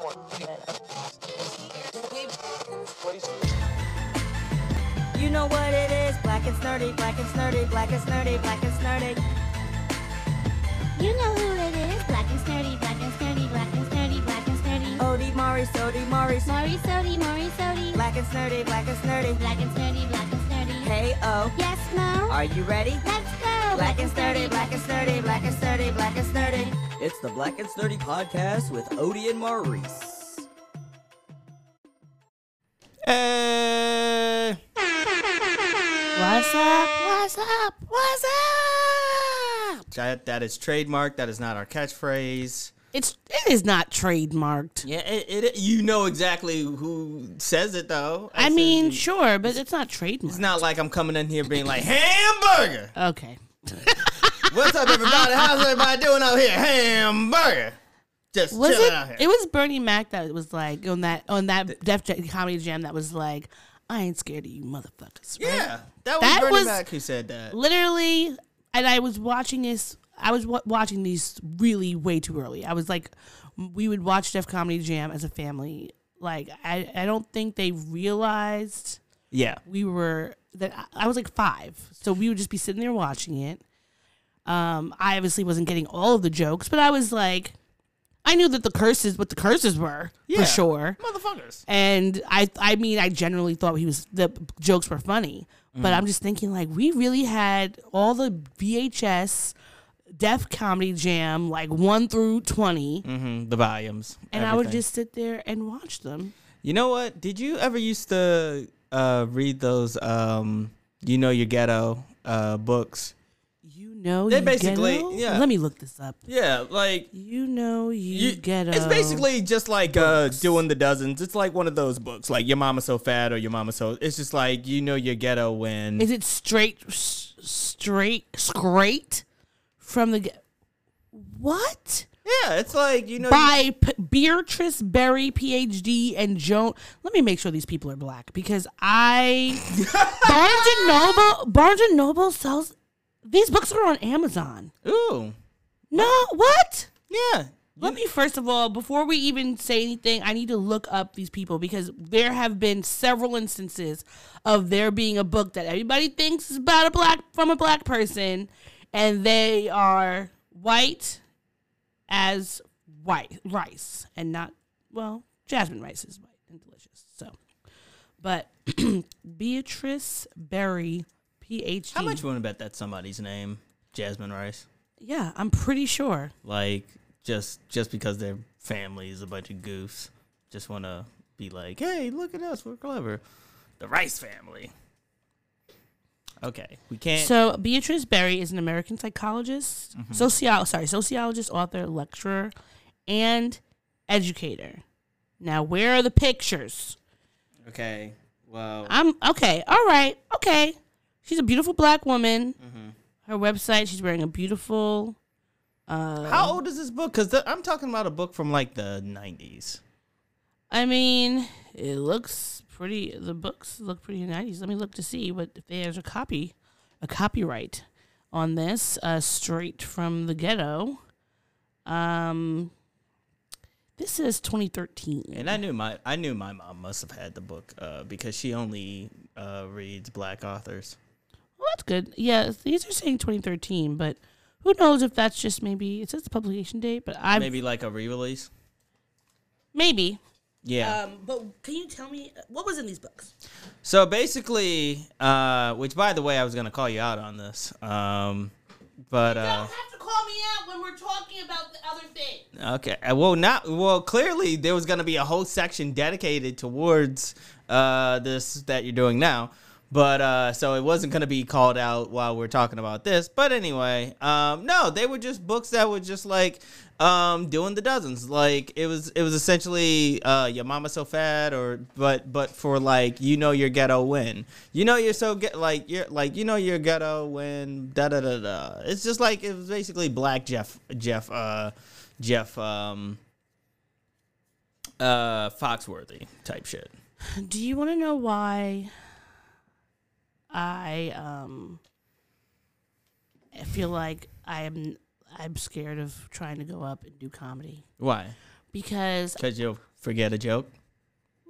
You know what it is, black and snurdy, black and snurdy, black and snurdy, black and snurdy. You know who it is. Black and sturdy, black and sturdy, black and sturdy, black and sturdy. Odie Mari, Sody Mari, Maury sody, Maury sody. black and snurdy, black and snurdy. Black and sturdy, black and sturdy. Hey oh, Yes, Mo? are you ready? Let's go. Black and sturdy, black and sturdy, black and sturdy, black and sturdy. It's the Black and Sturdy podcast with Odie and Maurice. Hey. What's up? What's up? What's up? That, that is trademark. That is not our catchphrase. It's it is not trademarked. Yeah, it, it you know exactly who says it though. I said mean, you- sure, but it's not trademarked. it's not like I'm coming in here being like hamburger. Okay. What's up, everybody? How's everybody doing out here? Hamburger. Just Was chilling it? out here. It was Bernie Mac that was like on that on that Def Jam comedy jam that was like, I ain't scared of you motherfuckers. right? yeah, that was That Bernie was- Mac who said that. literally and i was watching this i was wa- watching these really way too early i was like we would watch def comedy jam as a family like i, I don't think they realized Yeah, we were that I- i was like five so we would just be sitting there watching it um i obviously wasn't getting all of the jokes but i was like i knew that the curses what the curses were Yeah. for sure motherfuckers. and I I mean I generally thought he was the jokes were funny, Mm-hmm. but I'm just thinking like we really had all the VHS Def Comedy Jam like one through 20 hmm the volumes, and I would everything. just sit there and watch them. You know what? Did you ever used to uh, read those? Um, you know your ghetto uh, books. You know They you basically- ghetto? yeah. Let me look this up. Yeah, like You know you, you, ghetto. It's basically just like uh, doing the dozens. It's like one of those books, like your mama so fat or your mama so. It's just like you know your ghetto when. Is it straight s- straight straight from the What? yeah, it's like you know. by P- Beatrice Berry, PhD, and Joan. Let me make sure these people are black because I Barnes and Noble. Barnes and Noble sells these books are on Amazon. Ooh, No, what? yeah. Let me first of all, before we even say anything, I need to look up these people because there have been several instances of there being a book that everybody thinks is about a black from a black person, and they are white as white rice and not well, jasmine rice is white and delicious. So, but Beatrice Berry, PhD. How much you want to bet that's somebody's name? Jasmine Rice. Yeah, I'm pretty sure. Like just just because their family is a bunch of goofs, just want to be like, hey, look at us, we're clever. The Rice family. Okay, we can't. So Beatrice Berry is an American psychologist, Mm-hmm. socio sorry, sociologist, author, lecturer, and educator. Now, where are the pictures? okay, well, I'm okay. All right. Okay. She's a beautiful black woman. Mm-hmm. Her website, she's wearing a beautiful uh how old is this book? Because I'm talking about a book from like the 90s. I mean, it looks pretty the books look pretty nice. Let me look to see what if there's a copy a copyright on this, uh straight from the ghetto. Um this is 2013. And I knew my I knew my mom must have had the book uh, because she only uh, reads black authors. Well, that's good. Yeah, these are saying 2013, but who knows if that's just maybe it says the publication date, but I maybe Maybe like a re-release. maybe. Yeah. Um, but can you tell me what was in these books? So basically, uh, which by the way, I was gonna call you out on this, um, but uh, have to call me out when we're talking about the other thing. okay, Uh, well, not well. Clearly, there was gonna be a whole section dedicated towards uh, this that you're doing now, but uh, so it wasn't gonna be called out while we're talking about this. But anyway, um, no, they were just books that were just like um, doing the dozens. Like it was, it was essentially uh, your mama so fat, or but but for like you know your ghetto win. you know you're so get like you're like you know your ghetto win. da da da da. It's just like it was basically black Jeff Jeff uh Jeff um uh Foxworthy type shit. Do you want to know why I um I feel like I am I'm scared of trying to go up and do comedy Why? because Because you'll forget a joke.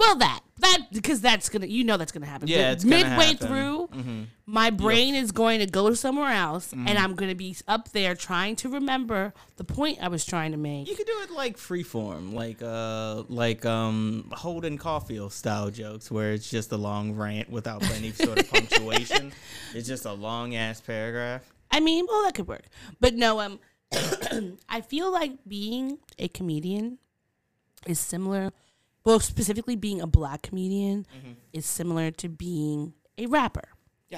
Well, that that because that's gonna you know that's gonna happen. Yeah, it's gonna midway happen. through, Mhm. my brain is going to go somewhere else, Mm-hmm. and I'm gonna be up there trying to remember the point I was trying to make. You could do it like freeform, like uh, like um, Holden Caulfield style jokes, where it's just a long rant without any sort of punctuation. It's just a long ass paragraph. I mean, well, that could work, but no. Um, I feel like being a comedian is similar. Well, specifically being a black comedian Mm-hmm. is similar to being a rapper,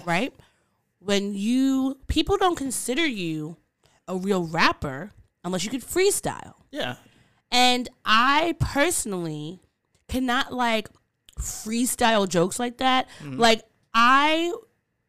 right? When you people don't consider you a real rapper unless you could freestyle. Yeah, And I personally cannot like freestyle jokes like that. Mm-hmm. Like I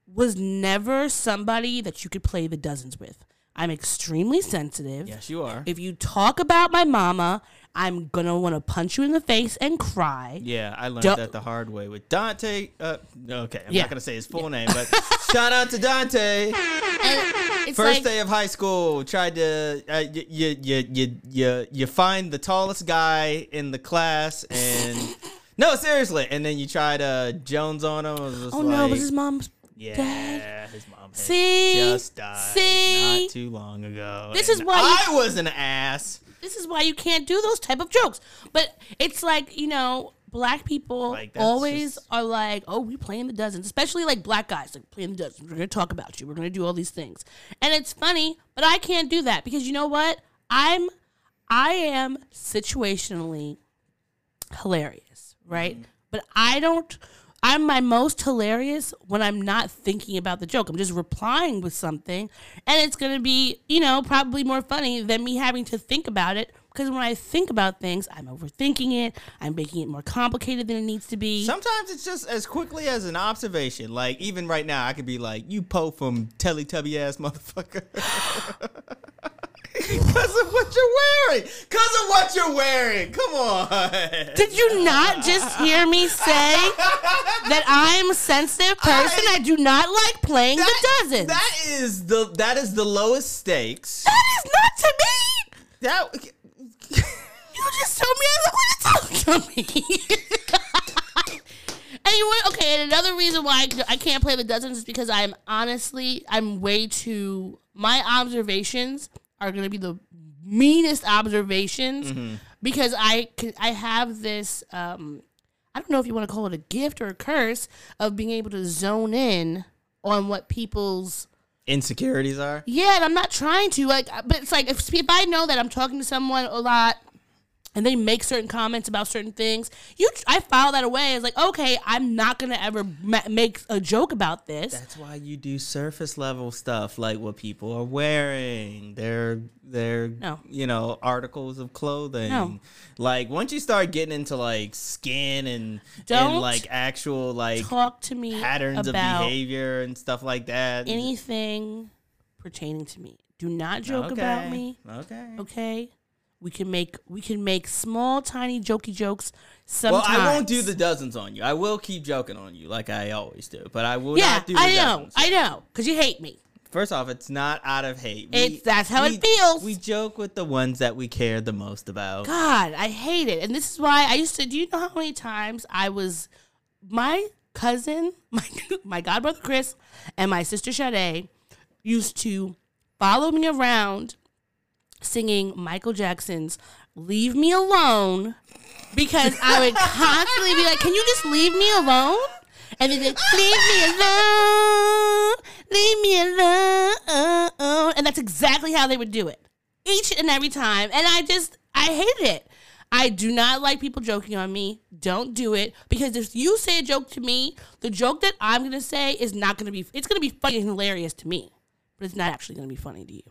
was never somebody that you could play the dozens with. I'm extremely sensitive. yes, you are. If you talk about my mama, I'm gonna want to punch you in the face and cry. Yeah, I learned Don't- that the hard way with Dante. Uh, okay, I'm Yeah. not gonna say his full name, but shout out to Dante. And it's First like, day of high school, tried to uh, you, you you you you you find the tallest guy in the class, and no, seriously, and then you try to Jones on him. It was just oh like, no, was his mom's yeah, dad? his mom had See? just died See? not too long ago. This and is why you- I was an ass. This is why you can't do those type of jokes. But it's like, you know, black people Like, always just- are like, oh, we playing the dozens, especially like black guys, like playing the dozens. We're going to talk about you. We're going to do all these things. And it's funny, but I can't do that because you know what? I'm, I am situationally hilarious, right? Mm-hmm. But I don't. I'm my most hilarious when I'm not thinking about the joke. I'm just replying with something, and it's gonna be, you know, probably more funny than me having to think about it. Because when I think about things, I'm overthinking it. I'm making it more complicated than it needs to be. Sometimes it's just as quickly as an observation. Like even right now, I could be like, "You Po from Teletubby ass motherfucker," because of what you're wearing. Because of what you're wearing. Come on. Did you not just hear me say that I'm a sensitive person? I, do not like playing the dozens. That is the that is the lowest stakes. that is not to me. That You just told me I look like a me. anyway, okay, and another reason why I, I can't play the dozens is because I'm honestly, I'm way too. My observations are going to be the meanest observations because I I have this. Um, I don't know if you want to call it a gift or a curse of being able to zone in on what people's insecurities are. yeah, and I'm not trying to like, but it's like if if I know that I'm talking to someone a lot, and they make certain comments about certain things, you I file that away as like, okay, I'm not gonna ever ma- make a joke about this. That's why you do surface level stuff like what people are wearing, their their No. you know articles of clothing. No. Like once you start getting into like skin and Don't and like actual like Talk to me patterns of behavior and stuff like that. anything pertaining to me. Do not joke about me. Okay. Okay, we can make we can make small, tiny, jokey jokes. Sometimes. Well, I won't do the dozens on you. I will keep joking on you like I always do, but I will Yeah, not do the I know, dozens. I know, because you hate me. First off, it's not out of hate. It's- that's how it feels. We joke with the ones that we care the most about. God, I hate it. And this is why I used to. Do you know how many times I was my cousin, my my godbrother Chris, and my sister Sade used to follow me around singing Michael Jackson's "Leave Me Alone" because I would constantly be like, "Can you just leave me alone?" And then they'd, leave me alone, leave me alone, and that's exactly how they would do it each and every time. And I just, I hate it. I do not like people joking on me. Don't do it because if you say a joke to me, the joke that I'm gonna say is not gonna be. It's gonna be funny and hilarious to me, but it's not actually gonna be funny to you.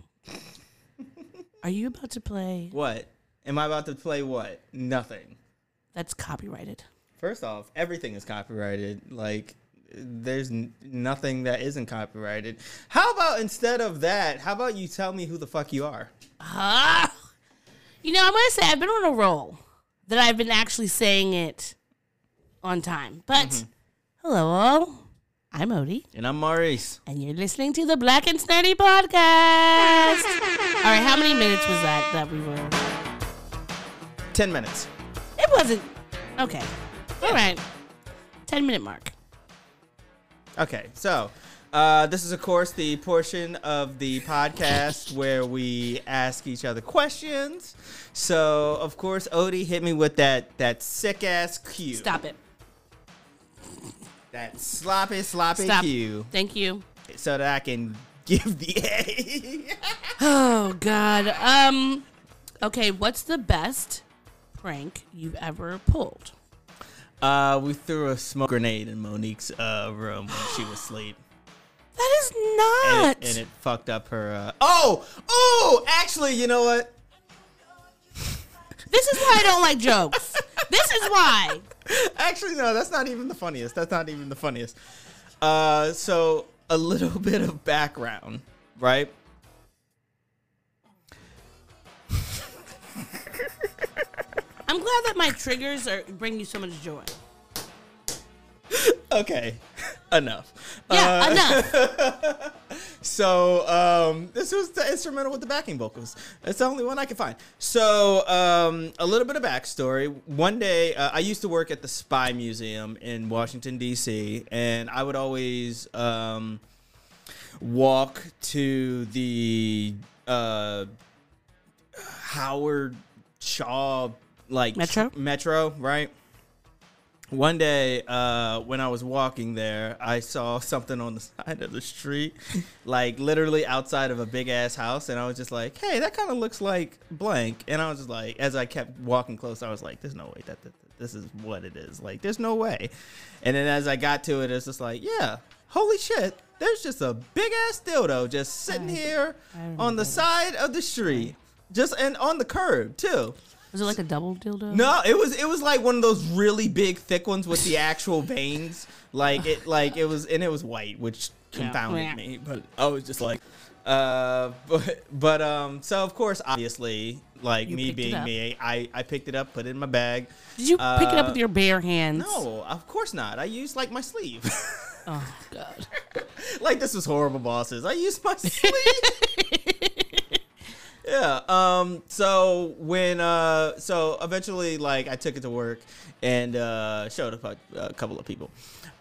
Are you about to play? What? Am I about to play what? Nothing. That's copyrighted. First off, everything is copyrighted. Like, there's n- nothing that isn't copyrighted. How about instead of that, how about you tell me who the fuck you are? Ah, you know, I'm gonna say I've been on a roll that I've been actually saying it on time. But hello, all. I'm Odie. And I'm Maurice. and you're listening to the Black and Sturdy podcast. All right, how many minutes was that that we were? Ten minutes. It wasn't. Okay. All right. 10 minute mark. Okay, so uh, this is, of course, the portion of the podcast where we ask each other questions. So, of course, Odie hit me with that that sick ass cue. Stop it. That sloppy, sloppy Stop. cue, Thank you. so that I can give the A. Oh, God. Um. Okay, what's the best prank you've ever pulled? uh, we threw a smoke grenade in Monique's uh, room when she was asleep. That is and not. it, and it fucked up her. Uh, oh, oh! Actually, you know what? this is why I don't like jokes. this is why. Actually, no, that's not even the funniest. That's not even the funniest. Uh, so a little bit of background, right? I'm glad that my triggers are bring you so much joy. Okay, enough. Yeah, Uh, enough. So um, this was the instrumental with the backing vocals. It's the only one I can find. So um, a little bit of backstory. One day, uh, I used to work at the Spy Museum in Washington D.C., and I would always um, walk to the uh, Howard Shaw like Metro? Metro, right? One day, uh, when I was walking there, I saw something on the side of the street, like literally outside of a big ass house, and I was just like, "Hey, that kind of looks like blank." And I was just like, as I kept walking close, I was like, "There's no way that, that, that this is what it is. Like, there's no way." And then as I got to it, it's just like, "Yeah, holy shit!" There's just a big ass dildo just sitting here on the side of the street, just and on the curb too. Was it like a double dildo? No, it was it was like one of those really big thick ones with the actual veins. Like it like it was and it was white, which confounded Yeah. me. But I was just like uh but but um so of course obviously like You me being me, I I picked it up, put it in my bag. Did you pick it up Uh, with your bare hands? No, of course not. I used like my sleeve. Oh God. like this was horrible bosses. I used my sleeve. Yeah. Um. So when uh. So eventually, like, I took it to work and uh showed up a, a couple of people.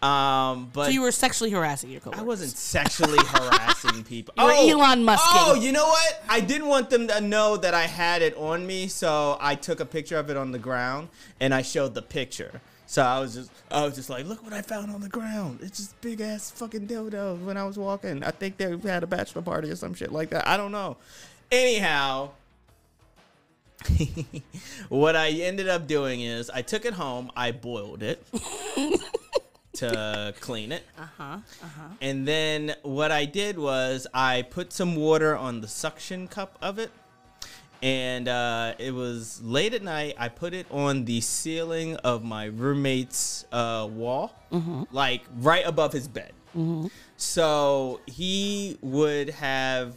Um. But So you were sexually harassing your coworkers. I wasn't sexually harassing people. You were Elon Musk. Oh, you know what? I didn't want them to know that I had it on me, so I took a picture of it on the ground and I showed the picture. So I was just, I was just like, look what I found on the ground. It's just big ass fucking dildo. When I was walking, I think they had a bachelor party or some shit like that. I don't know. Anyhow, what I ended up doing is I took it home, I boiled it to clean it. Uh-huh. Uh-huh. And then what I did was I put some water on the suction cup of it. And uh, it was late at night. I put it on the ceiling of my roommate's uh, wall, like right above his bed. So he would have,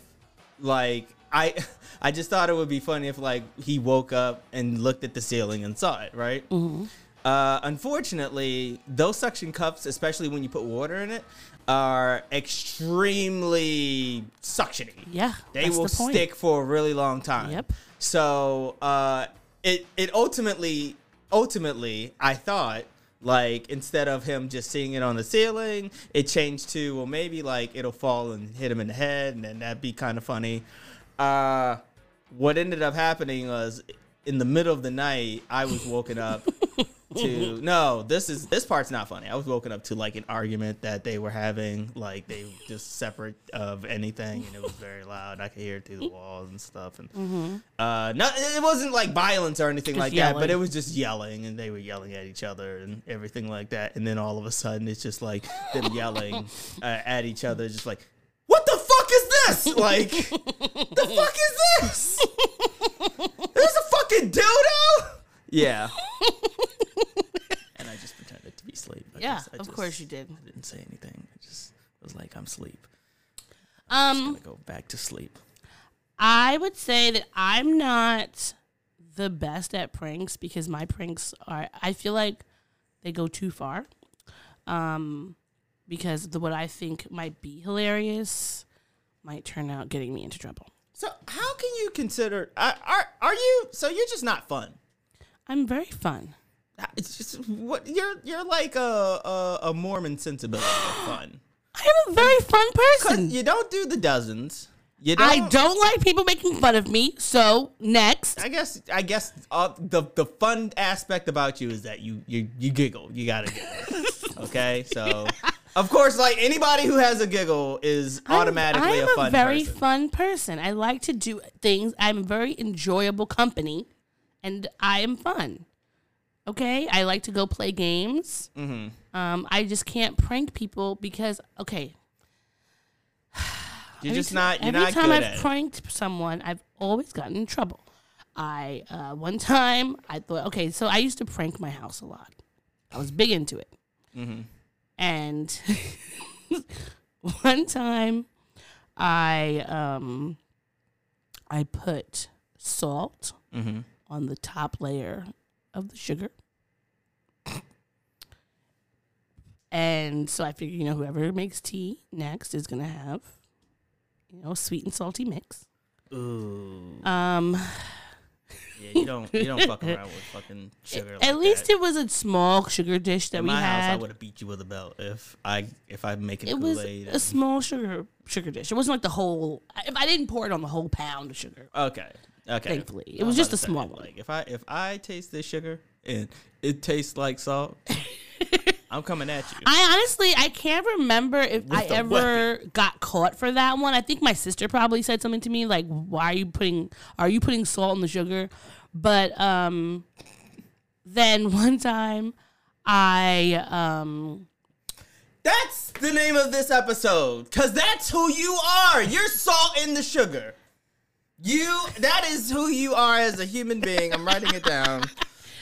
like, I, I just thought it would be funny if, like, he woke up and looked at the ceiling and saw it, right? Uh, unfortunately, those suction cups, especially when you put water in it, are extremely suctiony. Yeah. They will the stick for a really long time. Yep. So uh, it it ultimately ultimately I thought like instead of him just seeing it on the ceiling, it changed to well maybe like it'll fall and hit him in the head, and then that'd be kind of funny. Uh, what ended up happening was in the middle of the night, I was woken up to no, this is this part's not funny. I was woken up to like an argument that they were having, like they just separate of anything, and it was very loud. I could hear it through the walls and stuff, and uh, no, it wasn't like violence or anything Just like that, but it was just yelling, and they were yelling at each other and everything like that. And then all of a sudden, it's just like them yelling uh, at each other, just like. What the fuck is this? Like, the fuck is this? This is a fucking dildo? Yeah. and I just pretended to be asleep. I Yeah, just- I of just course you did. I didn't say anything. I just was like, I'm asleep. Um, gonna go back to sleep. I would say that I'm not the best at pranks because my pranks are I feel like they go too far. Um because the what I think might be hilarious might turn out getting me into trouble. So how can you consider? Are, are are you? So you're just not fun. I'm very fun. It's just what you're you're like a a, a Mormon sensibility of fun. I am a very fun person. You don't do the dozens. You don't. I don't like people making fun of me. So next, I guess I guess uh, the the fun aspect about you is that you you you giggle. You gotta giggle. okay, so of course, like anybody who has a giggle is automatically I'm, a fun I'm a very person. fun person. I like to do things. I'm very enjoyable company, and I am fun. Okay, I like to go play games. Mm-hmm. Um, I just can't prank people because okay. You're every just not. You're every not time good I've at. it. pranked someone, I've always gotten in trouble. I uh, one time I thought, okay, so I used to prank my house a lot. I was big into it, Mm-hmm. And one time I um I put salt Mm-hmm. on the top layer of the sugar. And so I figured, you know, whoever makes tea next is gonna have, you know, sweet and salty mix. Ooh. Um, Yeah, you don't. You don't fuck around with fucking sugar. at least it was a small sugar dish that we In we my house, I would have beat you with a belt if I if I make making It was Aid. a small sugar sugar dish. It wasn't like the whole. If I didn't pour it on the whole pound of sugar, Okay. Okay. Thankfully. It was just a say, small one. Like if I if I taste this sugar and it tastes like salt, I'm coming at you. I honestly I can't remember if With I ever got caught for that one. I think my sister probably said something to me like, "Why are you putting are you putting salt in the sugar?" But um, then one time I um That's the name of this episode, cause that's who you are. You're salt in the sugar. You that is who you are as a human being. I'm writing it down.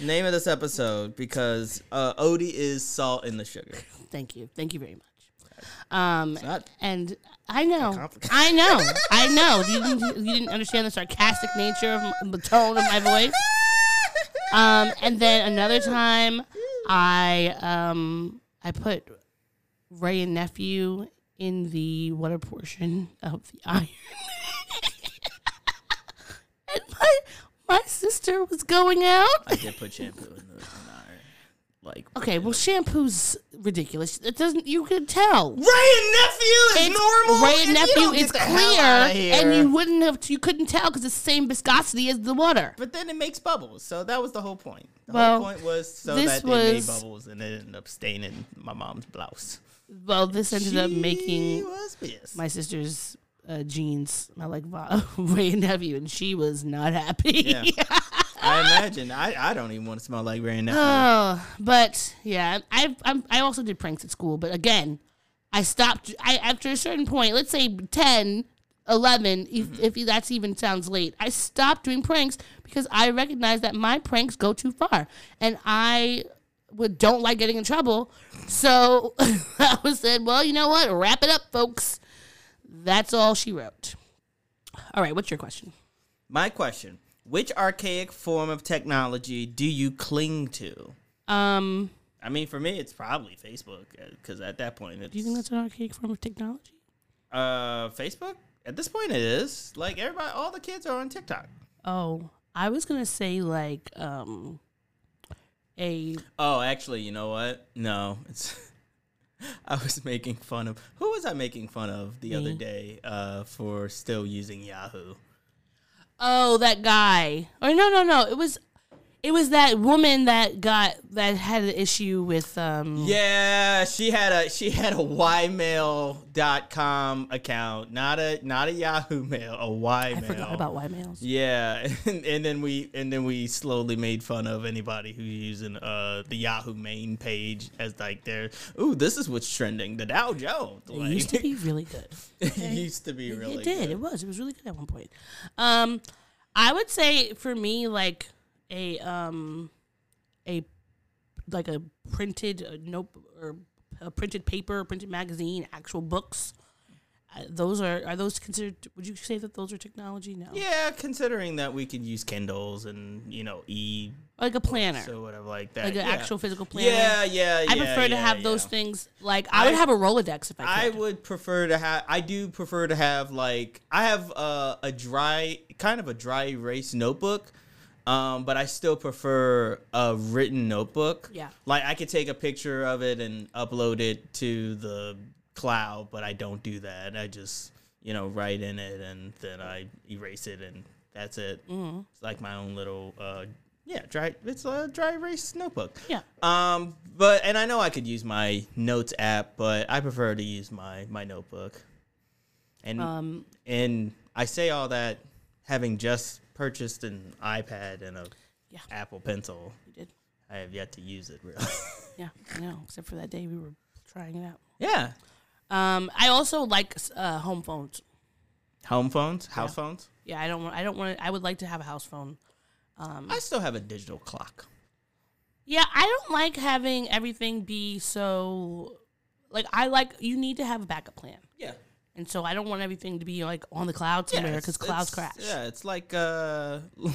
Name of this episode because uh, Odie is salt in the sugar. thank you, thank you very much. Um, not and I know. I know, I know. You didn't, you didn't understand the sarcastic nature of m- the tone of my voice. Um, and then another time, I um, I put Wray and Nephew in the water portion of the iron, and my my sister was going out. I did put shampoo in the, in the. Like Okay, well, shampoo's ridiculous. It doesn't. You could tell. Wray and Nephew is It's- normal. Ray and you nephew don't is get the hell clear, outta here. and you wouldn't have. You couldn't tell because it's the same viscosity as the water. But then it makes bubbles, so that was the whole point. The Well, whole point was so this that they made was- bubbles, and it ended up staining my mom's blouse. Well, this ended up making was my sister's uh, jeans smell like Wray and Nephew, and she was not happy. Yeah. I imagine. I, I don't even want to smell like Wray and Nephew. Oh, but yeah, I I'm, I also did pranks at school, but again, I stopped. I after a certain point, let's say 10, 11, if, if that's even sounds late, I stopped doing pranks because I recognize that my pranks go too far, and I would don't like getting in trouble. So I was said, well, you know what? Wrap it up, folks. That's all she wrote. All right, what's your question? My question: Which archaic form of technology do you cling to? Um, I mean, for me, it's probably Facebook, because at that point, it's do you think that's an archaic form of technology? uh Facebook. At this point, it is like everybody. All the kids are on TikTok. Oh, I was gonna say like um a Oh, actually, you know what? No, it's. I was making fun of who was I making fun of the other day uh, for still using Yahoo. oh that guy or no no no it was it was that woman that got that had an issue with um Yeah, she had a she had a ymail.com account, not a not a Yahoo mail, a Ymail. I forgot about Y mails. Yeah, and, and then we and then we slowly made fun of anybody who's using uh the Yahoo main page as like their ooh this is what's trending the Dow Jones. It used to be really good. it used to be really good. it did. good. It was. It was really good at one point. Um, I would say for me, like a um, a like a printed uh, note or a printed paper, printed magazine, actual books. Uh, those are are those considered? Would you say that those are technology? No. Yeah, considering that we could use Kindles and you know e Like a planner, or whatever like that. like an yeah. actual physical planner. Yeah, yeah, I yeah, prefer to yeah, have those things. Like I would have a Rolodex if I I would prefer to have. I do prefer to have like I have uh, a dry, kind of a dry erase notebook Um, but I still prefer a written notebook. Yeah. Like I could take a picture of it and upload it to the cloud, but I don't do that. I just, you know, write in it and then I erase it and that's it. Mm-hmm. It's like my own little uh yeah, dry it's a dry erase notebook. Yeah. Um, but and I know I could use my notes app, but I prefer to use my my notebook. And Um, and I say all that having just purchased an iPad and a Yeah. Apple Pencil. we did. I have yet to use it really. Yeah, I know. Except for that day we were trying it out. yeah. Um, I also like uh, home phones. Home phones, house phones. Yeah, I don't want. I don't want. I would like to have a house phone. Um, I still have a digital clock. Yeah, I don't like having everything be so. Like I like you need to have a backup plan, Yeah. And so I don't want everything to be like on the cloud somewhere because clouds crash. Yeah, it's like uh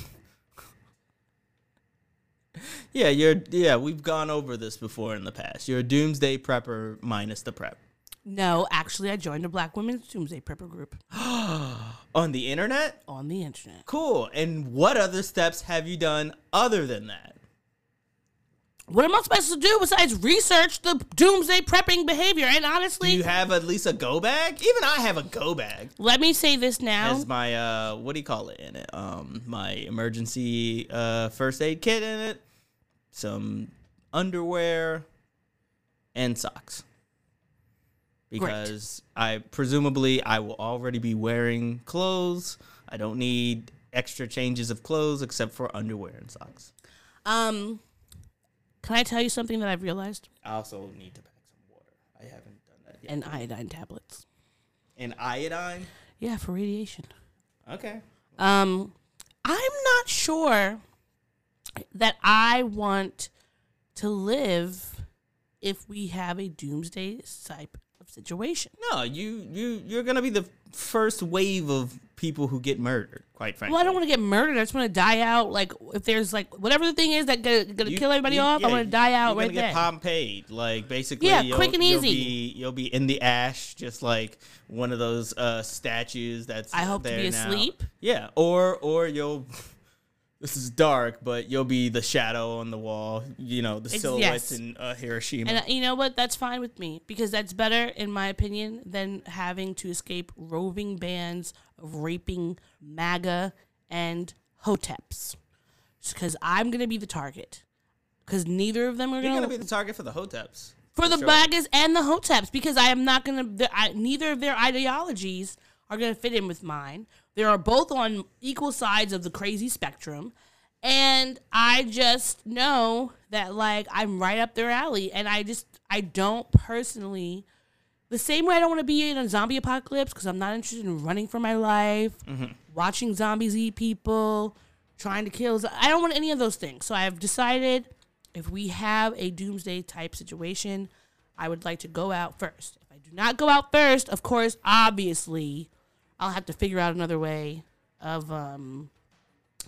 Yeah, you're yeah, we've gone over this before in the past. You're a doomsday prepper minus the prep. No, actually, I joined a Black Women's Doomsday Prepper group On the internet? on the internet. Cool. And what other steps have you done other than that? What am I supposed to do besides research the doomsday prepping behavior? And Do honestly, you have at least a go bag? Even I have a go bag. let me say this now. As my uh what do you call it in it? Um my emergency uh first aid kit in it, some underwear and socks. Because I presumably I will already be wearing clothes. I don't need extra changes of clothes except for underwear and socks. Um, can I tell you something that I've realized? I also need to pack some water. I haven't done that yet. And iodine tablets. And iodine? Yeah, for radiation. Okay. Um, I'm not sure that I want to live if we have a doomsday type of situation. No, you you you're gonna be the first wave of people who get murdered. Quite frankly, Well, I don't want to get murdered. I just want to die out. Like if there's like whatever the thing is that gonna, gonna You- kill everybody you- off, I want to die out you're right gonna get there. Pompeii. Like basically, Yeah, you'll, quick and you'll easy. Be, you'll be in the ash, just like one of those uh, statues that's. I hope to be now. asleep. Yeah, or or you'll. This is dark, but you'll be the shadow on the wall. You know the Ex- silhouettes yes. in uh, Hiroshima. And uh, you know what? That's fine with me because that's better, in my opinion, than having to escape roving bands of raping MAGA and HOTEPs. Because I'm going to be the target. Because neither of them are going gonna be the target for the hoteps. for the sure. MAGAs and the HOTEPs. Because I am not going to. Neither of their ideologies are going to fit in with mine. They are both on equal sides of the crazy spectrum. And I just know that like I'm right up their alley and I just I don't personally the same way I don't want to be in a zombie apocalypse because I'm not interested in running for my life, mm-hmm. watching zombies eat people, trying to kill. I don't want any of those things. So I've decided if we have a doomsday type situation, I would like to go out first. If I do not go out first, of course, obviously, I'll have to figure out another way of um,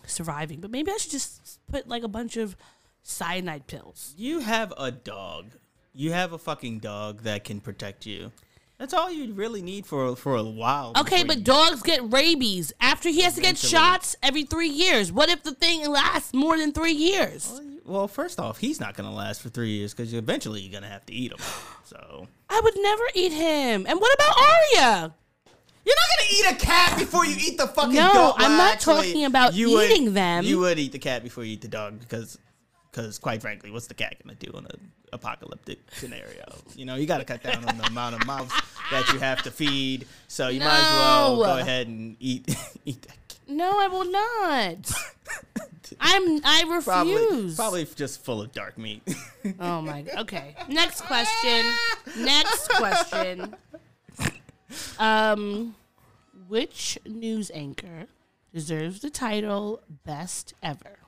surviving. But maybe I should just put like a bunch of cyanide pills. You have a dog. You have a fucking dog that can protect you. That's all you really need for for a while. Okay, but dogs get rabies after he has to get Eventually. shots every three years. What if the thing lasts more than three years? Well, first off, he's not gonna last for three years because eventually you're gonna have to eat him. So I would never eat him. And what about Arya? You're not gonna eat a cat before you eat the fucking No, dog. I'm not actually, talking about you would- eating them. You would eat the cat before you eat the dog because, because quite frankly, what's the cat gonna do in an apocalyptic scenario? You know, you got to cut down on the amount of mouths that you have to feed. So you might as well go ahead and eat eat that. cat. No, I will not. I'm. I refuse. Probably, probably just full of dark meat. Oh my. Okay. Next question. Next question. Um, which news anchor deserves the title "Best Ever"?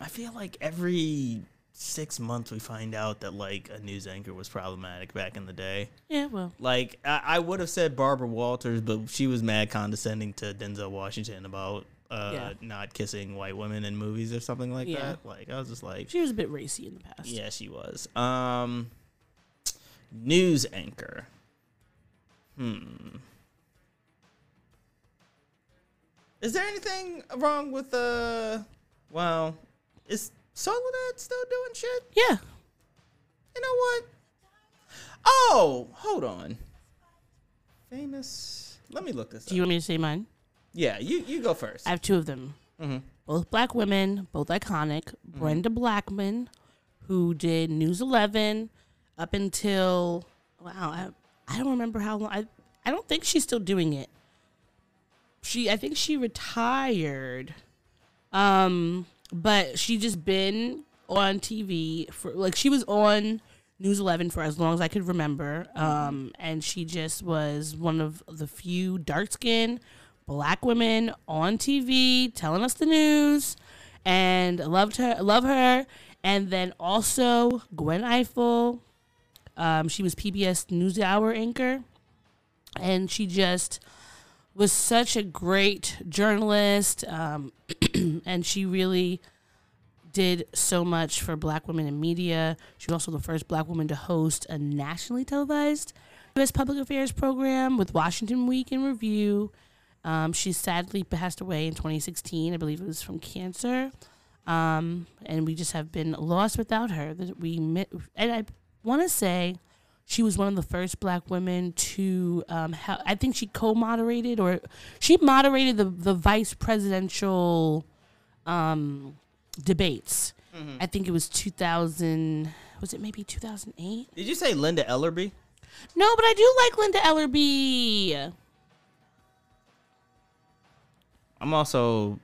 I feel like every six months we find out that like a news anchor was problematic back in the day. Yeah. Well. Like I, I would have said Barbara Walters, but she was mad condescending to Denzel Washington about uh, Yeah. not kissing white women in movies or something like Yeah. that. Like I was just like, She was a bit racy in the past. yeah, she was. Um, news anchor. Hmm. Is there anything wrong with uh? Well, is Soledad still doing shit? Yeah. You know what? Oh, hold on. Famous. Let me look this Do up. you want me to say mine? yeah, you you go first. I have two of them. Mhm. Both black women, both iconic. Brenda Blackman, who did News 11 up until, wow, I, I don't remember how long. I, I don't think she's still doing it. She, I think she retired. Um, but she just been on TV for, like, she was on News 11 for as long as I could remember. Um, and she just was one of the few dark skinned black women on TV telling us the news and loved her love her and then also Gwen Ifill um, she was PBS NewsHour anchor and she just was such a great journalist um, and she really did so much for black women in media. She was also the first black woman to host a nationally televised U.S. public affairs program with Washington Week in Review. Um, she sadly passed away in 2016. I believe it was from cancer. Um, and we just have been lost without her. That we and I want to say she was one of the first black women to um, ha- I think she co-moderated or she moderated the the vice presidential um, debates. I think it was 2000. Was it maybe 2008? Did you say Linda Ellerbee? No, but I do like Linda Ellerbee. I'm also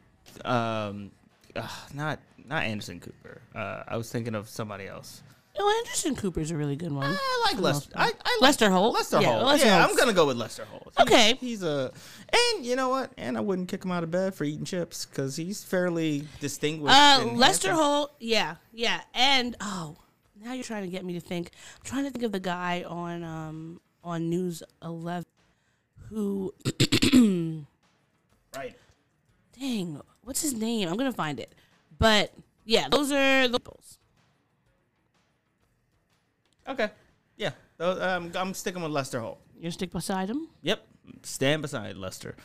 um uh, not not Anderson Cooper. Uh, I was thinking of somebody else. Oh, Anderson Cooper's a really good one. I like Lester. I, I like Lester Holt. Lester Yeah, Holt. Lester yeah, Holt's- I'm gonna go with Lester Holt. He's- Okay. he's a, and you know what? And I wouldn't kick him out of bed for eating chips because he's fairly distinguished. Uh, Lester handsome. Holt. Yeah, yeah, and oh, now you're trying to get me to think. I'm trying to think of the guy on um on News 11 who, Right. dang, what's his name? I'm gonna find it. But yeah, those are the peoples. Okay. Yeah. Those, um, I'm sticking with Lester Holt. You're gonna stick beside him. Yep. Stand beside Lester.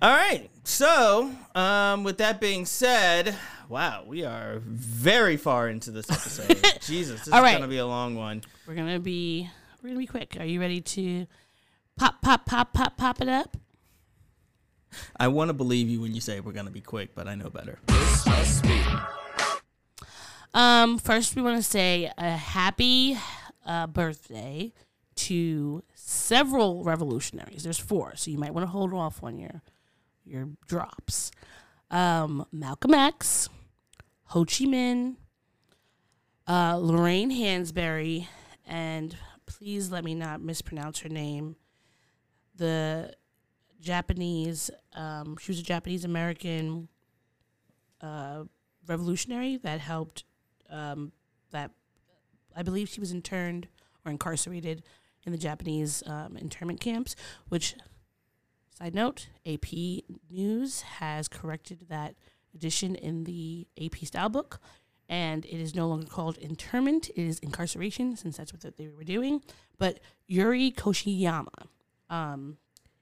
All right. So, um, with that being said, wow, we are very far into this episode. Jesus, this All is right. gonna be a long one. We're gonna be we're gonna be quick. Are you ready to pop pop pop pop pop it up? I want to believe you when you say we're gonna be quick, but I know better. Um, first, we want to say a happy uh, birthday to several revolutionaries. There's four, so you might want to hold off on your your drops. Um, Malcolm X, Ho Chi Minh, uh, Lorraine Hansberry, and please let me not mispronounce her name. The Japanese, um, she was a Japanese American uh, revolutionary that helped um, that I believe she was interned or incarcerated in the Japanese um, internment camps. Which, side note, AP News has corrected that edition in the AP style book, and it is no longer called internment; it is incarceration, since that's what they were doing. But Yuri Kochiyama, um,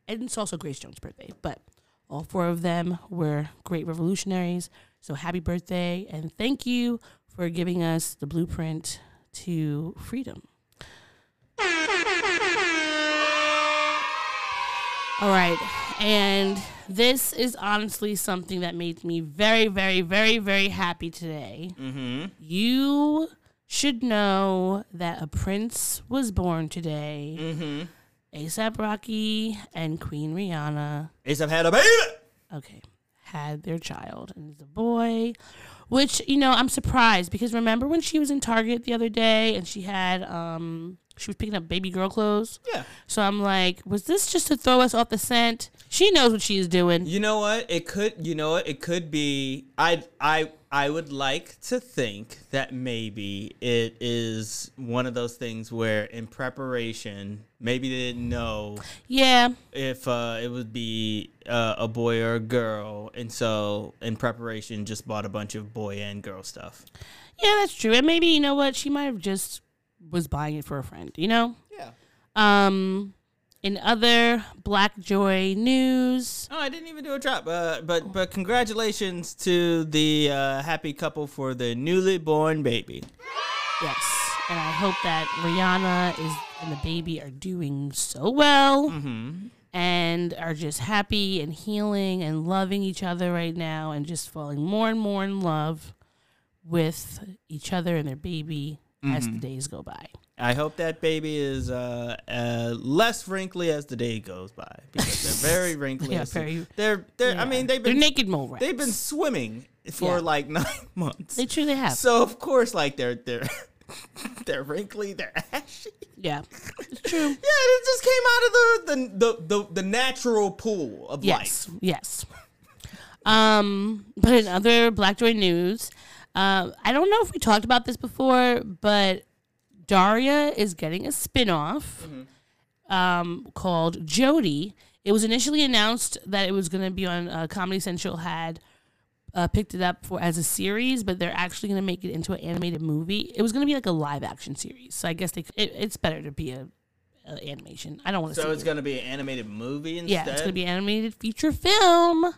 and it's also Grace Jones' birthday, but. All four of them were great revolutionaries. So happy birthday and thank you for giving us the blueprint to freedom. All right. And this is honestly something that made me very, very, very, very happy today. Mm-hmm. You should know that a prince was born today. Mm-hmm. ASAP Rocky and Queen Rihanna ASAP had a baby. okay, had their child, and it's a boy. Which you know, I'm surprised because remember when she was in Target the other day and she had um she was picking up baby girl clothes. Yeah. So I'm like, was this just to throw us off the scent? She knows what she's doing. You know what? It could. You know what? It could be. I. I. I would like to think that maybe it is one of those things where, in preparation, maybe they didn't know Yeah, if uh, it would be uh, a boy or a girl, and so in preparation, just bought a bunch of boy and girl stuff. yeah, that's true. And maybe you know what? She might have just was buying it for a friend. You know. Yeah. Um, In other Black Joy news, Oh, I didn't even do a drop. Uh, but but congratulations to the uh, happy couple for the newly born baby. yes, and I hope that Rihanna is and the baby are doing so well and are just happy and healing and loving each other right now and just falling more and more in love with each other and their baby as the days go by. I hope that baby is uh, uh, less wrinkly as the day goes by because they're very wrinkly. Yeah, very- they're they're. I mean, they've been They're naked mole rats. they've been swimming for Yeah. like nine months. They truly have. So of course, like they're they're they're wrinkly, they're ashy. yeah, it's true. Yeah, it just came out of the the the, the, the natural pool of Yes, life. yes. Um, but in other Black Joy news, uh, I don't know if we talked about this before, but Daria is getting a spin-off um, called Jody. It was initially announced that it was going to be on uh, Comedy Central had uh, picked it up for as a series, but they're actually going to make it into an animated movie. It was going to be like a live action series, so I guess they, it, it's better to be a, a animation. I don't want to. So it's it. gonna be an animated movie instead. Yeah, it's gonna be an animated feature film.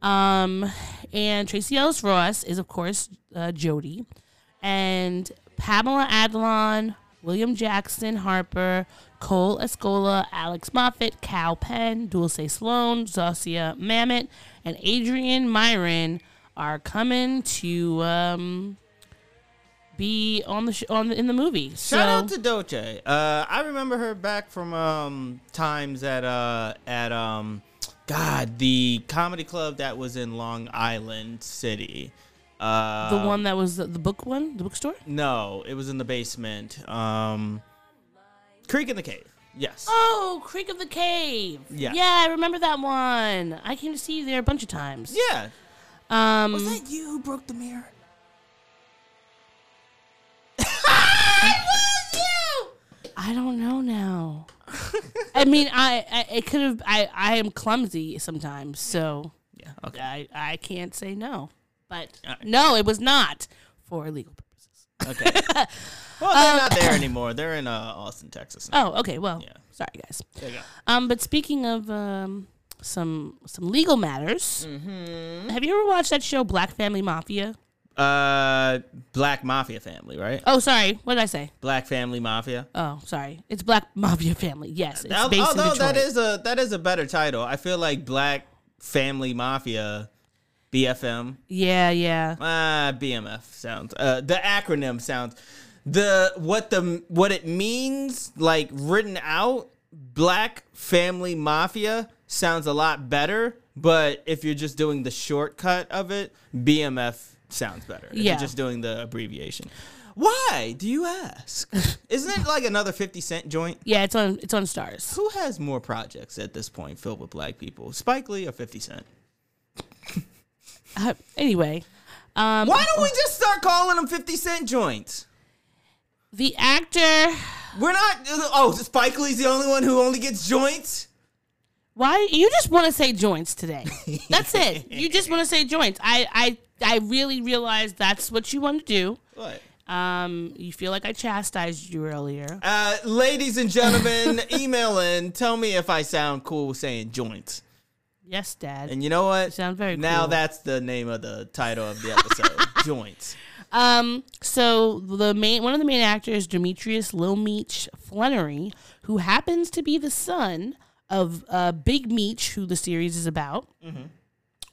Um, and Tracee Ellis Ross is of course uh, Jody, and Pamela Adlon, William Jackson Harper, Cole Escola, Alex Moffat, Kal Penn, Dulce Sloan, Zosia Mamet, and Adrian Myron are coming to um, be on the sh- on the, in the movie. Shout out to Dulce. Uh, I remember her back from um, times at uh, at um, God, the comedy club that was in Long Island City. Uh, the one that was the, the book one, the bookstore. No, it was in the basement. Um, Creek and the Cave. Yes. Oh, Creek and the Cave. Yeah. Yeah, I remember that one. I came to see you there a bunch of times. Yeah. Um, Was that you who broke the mirror? I don't know now. I mean, I, I it could have. I I am clumsy sometimes, so Yeah. Okay. I I can't say no. But right. no, it was not for legal purposes. Okay. well, they're not there anymore. They're in uh, Austin, Texas. Now. Oh, okay. Well, Yeah. sorry guys. There you go. Um, but speaking of um some some legal matters, Mm-hmm. have you ever watched that show Black Family Mafia? Uh, Black Mafia family, right? Oh, sorry. What did I say? Black Family Mafia. Oh, sorry. It's Black Mafia Family. Yes, it's Although that is a that is a better title. I feel like Black Family Mafia, BFM. yeah, yeah. Ah, BMF sounds. Uh, the acronym sounds. The what the what it means like written out. Black Family Mafia sounds a lot better. But if you're just doing the shortcut of it, BMF sounds better. If Yeah. you're just doing the abbreviation. Why do you ask? Isn't it like another Fifty Cent joint? Yeah, it's on it's on Starz. Who has more projects at this point filled with black people? Spike Lee or 50 Cent? Uh, anyway, um, Why don't we just start calling them 50 Cent joints? the actor. We're not. Oh, Spike Lee's the only one who only gets joints? Why you just want to say joints today? That's it. You just want to say joints. I I I really realized that's what you want to do. What? Um, you feel like I chastised you earlier. Uh, ladies and gentlemen, email in. Tell me if I sound cool saying joints. Yes, Dad. And you know what? sound very Now cool. that's the name of the title of the episode joints. Um, so the main one of the main actors, Demetrius Lil Meech Flenory, who happens to be the son of uh, Big Meech, who the series is about,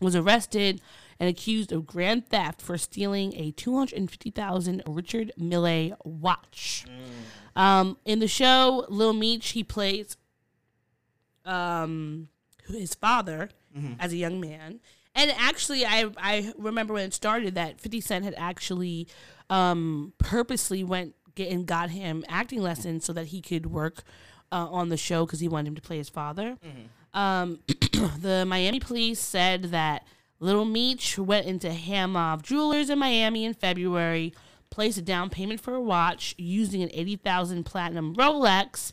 was arrested and accused of grand theft for stealing a two hundred and fifty thousand Richard Mille watch. Um, in the show, Lil Meech he plays um his father as a young man. And actually, I I remember when it started that Fifty Cent had actually um, purposely went get and got him acting lessons so that he could work uh, on the show because he wanted him to play his father. Um, the Miami police said that Little Meech went into Haimov Jewelers in Miami in February, placed a down payment for a watch using an eighty thousand platinum Rolex,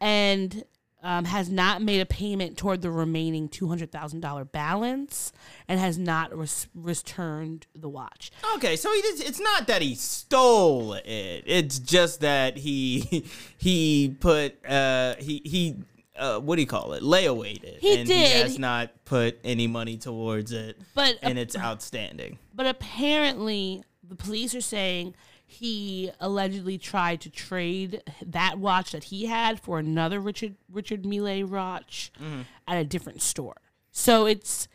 and um, has not made a payment toward the remaining two hundred thousand dollar balance, and has not res- returned the watch. Okay, so he did, it's not that he stole it. It's just that he he put uh he he uh, what do you call it? Layawayed it. He and did. He has not put any money towards it, But and it's outstanding. but apparently the police are saying he allegedly tried to trade that watch that he had for another Richard Richard Mille watch Mm-hmm. at a different store. So it's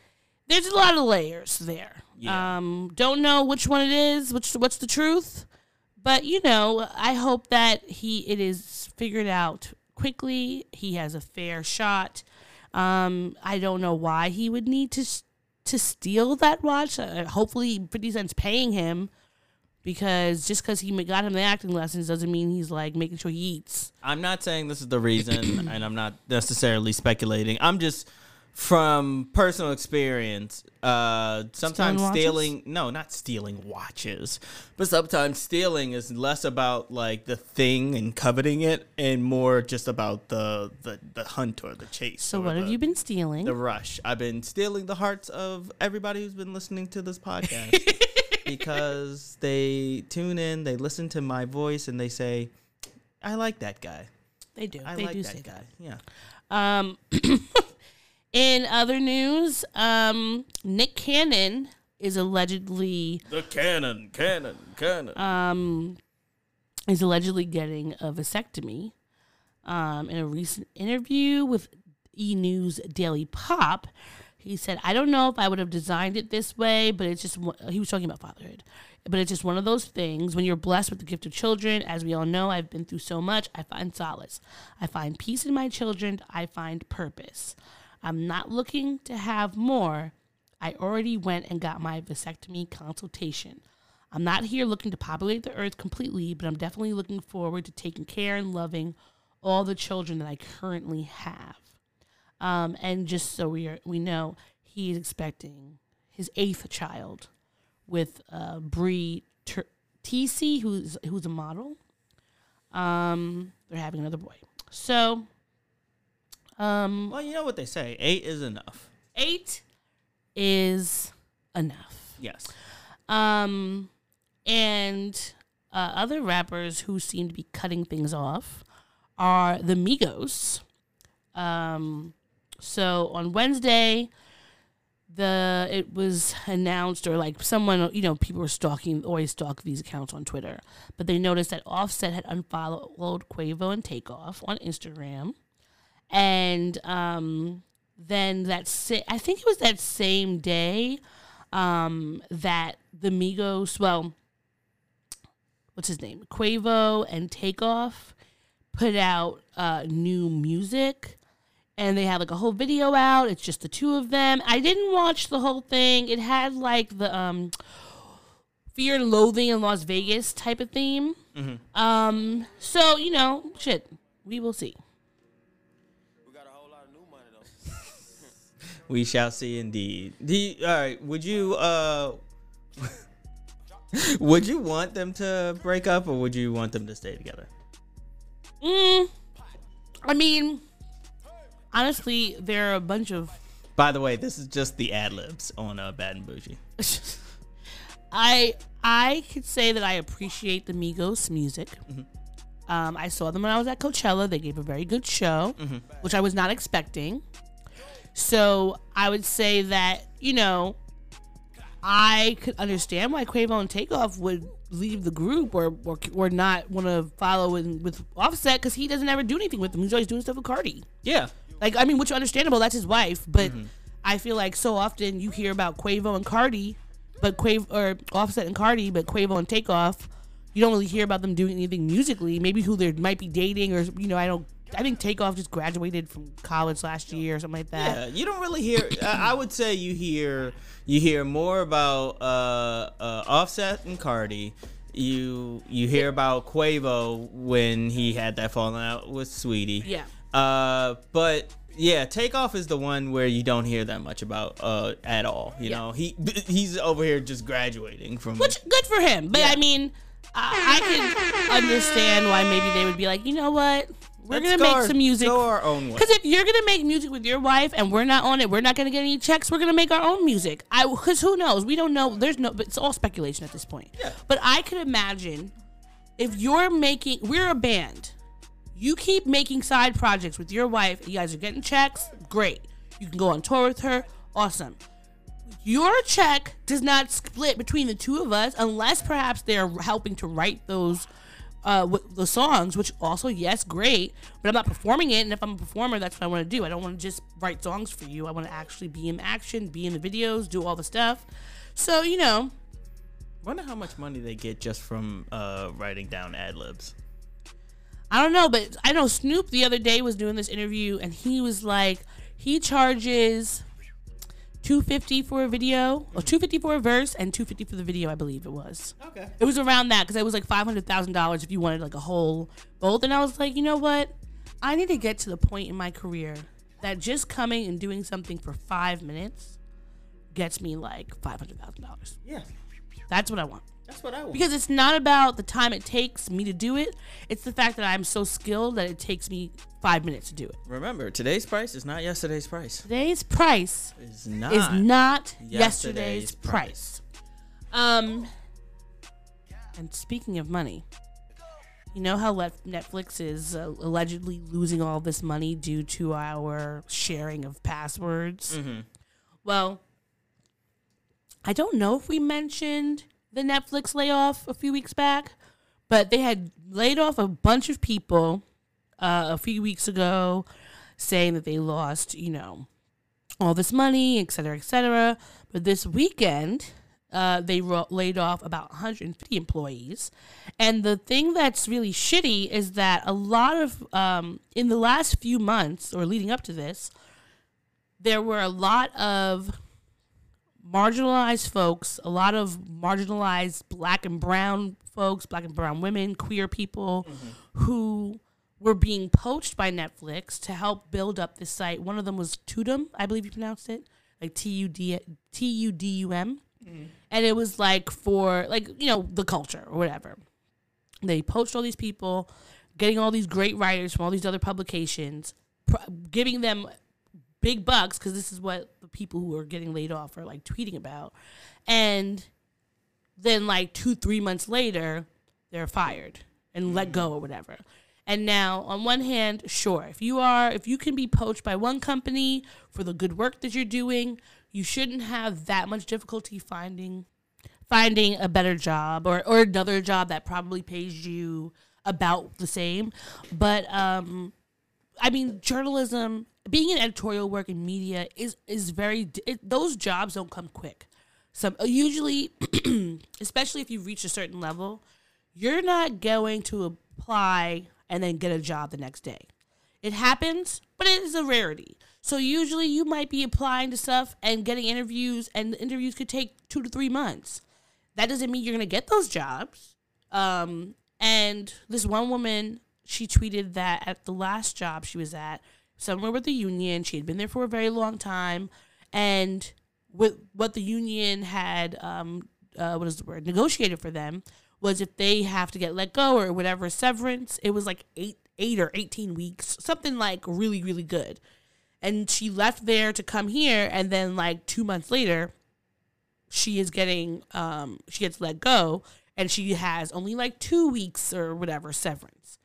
there's a lot of layers there. Yeah. Um, don't know which one it is, which what's the truth, but you know, I hope that he it is figured out quickly. He has a fair shot. Um, I don't know why he would need to to steal that watch. Uh, hopefully, Fifty Cent's paying him because just because he got him the acting lessons doesn't mean he's like making sure he eats. I'm not saying this is the reason, and I'm not necessarily speculating. I'm just from personal experience. Uh, sometimes watches? stealing, no, not stealing watches, but sometimes stealing is less about like the thing and coveting it, and more just about the the, the hunt or the chase. So what have you been stealing? The rush. I've been stealing the hearts of everybody who's been listening to this podcast because they tune in, they listen to my voice, and they say, "I like that guy. they do. I they like do that say guy." Yeah. Um, in other news, um, Nick Cannon is allegedly The cannon, cannon, cannon. um, is allegedly getting a vasectomy. Um, in a recent interview with E News Daily Pop, he said, "I don't know if I would have designed it this way, but it's just he was talking about fatherhood." But it's just one of those things when you're blessed with the gift of children. As we all know, I've been through so much. I find solace. I find peace in my children. I find purpose. I'm not looking to have more. I already went and got my vasectomy consultation. I'm not here looking to populate the earth completely, but I'm definitely looking forward to taking care and loving all the children that I currently have. Um, and just so we are, we know, he's expecting his eighth child with uh, Bre Tiesi, who's who's a model. Um, they're having another boy. So, um, well, you know what they say: eight is enough. eight is enough. Yes. Um, and uh, other rappers who seem to be cutting things off are the Migos. Um, so on Wednesday, the it was announced or like someone you know people were stalking always stalk these accounts on Twitter, but they noticed that Offset had unfollowed Quavo and Takeoff on Instagram, and um, then that I think it was that same day um, that the Migos, well, what's his name, Quavo and Takeoff, put out uh, new music, and they had like a whole video out. It's just the two of them. I didn't watch the whole thing. It had like the um, Fear and Loathing in Las Vegas type of theme. Um, so you know, shit, we will see. We got a whole lot of new money though. we shall see indeed. The, all right, would you uh would you want them to break up or would you want them to stay together? Mm, I mean, honestly, there are a bunch of By the way, this is just the ad libs on uh, Bad and Boujee. I I could say that I appreciate the Migos music. Um, I saw them when I was at Coachella. They gave a very good show, which I was not expecting. So I would say that you know, I could understand why Quavo and Takeoff would leave the group or or, or not want to follow in, with Offset because he doesn't ever do anything with them. He's always doing stuff with Cardi. Yeah. Like, I mean, which is understandable. That's his wife. But I feel like so often you hear about Quavo and Cardi, but Quavo or Offset and Cardi, but Quavo and Takeoff, you don't really hear about them doing anything musically. Maybe who they might be dating, or you know, I don't. I think Takeoff just graduated from college last year or something like that. Yeah, you don't really hear. I I would say you hear you hear more about uh, uh, Offset and Cardi. You you hear about Quavo when he had that falling out with Saweetie. Yeah. Uh, but yeah, Takeoff is the one where you don't hear that much about uh at all. You Yeah. know, he he's over here just graduating from. Which good for him. But I mean, I, I can understand why maybe they would be like, you know what, we're Let's gonna go make our- some music. Go our own way. Because if you're gonna make music with your wife and we're not on it, we're not gonna get any checks. We're gonna make our own music. I because who knows? We don't know. There's no. But it's all speculation at this point. Yeah. But I could imagine if you're making, we're a band. You keep making side projects with your wife. You guys are getting checks. Great. You can go on tour with her. Awesome. Your check does not split between the two of us unless perhaps they're helping to write those uh, the songs, which also yes, great, but I'm not performing it. And if I'm a performer, that's what I want to do. I don't want to just write songs for you. I want to actually be in action, be in the videos, do all the stuff. So you know, Wonder how much money they get just from uh, writing down ad libs. I don't know, but I know Snoop the other day was doing this interview and he was like, he charges two fifty for a video, or two fifty for a verse, and two fifty for the video. I believe it was. Okay. It was around that because it was like five hundred thousand dollars if you wanted like a whole both. And I was like, you know what? I need to get to the point in my career that just coming and doing something for five minutes gets me like five hundred thousand dollars. Yeah, That's what I want that's what I want. because it's not about the time it takes me to do it. It's the fact that I'm so skilled that it takes me five minutes to do it. remember, today's price is not yesterday's price. Today's price It's not. is not yesterday's yesterday's price. Um, and speaking of money, you know how Netflix is uh, allegedly losing all this money due to our sharing of passwords. Mhm. Well, I don't know if we mentioned the Netflix layoff a few weeks back, but they had laid off a bunch of people uh, a few weeks ago, saying that they lost, you know, all this money, et cetera, et cetera. But this weekend, uh, they ro- laid off about 150 employees. And the thing that's really shitty is that a lot of, um, in the last few months or leading up to this, there were a lot of marginalized folks, a lot of marginalized black and brown folks, black and brown women, queer people mm-hmm. who were being poached by Netflix to help build up this site. One of them was Tudum, I believe you pronounced it, like T U D T U D U M. Mm-hmm. And it was like for like, you know, the culture or whatever. They poached all these people, getting all these great writers from all these other publications, pr- giving them big bucks because this is what people who are getting laid off are like tweeting about. And then like two, three months later, they're fired and let go or whatever. And now, on one hand, sure, if you are, if you can be poached by one company for the good work that you're doing, you shouldn't have that much difficulty finding finding a better job or, or another job that probably pays you about the same. But um, I mean, journalism, being in editorial work in media is is very. It, those jobs don't come quick. Some usually, especially if you reach a certain level, you're not going to apply and then get a job the next day. It happens, but it is a rarity. So usually, you might be applying to stuff and getting interviews, and the interviews could take two to three months. That doesn't mean you're going to get those jobs. Um, and this one woman, she tweeted that at the last job she was at, somewhere with the union, she had been there for a very long time, and with what the union had, um, uh, what is the word, negotiated for them was if they have to get let go or whatever severance, it was like eight, eight or eighteen weeks, something like really, really good. And she left there to come here, and then like two months later, she is getting um she gets let go. And she has only like two weeks or whatever severance.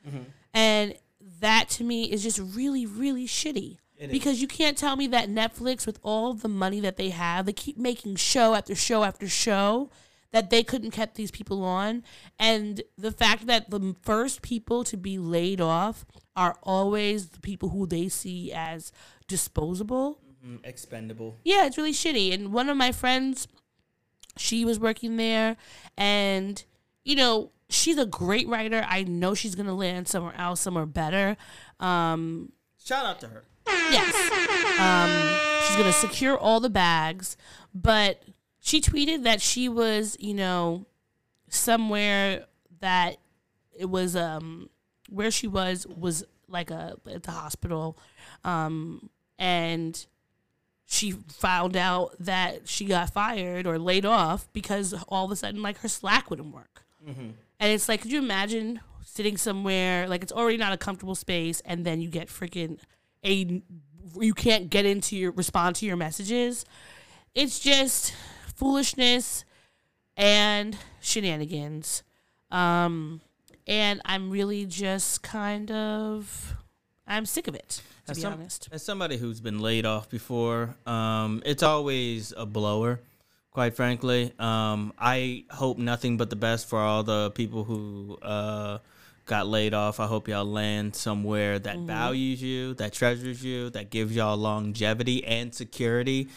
And that to me is just really really shitty. Because you can't tell me that netflix with all the money that they have they keep making show after show after show that they couldn't keep these people on. And the fact that the first people to be laid off are always the people who they see as disposable. Mm, expendable. yeah, it's really shitty. And one of my friends, she was working there, and you know, she's a great writer. I know she's gonna land somewhere else, somewhere better. Um, Shout out to her. yes, um, she's gonna secure all the bags. But she tweeted that she was, you know, somewhere that it was um where she was was like a at the hospital, um, and she found out that she got fired or laid off because all of a sudden like her slack wouldn't work and it's like could you imagine sitting somewhere like it's already not a comfortable space and then you get freaking a you can't get into your respond to your messages it's just foolishness and shenanigans um and I'm really just kind of I'm sick of it to As be some- honest. As somebody who's been laid off before, um, it's always a blower. Quite frankly, um, I hope nothing but the best for all the people who uh, got laid off. I hope y'all land somewhere that values you, that treasures you, that gives y'all longevity and security.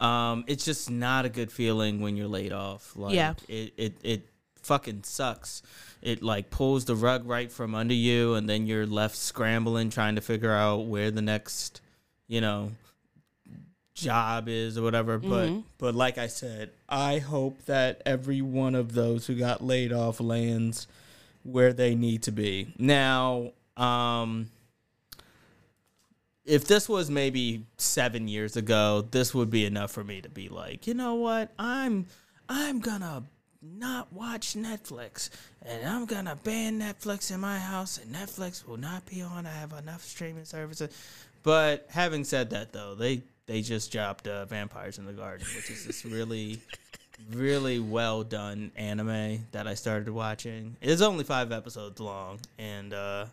Um, it's just not a good feeling when you're laid off. Like, Yeah. it, it it fucking sucks. It like pulls the rug right from under you, and then you're left scrambling trying to figure out where the next, you know, job is or whatever. But but like I said, I hope that every one of those who got laid off lands where they need to be. Now, um if this was maybe seven years ago, this would be enough for me to be like, you know what, I'm I'm gonna not watch Netflix and I'm gonna ban Netflix in my house and Netflix will not be on. I have enough streaming services. But having said that though, they they just dropped uh, Vampires in the Garden, which is this really really well done anime that I started watching. It's only five episodes long, and uh,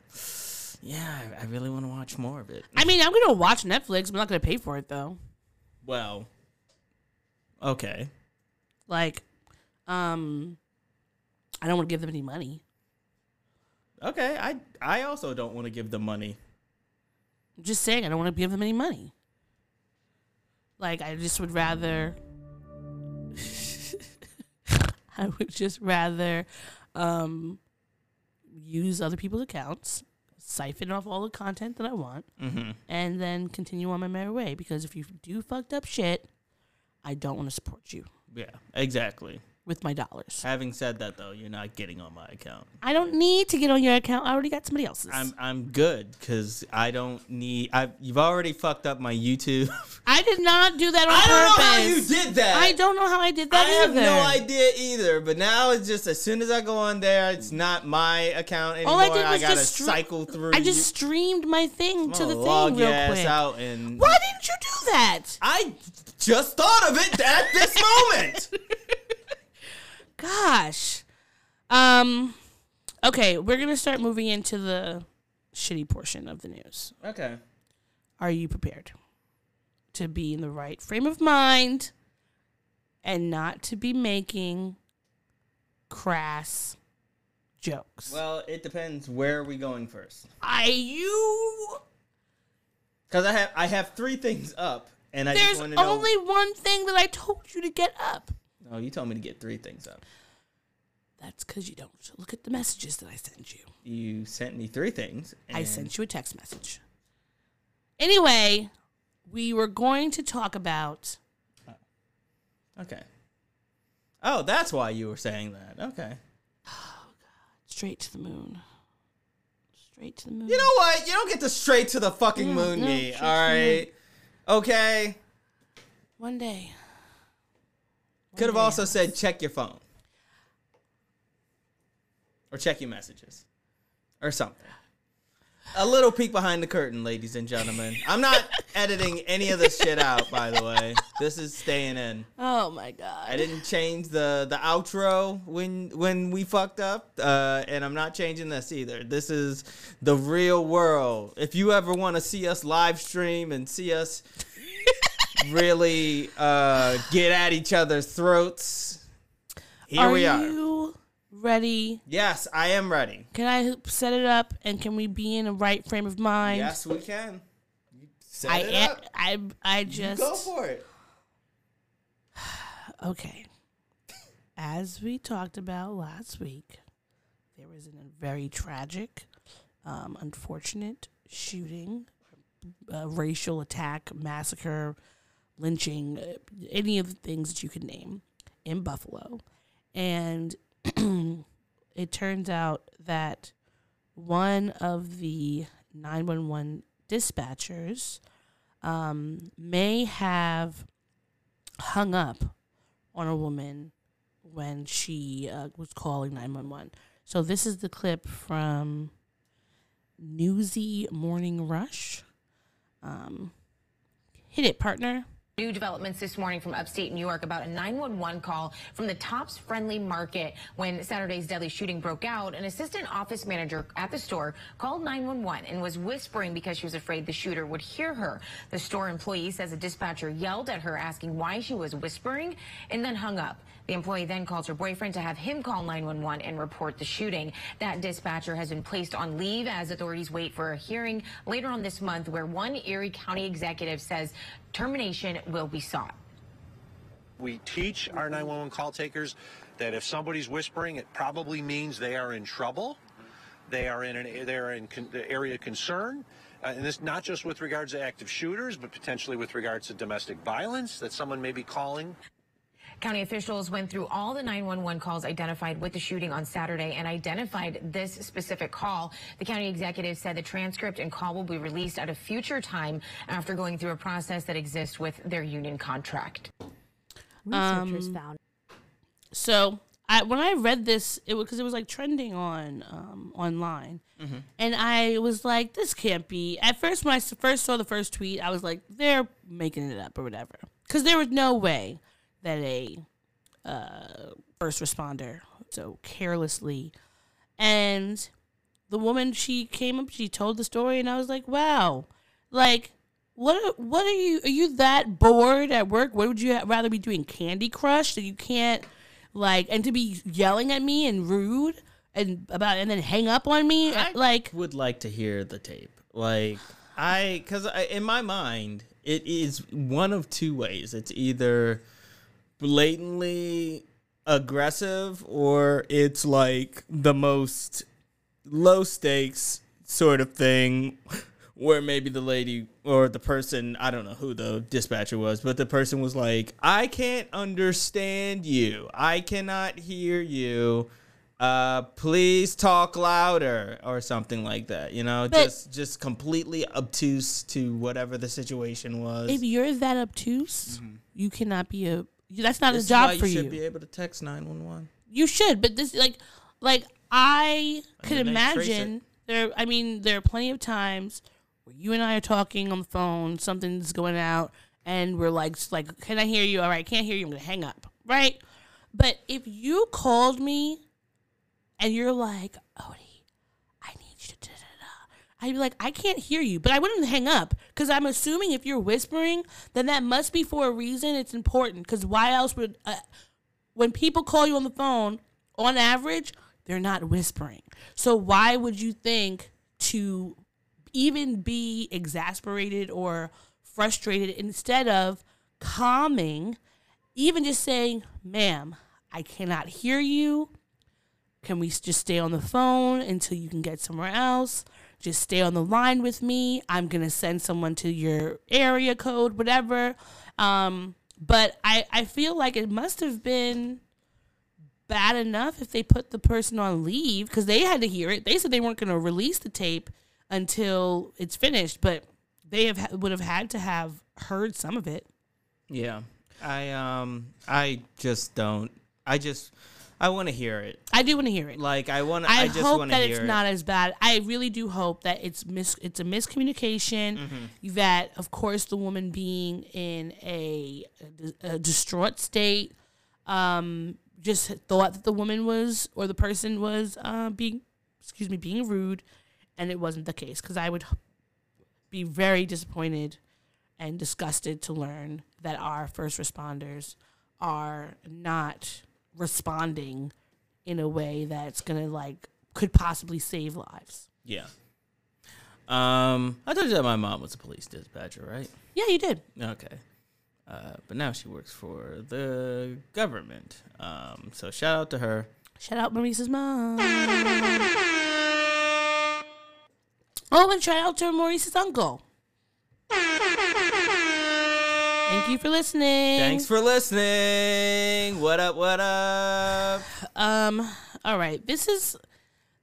yeah, I, I really want to watch more of it. I mean, I'm gonna watch Netflix. But I'm not gonna pay for it though. Well, okay, Like, um, I don't want to give them any money. okay. I I also don't want to give them money. I'm just saying, I don't want to give them any money. Like, I just would rather. I would just rather um, use other people's accounts, siphon off all the content that I want, Mm-hmm. and then continue on my merry way. Because if you do fucked up shit, I don't want to support you Yeah, exactly. With my dollars. Having said that, though, you're not getting on my account. I don't need to get on your account. I already got somebody else's. I'm I'm good because I don't need. I you've already fucked up my YouTube. I did not do that on I purpose. don't know how you did that. I don't know how I did that I have either. no idea either. But now it's just as soon as I go on there, it's not my account anymore. All I did was gotta just stre- cycle through. I just streamed my thing to the thing real quick. out and Why didn't you do that? I just thought of it at this moment. Gosh. Um. Okay, we're gonna start moving into the shitty portion of the news. Okay. Are you prepared to be in the right frame of mind and not to be making crass jokes? Well, it depends. Where are we going first? I you. Because I have I have three things up, and I just There's to know. only one thing that I told you to get up. No, you told me to get three things up. That's because you don't look at the messages that I send you. You sent me three things. I sent you a text message. Anyway, we were going to talk about uh, Okay. Oh, that's why you were saying that. Okay. Oh God! Straight to the moon. Straight to the moon. You know what? You don't get to straight to the fucking Yeah, moon no, me. All right. Okay. one day. Could have also said check your phone. Or check your messages. Or something. A little peek behind the curtain, ladies and gentlemen. I'm not editing any of this shit out, by the way. This is staying in. Oh my god. I didn't change the the outro when when we fucked up, uh, and I'm not changing this either. This is the real world. If you ever want to see us live stream and see us really uh, get at each other's throats, here are we are. you ready? Yes, I am ready. Can I set it up and can we be in a right frame of mind? Yes, we can. Set I it am, up. I I You just Go for it. Okay. As we talked about last week, there was a very tragic, um, unfortunate shooting, uh, racial attack, massacre, lynching, uh, any of the things that you could name in Buffalo. And it turns out that one of the 911 dispatchers um, may have hung up on a woman when she uh, was calling 911. So this is the clip from Newsy Morning Rush. Um, hit it, partner. New developments this morning from upstate New York about a 911 call from the Tops Friendly Market. When Saturday's deadly shooting broke out, an assistant office manager at the store called 911 and was whispering because she was afraid the shooter would hear her. The store employee says a dispatcher yelled at her asking why she was whispering and then hung up. The employee then calls her boyfriend to have him call 911 and report the shooting. That dispatcher has been placed on leave as authorities wait for a hearing later on this month where one Erie County executive says termination will be sought. We teach our 911 call takers that if somebody's whispering, it probably means they are in trouble. They are in an they're in con, the area of concern. Uh, and this not just with regards to active shooters, but potentially with regards to domestic violence that someone may be calling. County officials went through all the 911 calls identified with the shooting on Saturday and identified this specific call. The county executive said the transcript and call will be released at a future time after going through a process that exists with their union contract. Researchers found So I when I read this, it was because it was like trending on um, online, and I was like, "This can't be." At first, when I first saw the first tweet, I was like, "They're making it up or whatever," because there was no way that a uh, first responder so carelessly, and the woman she came up, she told the story, and I was like, "Wow, like." What what are you are you that bored at work? What would you rather be doing? Candy Crush that you can't like and to be yelling at me and rude and about and then hang up on me like would like to hear the tape. Like I, because I, in my mind, it is one of two ways. It's either blatantly aggressive or it's like the most low stakes sort of thing where maybe the lady or the person I don't know who the dispatcher was, but the person was like, "I can't understand you. I cannot hear you. Uh, please talk louder," or something like that. You know, But- just just completely obtuse to whatever the situation was. if you're that obtuse you cannot be a that's not. This a job for you you should be able to text nine one one. you should but this like like i could mean, imagine there i mean there are plenty of times where you and i are talking on the phone something's going out and we're like like can i hear you all right I can't hear you i'm gonna hang up right but if you called me and you're like odie i need you to da, da, da," I'd be like, I can't hear you, but I wouldn't hang up because I'm assuming if you're whispering, then that must be for a reason. It's important because why else would uh, when people call you on the phone, on average, they're not whispering. So why would you think to even be exasperated or frustrated instead of calming, even just saying, ma'am, I cannot hear you. Can we just stay on the phone until you can get somewhere else? Just stay on the line with me. I'm going to send someone to your area code, whatever. Um, but I, I feel like it must have been bad enough if they put the person on leave because they had to hear it. They said they weren't going to release the tape until it's finished, but they have would have had to have heard some of it. Yeah, I um, I just don't. I just, I want to hear it. I do want to hear it. Like I want. I, I, just hope want to that it's it. not as bad. I really do hope that it's mis it's a miscommunication. Mm-hmm. That of course the woman being in a, a distraught state, um, just thought that the woman was or the person was uh, being, excuse me, being rude, and it wasn't the case. Because I would be very disappointed and disgusted to learn that our first responders are not responding in a way that's gonna like could possibly save lives. Yeah. Um, I told you that my mom was a police dispatcher, right? Yeah, you did. Okay. Uh, but now she works for the government. Um, so shout out to her. Shout out Maurice's mom. Oh, and shout out to Maurice's uncle. Thank you for listening. Thanks for listening. What up? What up? Um, all right. This is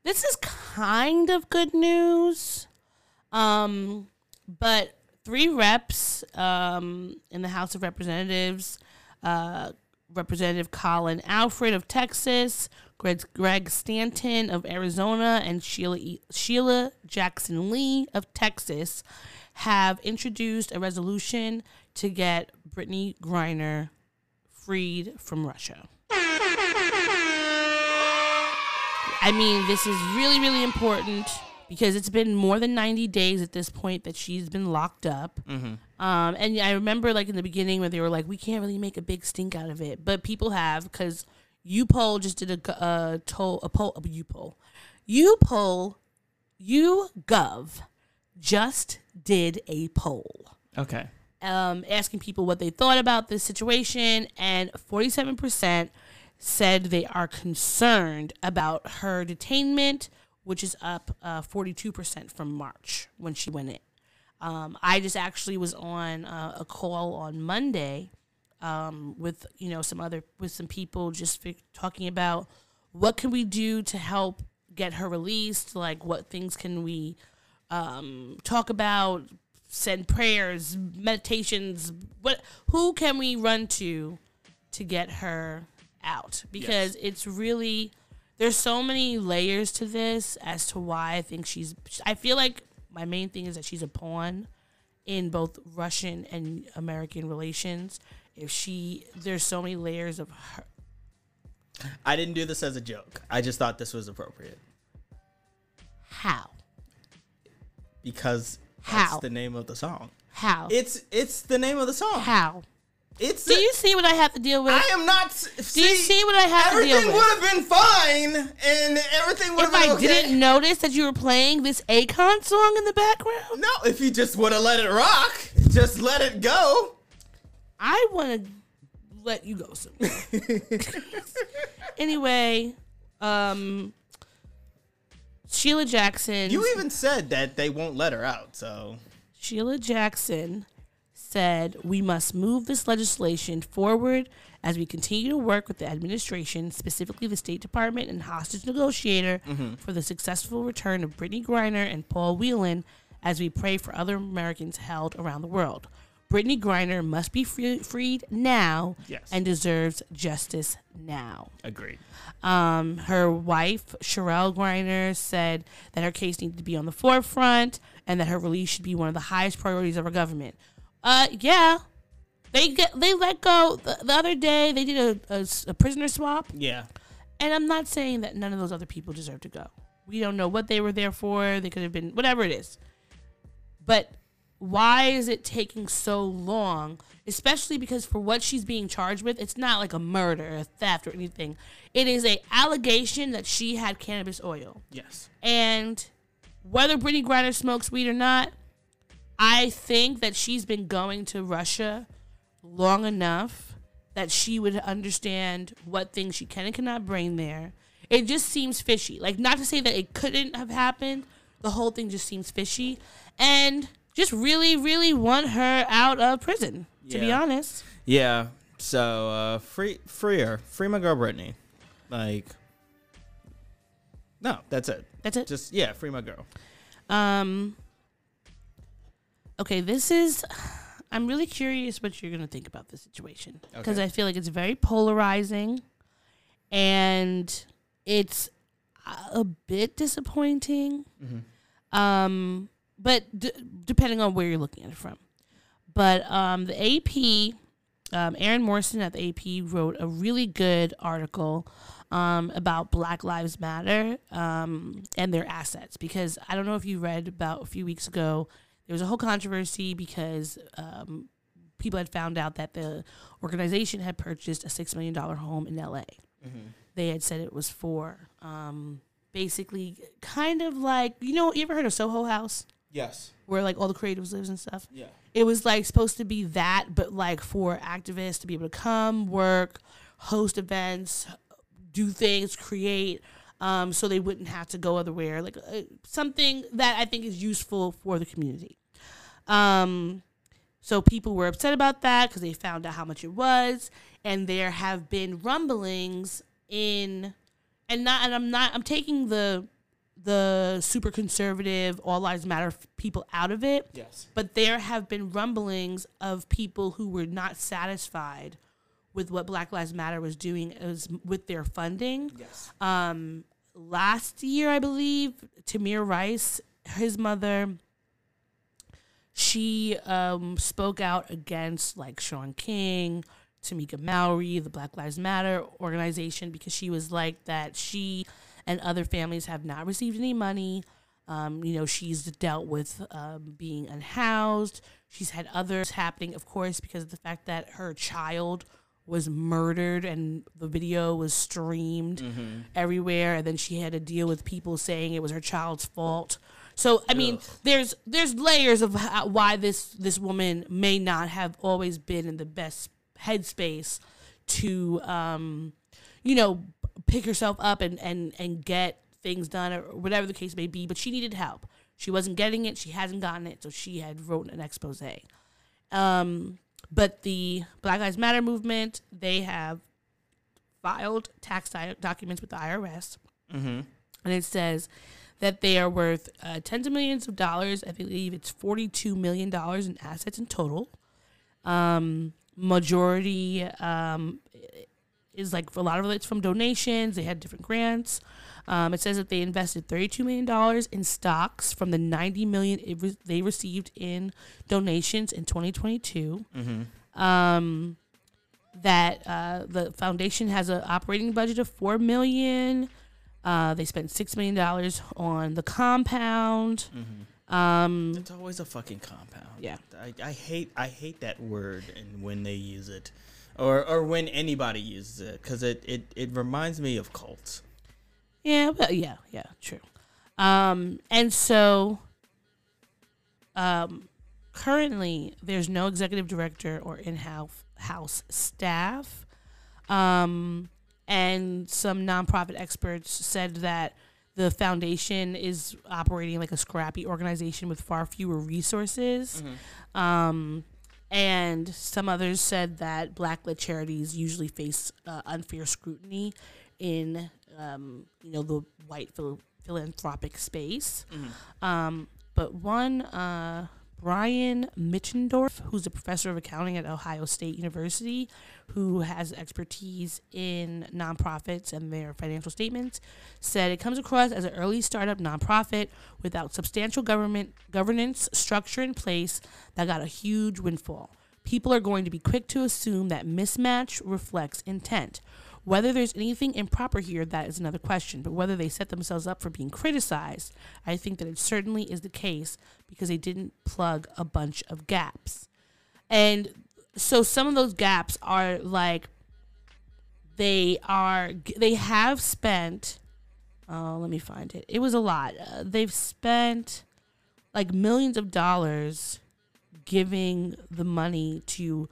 this is kind of good news. Um, but three reps um in the House of Representatives, uh Representative Colin Allred of Texas, Greg, Greg Stanton of Arizona, and Sheila E- Sheila Jackson Lee of Texas have introduced a resolution to get Brittney Griner freed from Russia. I mean, this is really, really important because it's been more than 90 days at this point that she's been locked up. Um, and I remember, like, in the beginning where they were like, we can't really make a big stink out of it. But people have because you poll just did a, g- a, toll, a poll, a poll you gov just did a poll Okay. Um, asking people what they thought about this situation, and 47% said they are concerned about her detainment, which is up uh, 42% from March when she went in. Um, I just actually was on uh, a call on Monday um, with you know some other with some people just talking about what can we do to help get her released, like what things can we um, talk about, send prayers, meditations. What who can we run to to get her out? Because it's really there's so many layers to this as to why I think she's. I feel like my main thing is that she's a pawn in both Russian and American relations. If she, there's so many layers of her. I didn't do this as a joke. I just thought this was appropriate How? because How? that's the name of the song. How? It's it's the name of the song. How? It's Do you see what I have to deal with? I am not. Do you see what I have to deal Everything would have been fine, and everything would have been If I didn't notice that you were playing this Akon song in the background, No, if you just would have let it rock, just let it go. I want to let you go soon. anyway, um, Sheila Jackson. You even said that they won't let her out, so Sheila Jackson said we must move this legislation forward as we continue to work with the administration, specifically the State Department and hostage negotiator, mm-hmm. for the successful return of Brittney Griner and Paul Whelan as we pray for other Americans held around the world. Brittney Griner must be free- freed now Yes. and deserves justice now. agreed. Um, her wife, Cherelle Griner, said that her case needed to be on the forefront and that her release should be one of the highest priorities of our government. Uh, yeah, they get they let go the, the other day. They did a a prisoner swap, Yeah, and I'm not saying that none of those other people deserve to go. We don't know what they were there for. They could have been whatever it is. But why is it taking so long? Especially because for what she's being charged with, it's not like a murder, or a theft, or anything. It is a allegation that she had cannabis oil. yes. And whether Brittney Griner smokes weed or not, I think that she's been going to Russia long enough that she would understand what things she can and cannot bring there. It just seems fishy. Like, not to say that it couldn't have happened, the whole thing just seems fishy. And just really, really want her out of prison, to be honest. Yeah. So uh, free, free her, free my girl Brittney. Like, no, that's it. That's it. Just yeah, free my girl. Um. Okay, this is. I'm really curious what you're gonna think about this situation because Okay. I feel like it's very polarizing, and it's a bit disappointing. Um, but d- depending on where you're looking at it from, but um, the AP, um, Aaron Morrison at the AP wrote a really good article um, about Black Lives Matter um, and their assets. Because I don't know if you read about a few weeks ago, there was a whole controversy because um, people had found out that the organization had purchased a $6 million home in LA. They had said it was for um, basically kind of like, you know, you ever heard of Soho House? Yes. Where like all the creatives lives and stuff? Yeah. it was like supposed to be that, but like for activists to be able to come, work, host events, do things, create, um, so they wouldn't have to go otherwhere. Like uh, something that I think is useful for the community. Um, so people were upset about that because they found out how much it was, and there have been rumblings in, and not, and I'm not, I'm taking the the super conservative all lives matter people out of it Yes. but there have been rumblings of people who were not satisfied with what Black Lives Matter was doing as with their funding. Yes. Um, last year, I believe, Tamir Rice, his mother, she um, spoke out against like Shaun King, Tamika Mallory, the Black Lives Matter organization, because she was like that she and other families have not received any money. Um, you know, she's dealt with um, being unhoused. She's had others happening, of course, because of the fact that her child was murdered and the video was streamed everywhere and then she had to deal with people saying it was her child's fault so i mean there's there's layers of how, why this this woman may not have always been in the best headspace to um you know pick herself up and and and get things done or whatever the case may be but she needed help she wasn't getting it she hasn't gotten it so she had wrote an expose um but the Black Lives Matter movement, they have filed tax di- documents with the IRS. Mm-hmm. And it says that they are worth uh, tens of millions of dollars. I believe it's $42 million in assets in total. Um, majority um, is like a lot of it's from donations. They had different grants. Um, it says that they invested $32 million in stocks from the 90 million it re- they received in donations in 2022. Um, that uh, the foundation has an operating budget of 4 million. Uh, they spent $6 million on the compound. Um, It's always a fucking compound. Yeah. I, I hate I hate that word and when they use it, or or when anybody uses it, because it, it it reminds me of cults. Yeah, but yeah, yeah, true. Um, and so, um, currently there's no executive director or in-house house staff. Um, and some nonprofit experts said that the foundation is operating like a scrappy organization with far fewer resources. Um, and some others said that black-led charities usually face uh, unfair scrutiny in, um, you know, the white phil- philanthropic space. Um, but one, uh, Brian Mittendorf, who's a professor of accounting at Ohio State University, who has expertise in nonprofits and their financial statements, said it comes across as an early startup nonprofit without substantial government governance structure in place that got a huge windfall. People are going to be quick to assume that mismatch reflects intent. Whether there's anything improper here, that is another question. But whether they set themselves up for being criticized, I think that it certainly is the case because they didn't plug a bunch of gaps. And so some of those gaps are like they are they have spent oh let me find it it was a lot uh, they've spent like millions of dollars giving the money to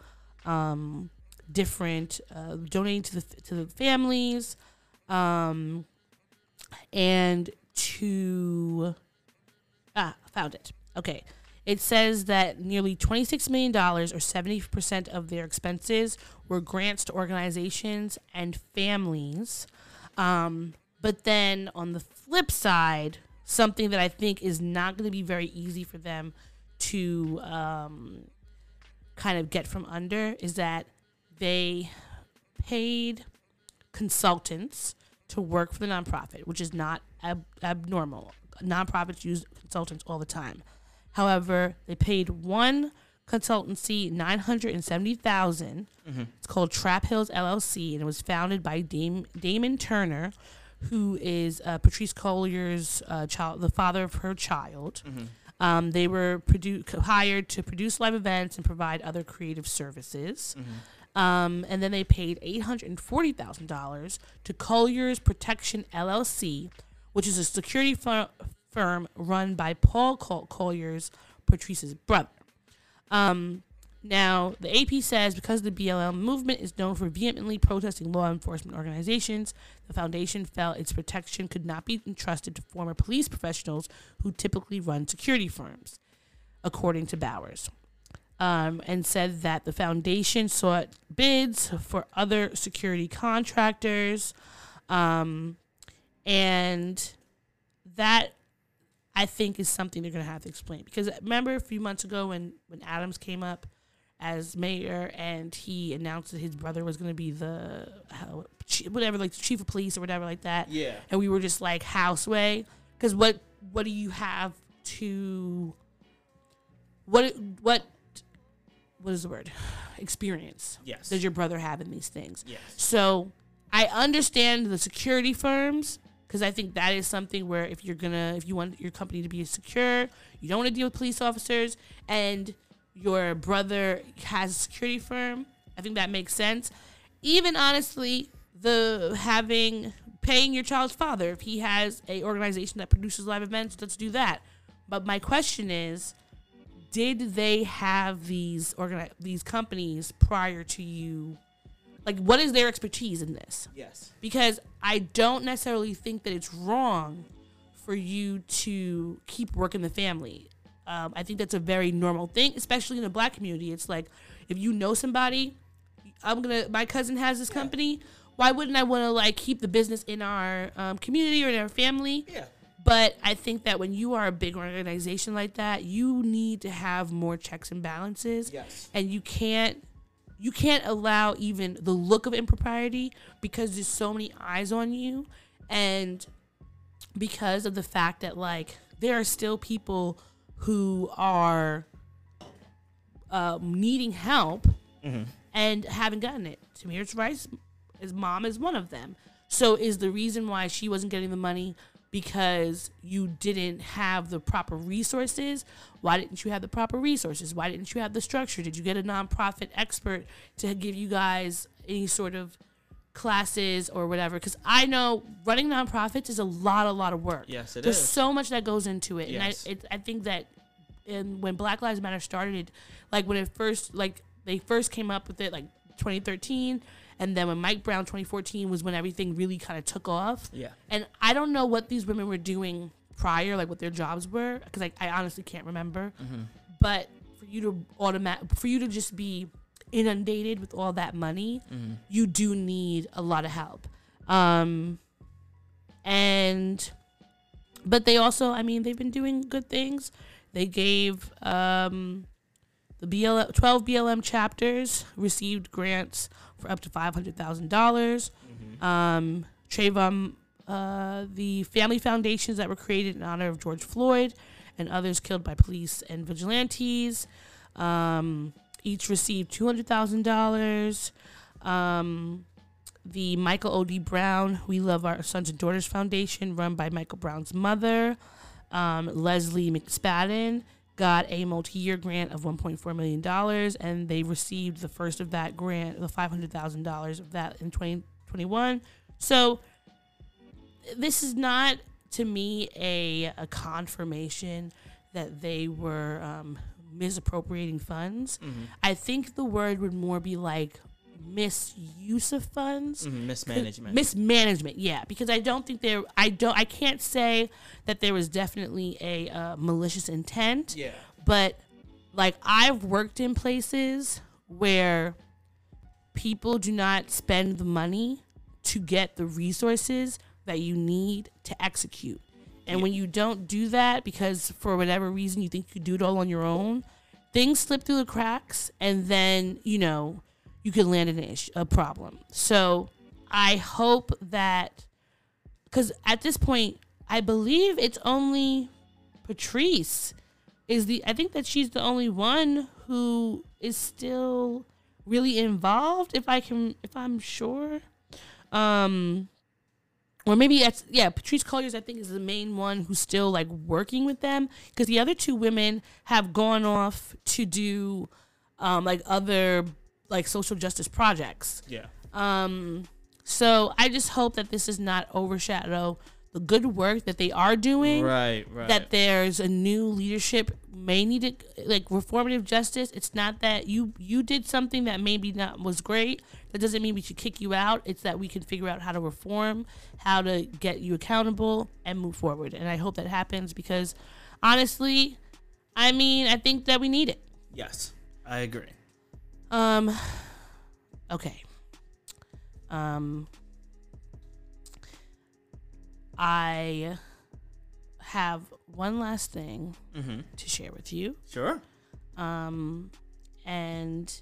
um, different uh, donating to the to the families um, and to ah found it. Okay. It says that nearly $26 million or 70% of their expenses were grants to organizations and families. Um, but then on the flip side something that i think is not going to be very easy for them to um, kind of get from under is that they paid consultants to work for the nonprofit, which is not ab- abnormal. Nonprofits use consultants all the time. However, they paid one consultancy nine hundred and seventy thousand. It's called Trap Heals LLC, and it was founded by Dame, Damon Turner, who is uh, Patrisse Cullors' uh, child, the father of her child. Um, they were produ- hired to produce live events and provide other creative services. Um, and then they paid $840,000 to Cullors Protection LLC, which is a security fir- firm run by Paul Col- Cullors, Patrisse's brother. Um, now, the AP says because the BLM movement is known for vehemently protesting law enforcement organizations, the foundation felt its protection could not be entrusted to former police professionals who typically run security firms, according to Bowers. Um, and said that the foundation sought bids for other security contractors. Um, and that I think is something they're going to have to explain. Because remember a few months ago when, when Adams came up as mayor and he announced that his brother was going to be the chi- whatever, like the chief of police or whatever like that. Yeah. And we were just like houseway. Because what what do you have to what what what is the word? Experience. Yes. Does your brother have in these things? Yes. So I understand the security firms because I think that is something where if you're gonna if you want your company to be secure, you don't want to deal with police officers, and your brother has a security firm. I think that makes sense. Even honestly, the having paying your child's father if he has a organization that produces live events, let's do that. But my question is, did they have these organi- these companies prior to you? Like, what is their expertise in this? Yes. because I don't necessarily think that it's wrong for you to keep working the family. Um, I think that's a very normal thing, especially in the black community. It's like if you know somebody, I'm gonna. My cousin has this company. Why wouldn't I want to like keep the business in our um, community or in our family? Yeah. But I think that when you are a big organization like that, you need to have more checks and balances. Yes. And you can't you can't allow even the look of impropriety because there's so many eyes on you and because of the fact that like there are still people who are um, needing help and haven't gotten it. Tamir's Rice, his mom is one of them. So is the reason why she wasn't getting the money because you didn't have the proper resources? Why didn't you have the proper resources? Why didn't you have the structure? Did you get a nonprofit expert to give you guys any sort of classes or whatever? Because I know running nonprofits is a lot, a lot of work. Yes, it There's is. so much that goes into it, Yes. and I, it, I think that and when Black Lives Matter started, like when it first like they first came up with it like 2013 and then when Mike Brown 2014 was when everything really kind of took off. Yeah. And I don't know what these women were doing prior, like what their jobs were, because I, I honestly can't remember. But for you to automatic, for you to just be inundated with all that money, you do need a lot of help. Um, and but they also, I mean, they've been doing good things. They gave um, the BLM, 12 BLM chapters received grants for up to $500,000. dollars Um, Trayvon, uh, the family foundations that were created in honor of George Floyd and others killed by police and vigilantes, um, each received $200,000. Um, the Michael O.D. Brown We Love Our Sons and Daughters Foundation, run by Michael Brown's mother, um, Lesley McSpadden, got a multi-year grant of 1.4 million dollars, and they received the first of that grant, the 500,000 dollars of that in 2021. So this is not to me a a confirmation that they were um, misappropriating funds. I think the word would more be like misuse of funds. Mhm, mismanagement. mismanagement yeah. Because i don't think there i don't i can't say that there was definitely a uh, malicious intent. Yeah. but like i've worked in places where people do not spend the money to get the resources that you need to execute. And when you don't do that because for whatever reason you think you do it all on your own things slip through the cracks and then you know you can land in an a problem. So i hope that because at this point i believe it's only patrisse is the i think that she's the only one who is still really involved if i can if i'm sure. Um or maybe that's yeah patrisse cullors i think is the main one who's still like working with them. Because the other two women have gone off to do um like other like social justice projects Yeah. um, so I just hope that this does not overshadow the good work that they are doing. Right, right. That there's a new leadership may need to like reformative justice. It's not that you you did something that maybe not was great. That doesn't mean we should kick you out. It's that we can figure out how to reform, how to get you accountable, and move forward. And I hope that happens because honestly, I mean, I think that we need it. yes, I agree. Um. Okay. Um. I have one last thing Mm-hmm. to share with you. Sure. Um, and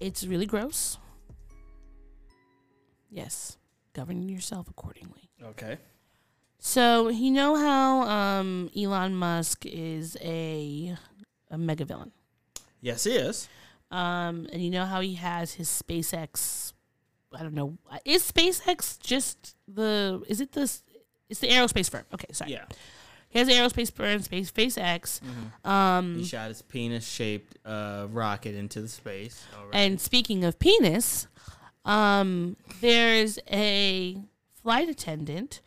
it's really gross. Yes, govern yourself accordingly. Okay. So you know how um, Elon Musk is a a mega villain. Yes, he is. Um, and you know how he has his SpaceX. I don't know. Is SpaceX just the? Is it this? It's the aerospace firm. Okay, sorry. Yeah. He has an aerospace firm, Space SpaceX. Um, He shot his penis-shaped uh, rocket into the space. And speaking of penis, um, there's a flight attendant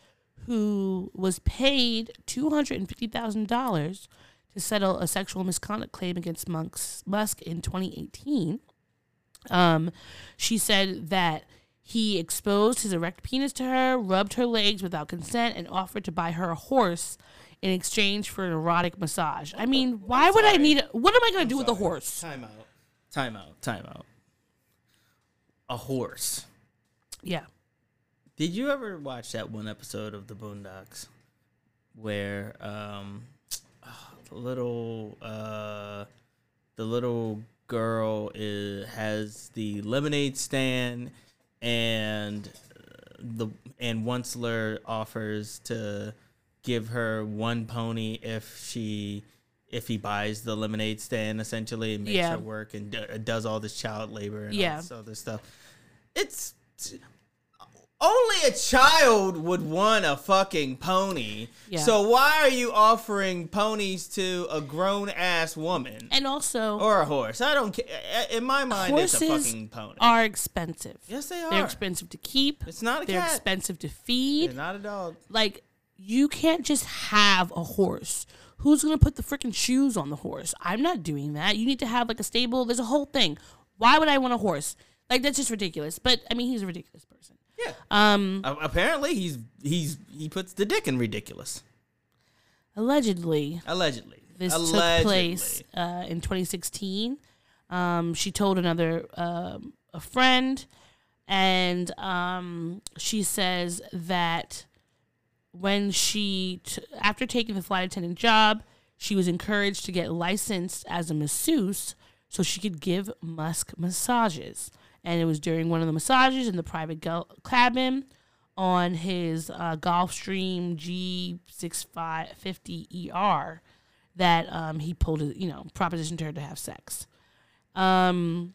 who was paid two hundred and fifty thousand dollars to settle a sexual misconduct claim against Musk's, Musk in 2018. Um, she said that he exposed his erect penis to her, rubbed her legs without consent, and offered to buy her a horse in exchange for an erotic massage. I mean, why would I need? A, What am I going to do with a horse? Time out. Time out. Time out. A horse. Yeah. Did you ever watch that one episode of the Boondocks where um little uh the little girl is, has the lemonade stand and uh, the and Onceler offers to give her one pony if she if he buys the lemonade stand essentially and makes Yeah. her work and d- does all this child labor and Yeah. all this other stuff. It's only a child would want a fucking pony. Yeah. So why are you offering ponies to a grown ass woman And also, or a horse? I don't care. In my mind, it's a horses fucking pony. are expensive. yes, they are. They're expensive to keep. It's not a They're cat. expensive to feed. They're not a dog. Like you can't just have a horse. Who's gonna put the freaking shoes on the horse? I'm not doing that. You need to have like a stable. There's a whole thing. Why would I want a horse? Like that's just ridiculous. But I mean, he's a ridiculous person. Yeah. Um, A- apparently, he's he's he puts the dick in ridiculous. allegedly, Allegedly. this Allegedly. took place uh, in 2016. Um, she told another um, a friend, and um, she says that when she t- after taking the flight attendant job, she was encouraged to get licensed as a masseuse so she could give Musk massages. And it was during one of the massages in the private go- cabin on his uh, Gulfstream G650 ER that um, he pulled, it, you know, propositioned her to have sex. Um,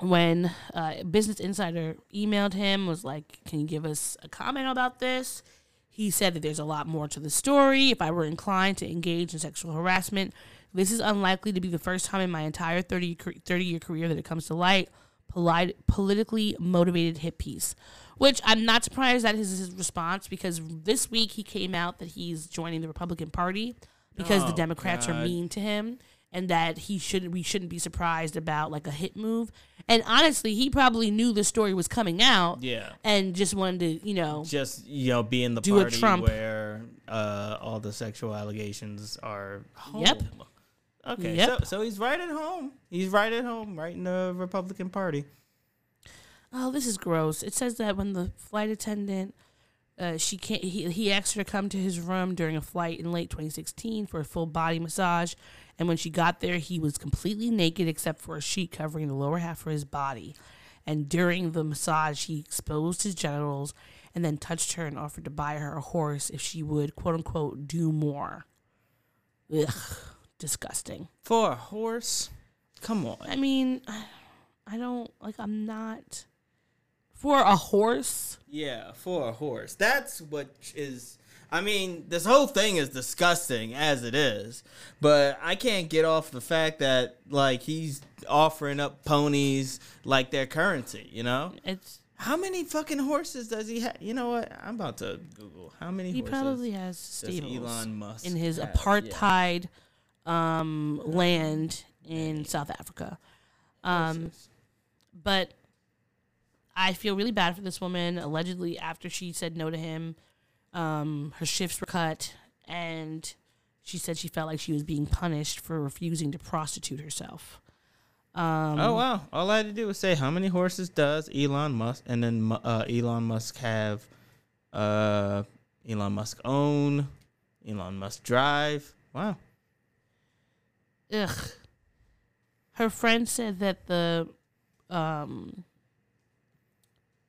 when uh, Business Insider emailed him, was like, "Can you give us a comment about this?" He said that there's a lot more to the story. If I were inclined to engage in sexual harassment, this is unlikely to be the first time in my entire 30, 30 year career that it comes to light. Politically motivated hit piece, which I'm not surprised that is his response because this week he came out that he's joining the Republican Party because the Oh, Democrats are mean to him and that he should we shouldn't be surprised about like a hit move. And honestly, he probably knew the story was coming out Yeah. and just wanted to, you know, Just you know, be in the Do a party Trump. where uh, all the sexual allegations are. Home. Yep. Okay. Yep. So so he's right at home. He's right at home, right in the Republican Party. oh, this is gross. It says that when the flight attendant uh, she can't. He, he asked her to come to his room during a flight in late 2016 for a full body massage, and when she got there, he was completely naked except for a sheet covering the lower half of his body. And during the massage, he exposed his genitals and then touched her and offered to buy her a horse if she would quote unquote do more. Ugh, disgusting. For a horse? Come on. I mean, I don't like. I'm not for a horse. Yeah, for a horse. That's what is. I mean, this whole thing is disgusting as it is, but I can't get off the fact that like he's offering up ponies like their currency. You know, It's how many fucking horses does he have? You know what? I'm about to Google how many. he probably has stables Elon Musk in his have? Yeah. Um, land in South Africa. Um, but I feel really bad for this woman. Allegedly, after she said no to him, um, her shifts were cut, and she said she felt like she was being punished for refusing to prostitute herself. Um, Oh wow! All I had to do was say how many horses does Elon Musk, and then uh, Elon Musk have, uh, Elon Musk own, Elon Musk drive. Wow. Ugh. Her friend said that the um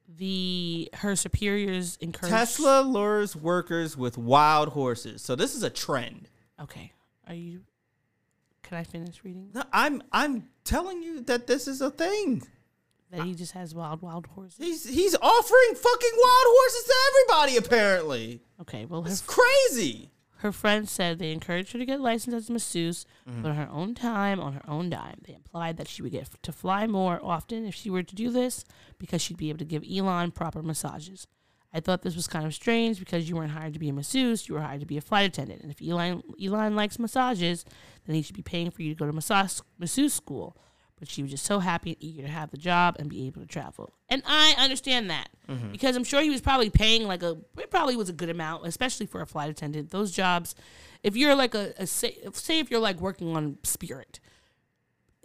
the her superiors encouraged Tesla lures workers with wild horses. So this is a trend. Okay. Are you Can I finish reading? No, I'm I'm telling you that this is a thing. That he just has wild, wild horses. He's he's offering fucking wild horses to everybody. Apparently, Okay, well, it's crazy. Her friends said they encouraged her to get licensed as a masseuse, Mm-hmm. but on her own time, on her own dime. They implied that she would get to fly more often if she were to do this because she'd be able to give Elon proper massages. I thought this was kind of strange because you weren't hired to be a masseuse, you were hired to be a flight attendant. And if Elon, Elon likes massages, then he should be paying for you to go to massage, masseuse school. But she was just so happy and eager to have the job and be able to travel. And I understand that because I'm sure he was probably paying like a, it probably was a good amount, especially for a flight attendant. Those jobs, if you're like a, a say, say if you're like working on Spirit,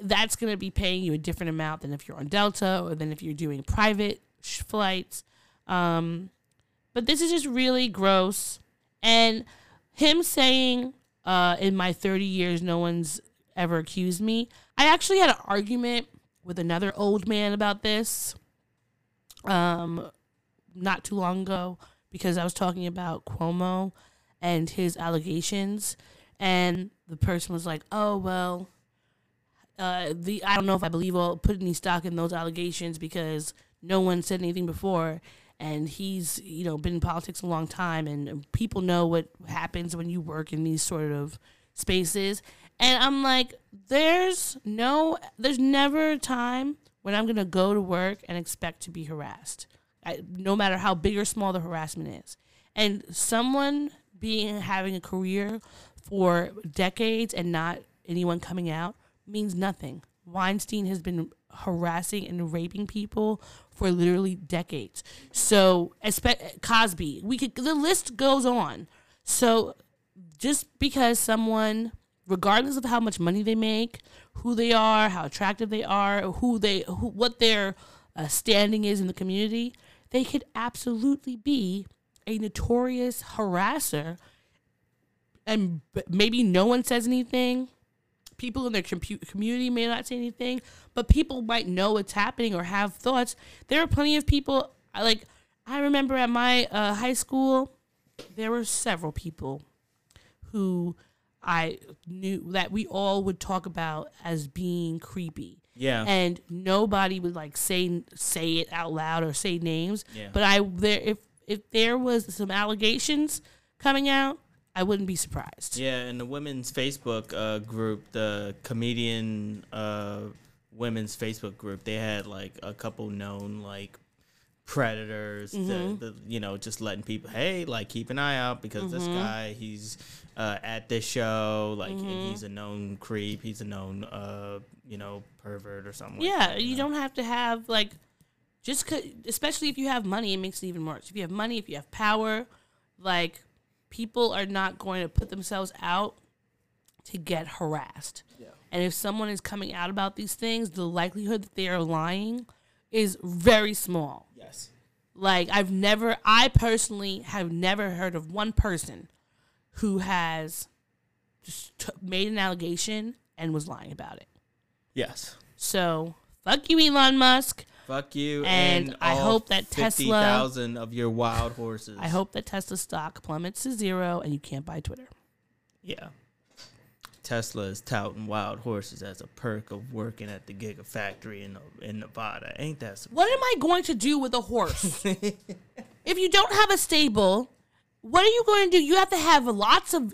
that's going to be paying you a different amount than if you're on Delta or than if you're doing private sh- flights. Um, but this is just really gross. And him saying, uh, in my 30 years, no one's ever accused me. I actually had an argument with another old man about this um, not too long ago because I was talking about Cuomo and his allegations. And the person was like, oh, well, uh, the I don't know if I believe I'll put any stock in those allegations because no one said anything before, and he's you know been in politics a long time, and people know what happens when you work in these sort of spaces. And I'm like, there's no, there's never a time when I'm gonna go to work and expect to be harassed, I, no matter how big or small the harassment is. And someone being having a career for decades and not anyone coming out means nothing. Weinstein has been harassing and raping people for literally decades. So, Cosby, we could the list goes on. So, just because someone regardless of how much money they make, who they are, how attractive they are, who they who, what their uh, standing is in the community, they could absolutely be a notorious harasser and maybe no one says anything people in their compu- community may not say anything, but people might know what's happening or have thoughts. There are plenty of people like I remember at my uh, high school, there were several people who I knew that we all would talk about as being creepy. Yeah. And nobody would like say say it out loud or say names. Yeah. But I there if if there was some allegations coming out, I wouldn't be surprised. Yeah, and the women's Facebook uh, group, the comedian uh, women's Facebook group, they had like a couple known like predators. Mm-hmm. That, that, you know, just letting people, hey, like keep an eye out because this Mm-hmm. guy, he's uh, at this show, like and he's a known creep, he's a known, uh, you know, pervert or something. like Yeah, that, you know? don't have to have like just especially if you have money, it makes it even worse. If you have money, if you have power, like people are not going to put themselves out to get harassed. Yeah. And if someone is coming out about these things, the likelihood that they are lying is very small. Yes. Like I've never I personally have never heard of one person who has just t- made an allegation and was lying about it. Yes. So, fuck you Elon Musk. Fuck you. And And, I hope that Tesla- 50,000 of your wild horses. I hope that Tesla stock plummets to zero and you can't buy Twitter. Yeah. Tesla is touting wild horses as a perk of working at the Gigafactory in in Nevada. Ain't that some What am I going to do with a horse? if you don't have a stable, what are you going to do? You have to have lots of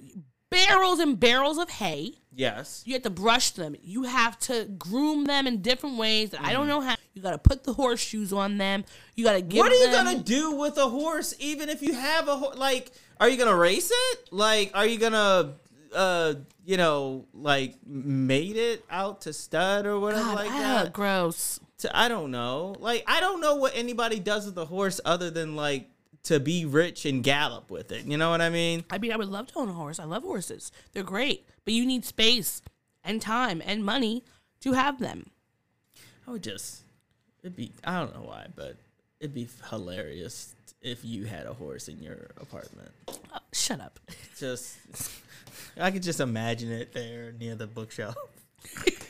barrels and barrels of hay. Yes. You have to brush them. You have to groom them in different ways that I Mm. don't know how. You got to put the horseshoes on them. You got to give What are you them- gonna do with a horse? Even if you have a horse, like, are you gonna race it? Like, are you gonna, uh, you know, like mate it out to stud or whatever God, like ah, that? gross. To, I don't know. Like, I don't know what anybody does with a horse other than like to be rich and gallop with it. You know what I mean? I mean, I would love to own a horse. I love horses. They're great, but you need space and time and money to have them. I would just, it'd be, I don't know why, but it'd be hilarious if you had a horse in your apartment. Oh, shut up. Just, I could just imagine it there near the bookshelf.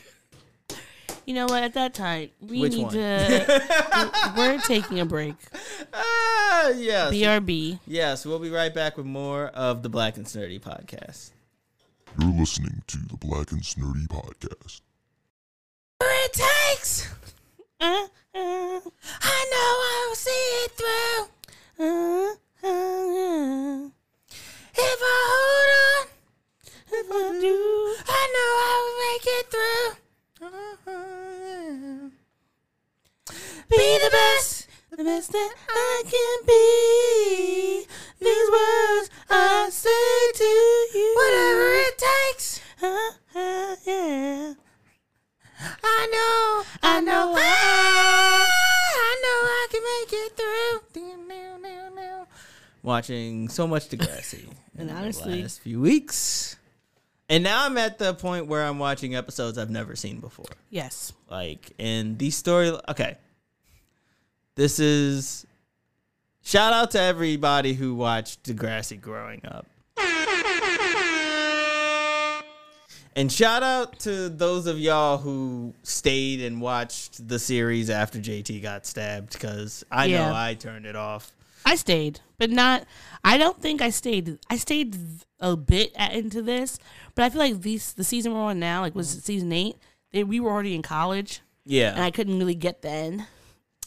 You know what? At that time, we Which need one? to. we're taking a break. Ah, yes. BRB. Yes, we'll be right back with more of the Black and Sturdy podcast. You're listening to the Black and Sturdy podcast. it takes. Uh, uh, I know I will see it through. uh, uh, If I hold on, if I do, I know I will make it through. Be the best. the best that I can be. These words I say to you. Whatever it takes. Uh, uh, yeah. I know, I know, I, I know I can make it through. Watching so much Degrassi in And the last few weeks, and now I'm at the point where I'm watching episodes I've never seen before. Yes. Like, and these story, okay, this is shout out to everybody who watched Degrassi growing up. And shout out to those of y'all who stayed and watched the series after JT got stabbed because I Yeah. know I turned it off. I stayed, but not. I don't think I stayed. I stayed a bit at, into this, but I feel like these the season we're on now, like was it season eight. They, we were already in college, Yeah, and I couldn't really get the end,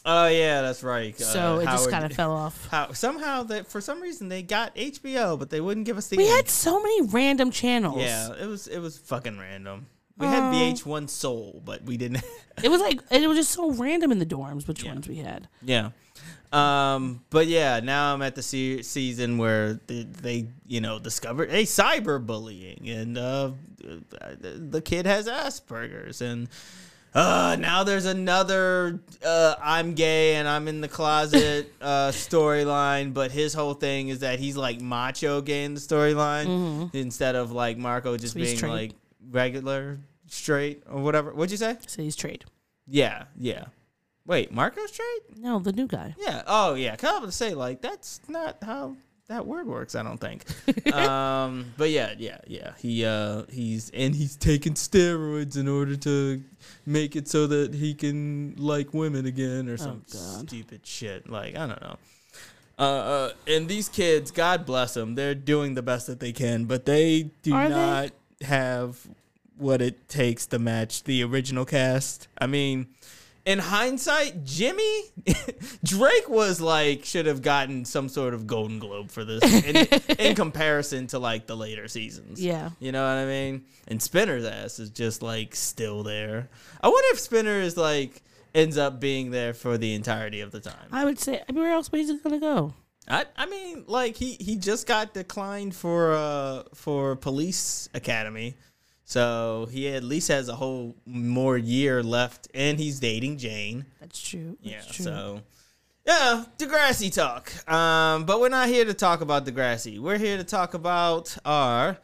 Oh yeah, that's right. so Uh, it just kind of fell off. How somehow that for some reason they got HBO, but they wouldn't give us the. We end. had so many random channels. Yeah, it was it was fucking random. We had VH1 Soul, but we didn't. it was like it was just so random in the dorms which ones we had. yeah. Um, but yeah, now I'm at the se- season where they, they, you know, discovered a cyberbullying, and uh, the kid has Asperger's, and uh, now there's another uh, I'm gay and I'm in the closet uh, storyline, but his whole thing is that he's like macho gay in the storyline instead of like Marco just So being straight. like regular straight or whatever. What'd you say? So he's trade. Yeah, yeah. Wait, Marco's straight? No, the new guy. Yeah. Oh, yeah. I was to say like that's not how that word works. I don't think. um, but yeah, yeah, yeah. He uh, he's and he's taking steroids in order to make it so that he can like women again or some God. stupid shit. Like I don't know. Uh, uh, and these kids, God bless them, they're doing the best that they can, but they do Are they? not have what it takes to match the original cast. I mean, in hindsight, Jimmy Drake was like should have gotten some sort of Golden Globe for this in, in comparison to like the later seasons. Yeah. you know what I mean. And Spinner's ass is just like still there. I wonder if Spinner is like ends up being there for the entirety of the time. I would say. I mean, where else was he gonna go? I, I mean, like he, he just got declined for uh for police academy, so he at least has a whole more year left, and he's dating Jane. That's true. That's Yeah, true. so yeah, Degrassi talk. Um, but we're not here to talk about Degrassi. We're here to talk about our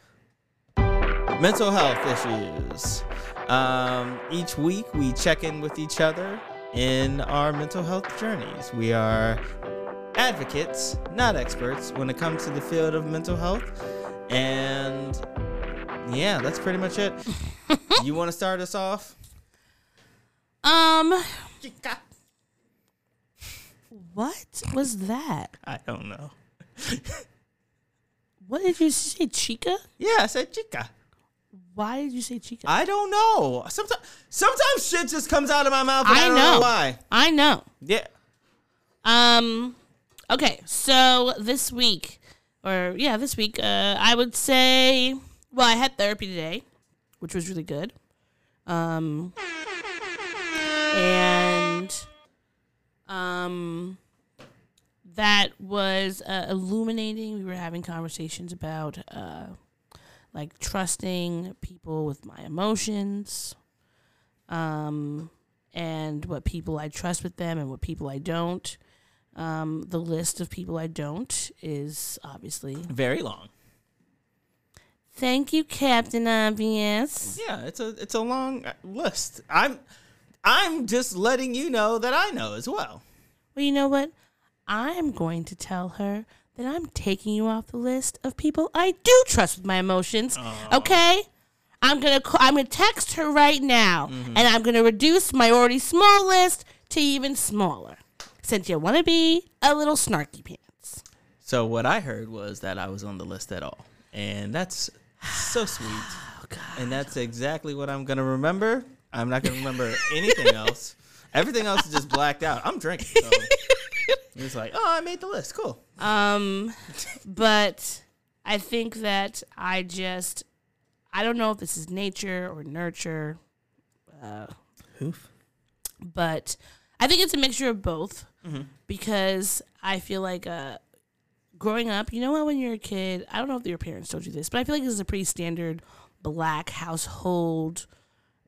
mental health issues. Um, each week we check in with each other in our mental health journeys. We are advocates, not experts, when it comes to the field of mental health. And yeah, that's pretty much it. you want to start us off? Um, what was that? I don't know. What did you say, Chica? Yeah, I said chica. Why did you say Chica? I don't know. Sometimes, sometimes shit just comes out of my mouth. And I, I don't know. know. why. I know. Yeah. Um, okay, so this week, or yeah, this week, uh, I would say, well, I had therapy today, which was really good. Um, and um, that was uh, illuminating. We were having conversations about uh, like trusting people with my emotions. Um, and what people I trust with them and what people I don't. Um, the list of people I don't is obviously. Very long. Thank you, Captain Obvious. Yeah, it's a it's a long uh, list. I'm I'm just letting you know that I know as well. Well, you know what? I'm going to tell her that I'm taking you off the list of people I do trust with my emotions. Okay? I'm gonna call, I'm gonna text her right now, and I'm gonna reduce my already small list to even smaller. Since you want to be a little snarky pants. So what I heard was that I was on the list at all, and that's so sweet. Oh God. And that's exactly what I'm gonna remember. I'm not gonna remember anything else. Everything else is just blacked out. I'm drinking. So it's like, oh, I made the list. Cool. Um, but I think that I just, I don't know if this is nature or nurture, Hoof. but I think it's a mixture of both Mm-hmm. because I feel like uh, growing up, you know what, when you're a kid, I don't know if your parents told you this, but I feel like this is a pretty standard black household,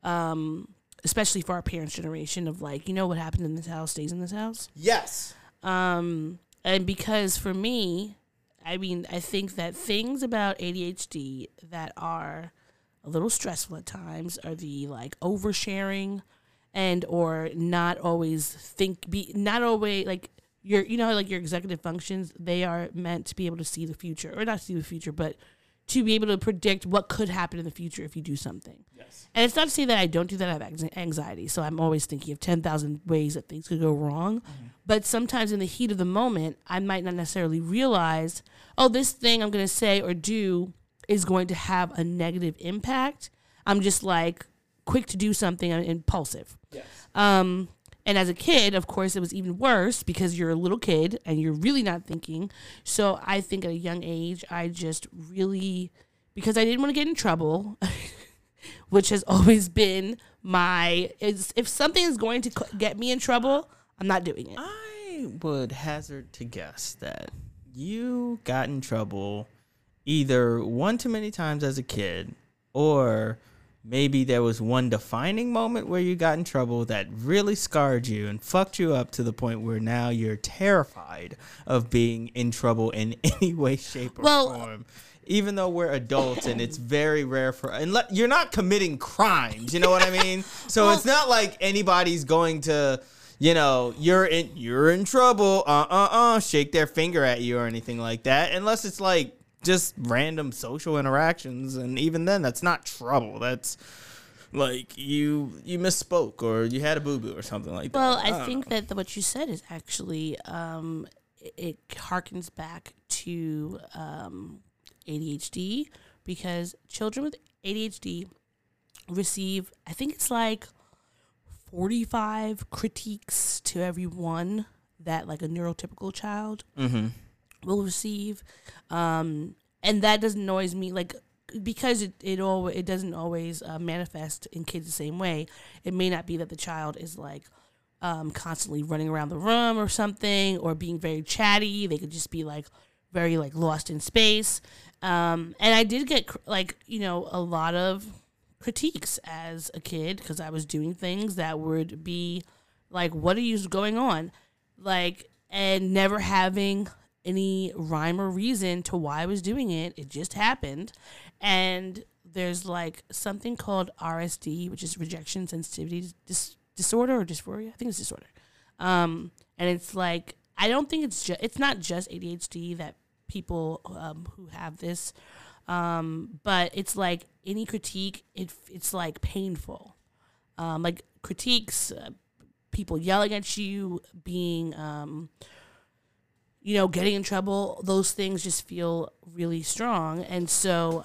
um, especially for our parents' generation of like, you know what happened in this house stays in this house. Yes. Um, and because for me, I mean, I think that things about ADHD that are a little stressful at times are the like oversharing and or not always think be not always like your you know like your executive functions they are meant to be able to see the future or not see the future but to be able to predict what could happen in the future if you do something. Yes. And it's not to say that I don't do that. I have anxiety. So I'm always thinking of 10,000 ways that things could go wrong. But sometimes in the heat of the moment, I might not necessarily realize, oh, this thing I'm going to say or do is going to have a negative impact. I'm just like quick to do something, I'm impulsive. Yes. Um, and as a kid, of course, it was even worse because you're a little kid and you're really not thinking. So I think at a young age, I just really, because I didn't want to get in trouble, which has always been my, if something is going to get me in trouble, I'm not doing it. I would hazard to guess that you got in trouble either one too many times as a kid or maybe there was one defining moment where you got in trouble that really scarred you and fucked you up to the point where now you're terrified of being in trouble in any way shape or Well- form. Even though we're adults and it's very rare for and you're not committing crimes you know what i mean? So it's not like anybody's going to you know you're in you're in trouble uh uh uh shake their finger at you or anything like that unless it's like just random social interactions and even then that's not trouble. That's like you you misspoke or you had a boo boo or something like that. Well, I know. think that the, what you said is actually um, it, it harkens back to um, ADHD because children with ADHD receive, I think it's like forty-five critiques to every one that like a neurotypical child will receive, um, and that doesn't always mean like because it it all it doesn't always uh, manifest in kids the same way. It may not be that the child is like um, constantly running around the room or something, or being very chatty. They could just be like very like lost in space. Um, and I did get like you know a lot of critiques as a kid because I was doing things that would be like, "What are you going on?" Like, and never having any rhyme or reason to why I was doing it. It just happened, and there's like something called RSD, which is rejection sensitivity dis- disorder or dysphoria. I think it's disorder. Um, and it's like I don't think it's just it's not just ADHD that people um, who have this, um, but it's like any critique. It it's like painful, um, like critiques, uh, people yelling at you, being um, you know, getting in trouble, those things just feel really strong. And so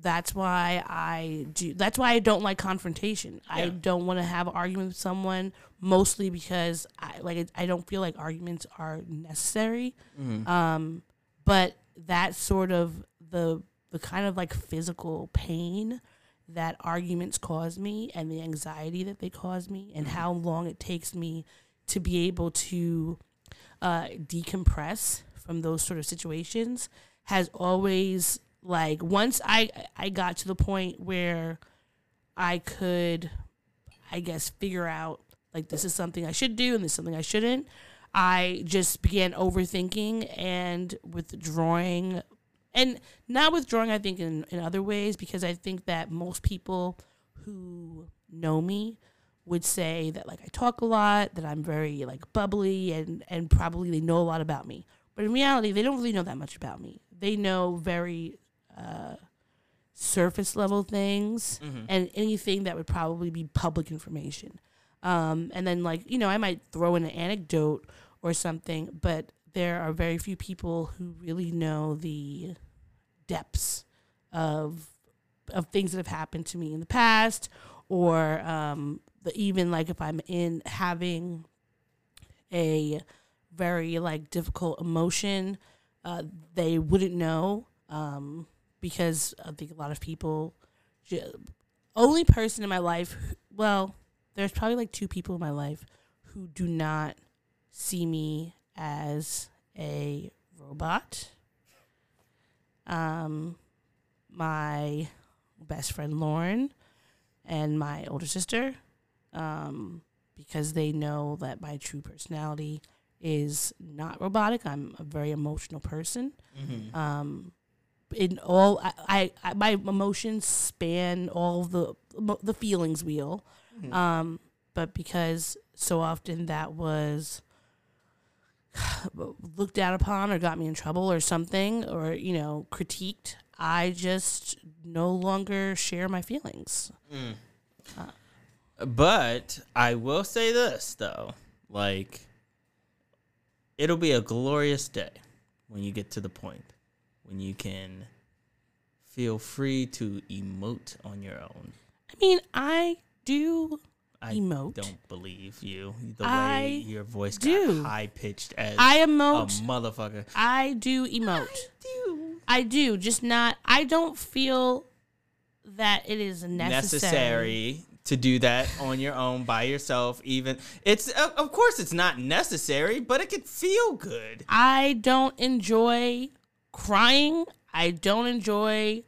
that's why I do that's why I don't like confrontation. I don't want to have an argument with someone mostly because I like I don't feel like arguments are necessary. Um but that sort of the the kind of like physical pain that arguments cause me and the anxiety that they cause me and how long it takes me to be able to uh, decompress from those sort of situations has always like once I I got to the point where I could I guess figure out like this is something I should do and this is something I shouldn't. I just began overthinking and withdrawing and not withdrawing I think in, in other ways because I think that most people who know me would say that like I talk a lot, that I'm very like bubbly and and probably they know a lot about me. But in reality, they don't really know that much about me. They know very uh, surface level things and anything that would probably be public information. Um, and then like you know, I might throw in an anecdote or something, but there are very few people who really know the depths of of things that have happened to me in the past, or um, the, even like if I'm in having a very like difficult emotion, uh, they wouldn't know um, because I think a lot of people. Only person in my life, well, there's probably like two people in my life who do not see me as a robot. Um, my best friend Lauren and my older sister, um, because they know that my true personality is not robotic. I'm a very emotional person. Um, in all, I, I, my emotions span all the the feelings wheel. Um, but because so often that was looked down upon or got me in trouble or something or you know critiqued i just no longer share my feelings But I will say this though, like it'll be a glorious day when you get to the point when you can feel free to emote on your own. i mean i do I Emote. don't believe you. The I way your voice do. got high pitched as I a emote. motherfucker. i do emote i do just not i don't feel that it is necessary, necessary to do that on your own by yourself even it's of course it's not necessary but it could feel good I don't enjoy crying. I don't enjoy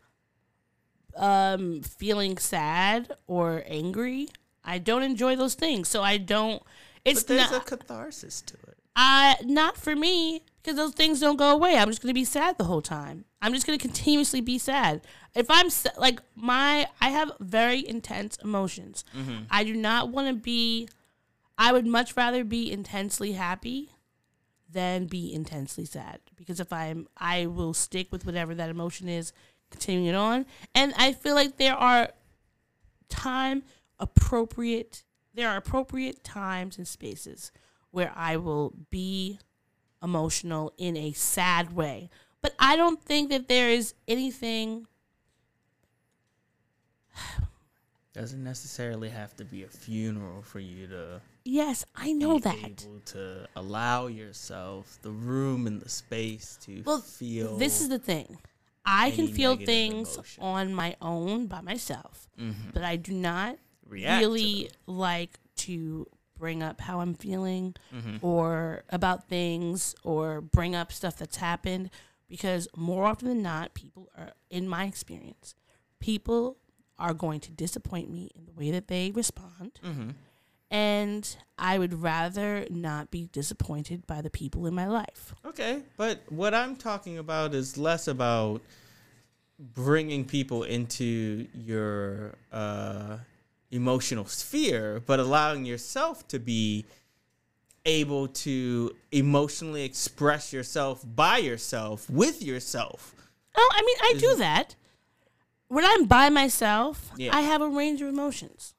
um feeling sad or angry. I don't enjoy those things. So I don't it's but there's not a catharsis to it I not for me because those things don't go away. I'm just going to be sad the whole time. I'm just going to continuously be sad. If I'm like my I have very intense emotions. Mm-hmm. I do not want to be I would much rather be intensely happy than be intensely sad because if I'm I will stick with whatever that emotion is, continuing it on. And I feel like there are time appropriate there are appropriate times and spaces where I will be emotional in a sad way. But I don't think that there is anything doesn't necessarily have to be a funeral for you to Yes, I know be that. able to allow yourself the room and the space to Well, feel this is the thing. I can feel things emotion. on my own by myself, mm-hmm. but I do not React really like to bring up how I'm feeling Mm-hmm. or about things or bring up stuff that's happened because more often than not, people are, in my experience, people are going to disappoint me in the way that they respond. Mm-hmm. And I would rather not be disappointed by the people in my life. Okay, but what I'm talking about is less about bringing people into your uh, emotional sphere, but allowing yourself to be able to emotionally express yourself by yourself with yourself. Oh, I mean, I do that. When I'm by myself, Yeah. I have a range of emotions.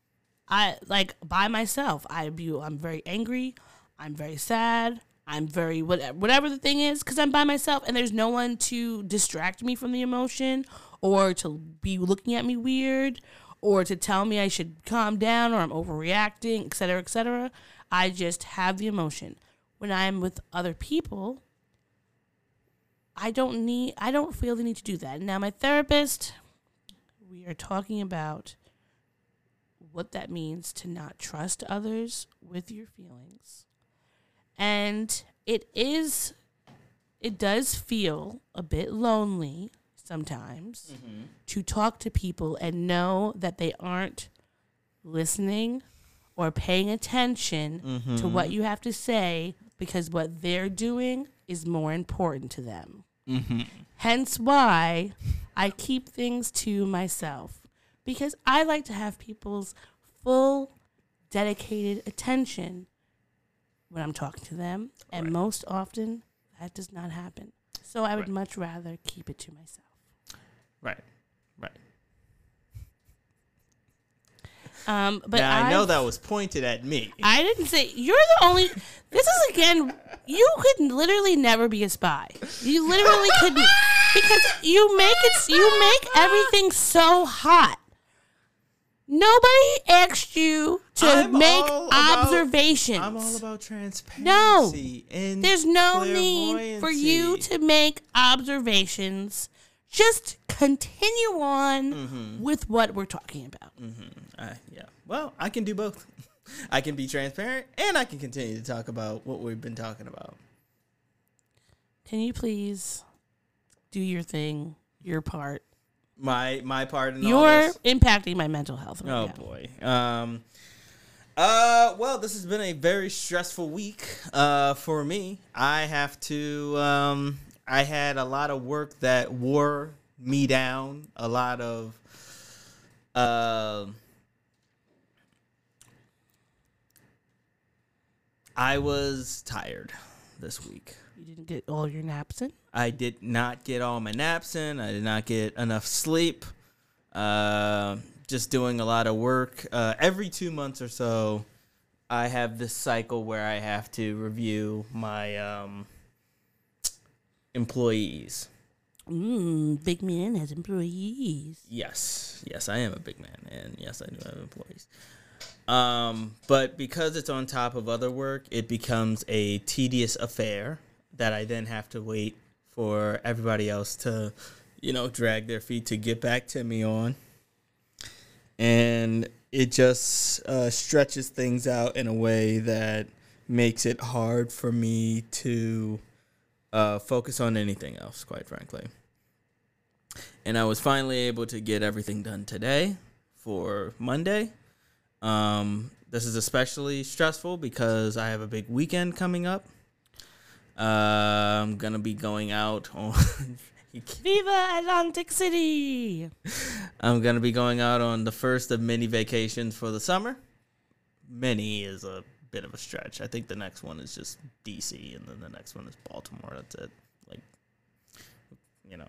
I like by myself. I be I'm very angry. I'm very sad. I'm very whatever, whatever the thing is because I'm by myself and there's no one to distract me from the emotion or to be looking at me weird or to tell me I should calm down or I'm overreacting, etc., cetera, et cetera. I just have the emotion. When I'm with other people, I don't need I don't feel the need to do that. Now my therapist we are talking about what that means to not trust others with your feelings. And it is it does feel a bit lonely sometimes mm-hmm. to talk to people and know that they aren't listening or paying attention to what mm-hmm. you have to say because what they're doing is more important to them. Mm-hmm. Hence why I keep things to myself because I like to have people's full dedicated attention when I'm talking to them, and most often that does not happen. So I would Right. much rather keep it to myself. Right. Right. Um, but now I know I've- that was pointed at me. I didn't say you're the only. This is again. You could literally never be a spy. You literally couldn't. because you make it you make everything so hot. Nobody asked you to I'm make all about- observations. I'm all about transparency. No. There's no need for you to make observations. Just continue on Mm-hmm. with what we're talking about. Uh, yeah. Well, I can do both. I can be transparent and I can continue to talk about what we've been talking about. Can you please do your thing, your part? My my part in You're impacting my mental health right Oh now. boy. Um. Uh. Well, this has been a very stressful week. Uh. For me, I have to. Um. I had a lot of work that wore me down. A lot of. Uh, I was tired this week. You didn't get all your naps in. I did not get all my naps in. I did not get enough sleep. Uh, just doing a lot of work. Uh, every two months or so, I have this cycle where I have to review my um, employees. Mm, big man has employees. Yes, yes, I am a big man, and yes, I do have employees. Um, but because it's on top of other work, it becomes a tedious affair that I then have to wait for everybody else to, you know, drag their feet to get back to me on. And it just uh, stretches things out in a way that makes it hard for me to uh, focus on anything else, quite frankly and I was finally able to get everything done today for Monday. Um, this is especially stressful because I have a big weekend coming up. Uh, I'm gonna be going out on. Viva Atlantic City! I'm gonna be going out on the first of many vacations for the summer. Many is a bit of a stretch. I think the next one is just DC, and then the next one is Baltimore. That's it. Like, you know.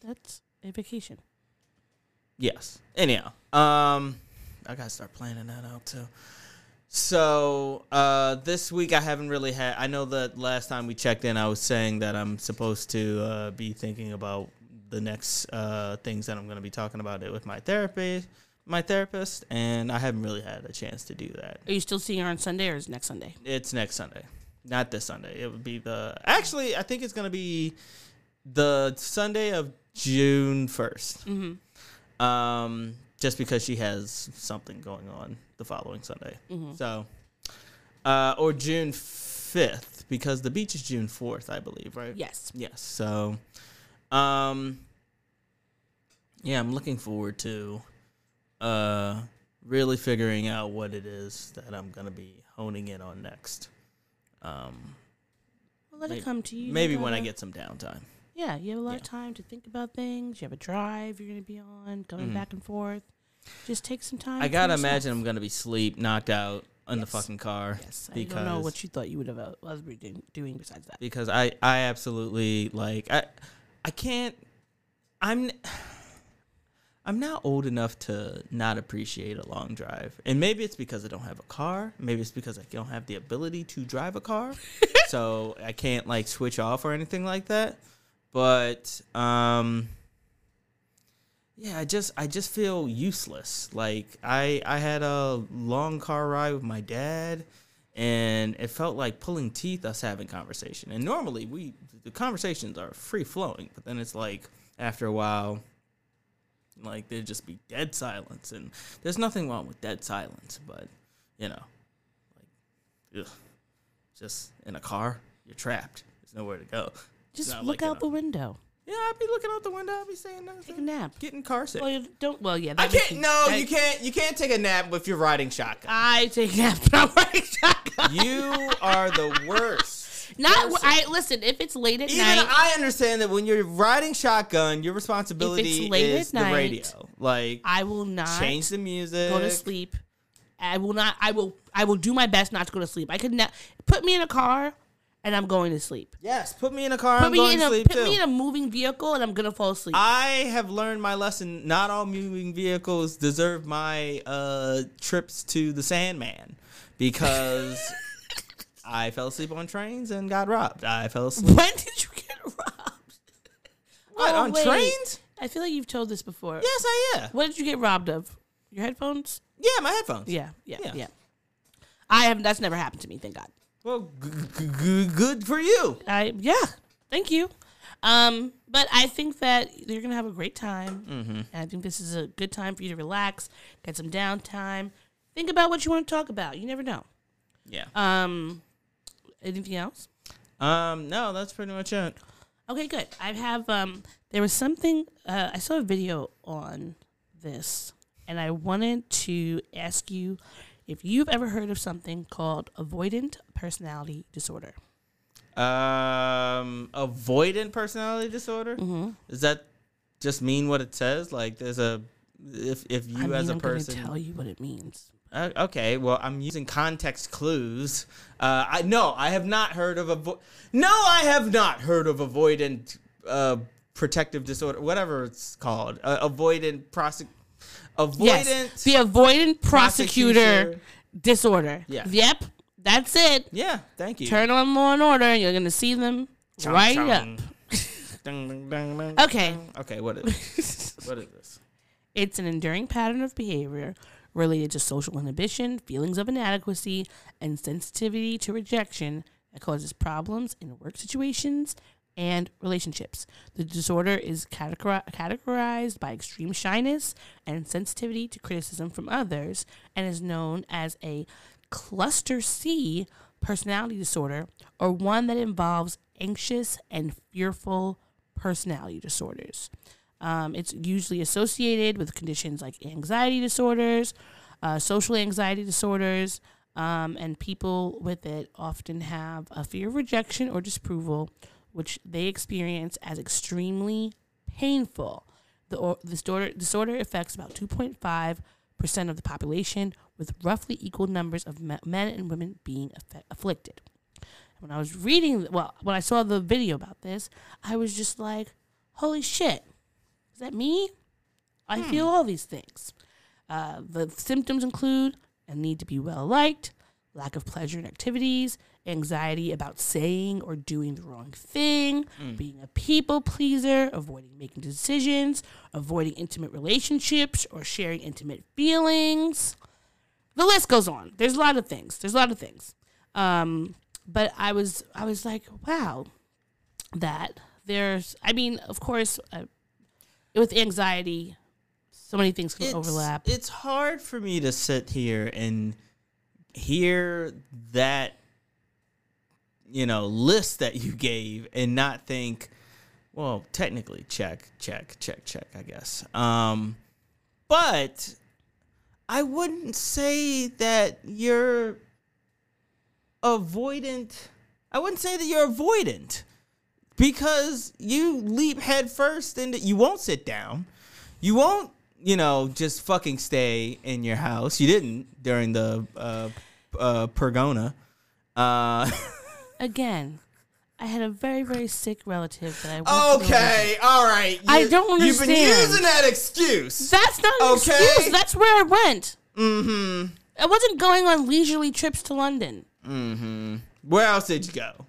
That's a vacation. Yes. Anyhow, um, I gotta start planning that out too. So uh, this week I haven't really had. I know that last time we checked in, I was saying that I'm supposed to uh, be thinking about the next uh, things that I'm going to be talking about it with my therapist, my therapist, and I haven't really had a chance to do that. Are you still seeing her on Sunday or is it next Sunday? It's next Sunday, not this Sunday. It would be the actually I think it's going to be the Sunday of June 1st Mm-hmm. um, just because she has something going on the following Sunday. Mm-hmm. So, uh, or June fifth because the beach is June fourth, I believe, right? Yes. Yes. So, um, yeah, I'm looking forward to uh really figuring out what it is that I'm gonna be honing in on next. Um, Well, let Maybe- it come to you. maybe You when I get some downtime. Yeah, you have a lot Yeah. of time to think about things. You have a drive you're going to be on, going Mhm. back and forth. Just take some time. I gotta imagine I'm gonna be sleep knocked out in the fucking car. Yes, I don't know what you thought you would have uh, was doing, doing besides that. because I I absolutely like I I can't I'm I'm not old enough to not appreciate a long drive. And maybe it's because I don't have a car. Maybe it's because I don't have the ability to drive a car. so I can't like switch off or anything like that. But um yeah, I just I just feel useless. Like I I had a long car ride with my dad and it felt like pulling teeth us having conversation. And normally we the conversations are free flowing, but then it's like after a while like there'd just be dead silence and there's nothing wrong with dead silence, but you know, like ugh, just in a car, you're trapped. There's nowhere to go. Just look like, you out know- the window. Yeah, I'd be looking out the window. I'd be saying Take a nothing. nap. Getting car sick. Well, you don't. Well, yeah. I can't. No, you can't. You can't take a nap if you're riding shotgun. I take a nap. but I'm riding shotgun. You are the worst. Not. person. I listen. If it's late at Even night, I understand that when you're riding shotgun, your responsibility late is the night, radio. Like I will not change the music. go to sleep. I will not. I will. I will do my best not to go to sleep. I could not put me in a car, and I'm going to sleep. Yes, put me in a car. Put I'm me going in to a sleep put too. me in a moving vehicle, and I'm gonna fall asleep. I have learned my lesson. Not all moving vehicles deserve my uh, trips to the Sandman because I fell asleep on trains and got robbed. I fell asleep. when did you get robbed? What, Oh, on wait. trains? I feel like you've told this before. Yes, I yeah. What did you get robbed of? Your headphones? Yeah, my headphones. Yeah, yeah, Yeah. yeah. I have. That's never happened to me. Thank God. Well, g- g- good for you. I yeah. Thank you. Um, but I think that you're gonna have a great time, Mm-hmm. and I think this is a good time for you to relax, get some downtime, think about what you want to talk about. You never know. Yeah. Um, anything else? Um, no, that's pretty much it. Okay, good. I have um there was something uh, I saw a video on this and I wanted to ask you if you've ever heard of something called avoidant personality disorder. Um, avoidant personality disorder. Mm-hmm. Does that just mean what it says? Like, there's a if if you I mean, as a I'm person. tell you what it means. Uh, okay, well, I'm using context clues. Uh, I no, I have not heard of avo- No, I have not heard of avoidant uh, protective disorder, whatever it's called. Uh, avoidant prosec. Avoidant. Yes, the avoidant prosecutor prosecutor. disorder. Yeah. Yep, that's it. Yeah, thank you. Turn on Law and Order, and you're going to see them right up. Ding, ding, ding, Okay. Okay, what is what is this? It's an enduring pattern of behavior related to social inhibition, feelings of inadequacy, and sensitivity to rejection that causes problems in work situations and relationships. The disorder is categorized by extreme shyness and sensitivity to criticism from others and is known as a cluster C personality disorder or one that involves anxious and fearful personality disorders. Um, it's usually associated with conditions like anxiety disorders, uh, social anxiety disorders, um, and people with it often have a fear of rejection or disapproval, which they experience as extremely painful. The or, disorder, disorder affects about 2.5% of the population, with roughly equal numbers of men and women being affe- afflicted. When I was reading, well, when I saw the video about this, I was just like, holy shit, that me? I feel all these things. Uh, the symptoms include a need to be well liked, lack of pleasure in activities, anxiety about saying or doing the wrong thing, being a people pleaser, avoiding making decisions, avoiding intimate relationships or sharing intimate feelings. The list goes on. There's a lot of things. There's a lot of things. Um, but I was I was like, wow, that there's. I mean, of course, uh, with anxiety, so many things can It's- overlap. It's hard for me to sit here and hear that you know list that you gave and not think, well, technically check, check, check, check, I guess. Um, but I wouldn't say that you're avoidant. I wouldn't say that you're avoidant because you leap head first into you won't sit down. You won't, you know, just fucking stay in your house. You didn't during the uh, uh, pergona. Uh, Again, I had a very very sick relative that I went to go okay, all right. I don't You've been understand. using that excuse. That's not an Okay. excuse. That's where I went. Mm-hmm. I wasn't going on leisurely trips to London Mm-hmm. Where else did you go?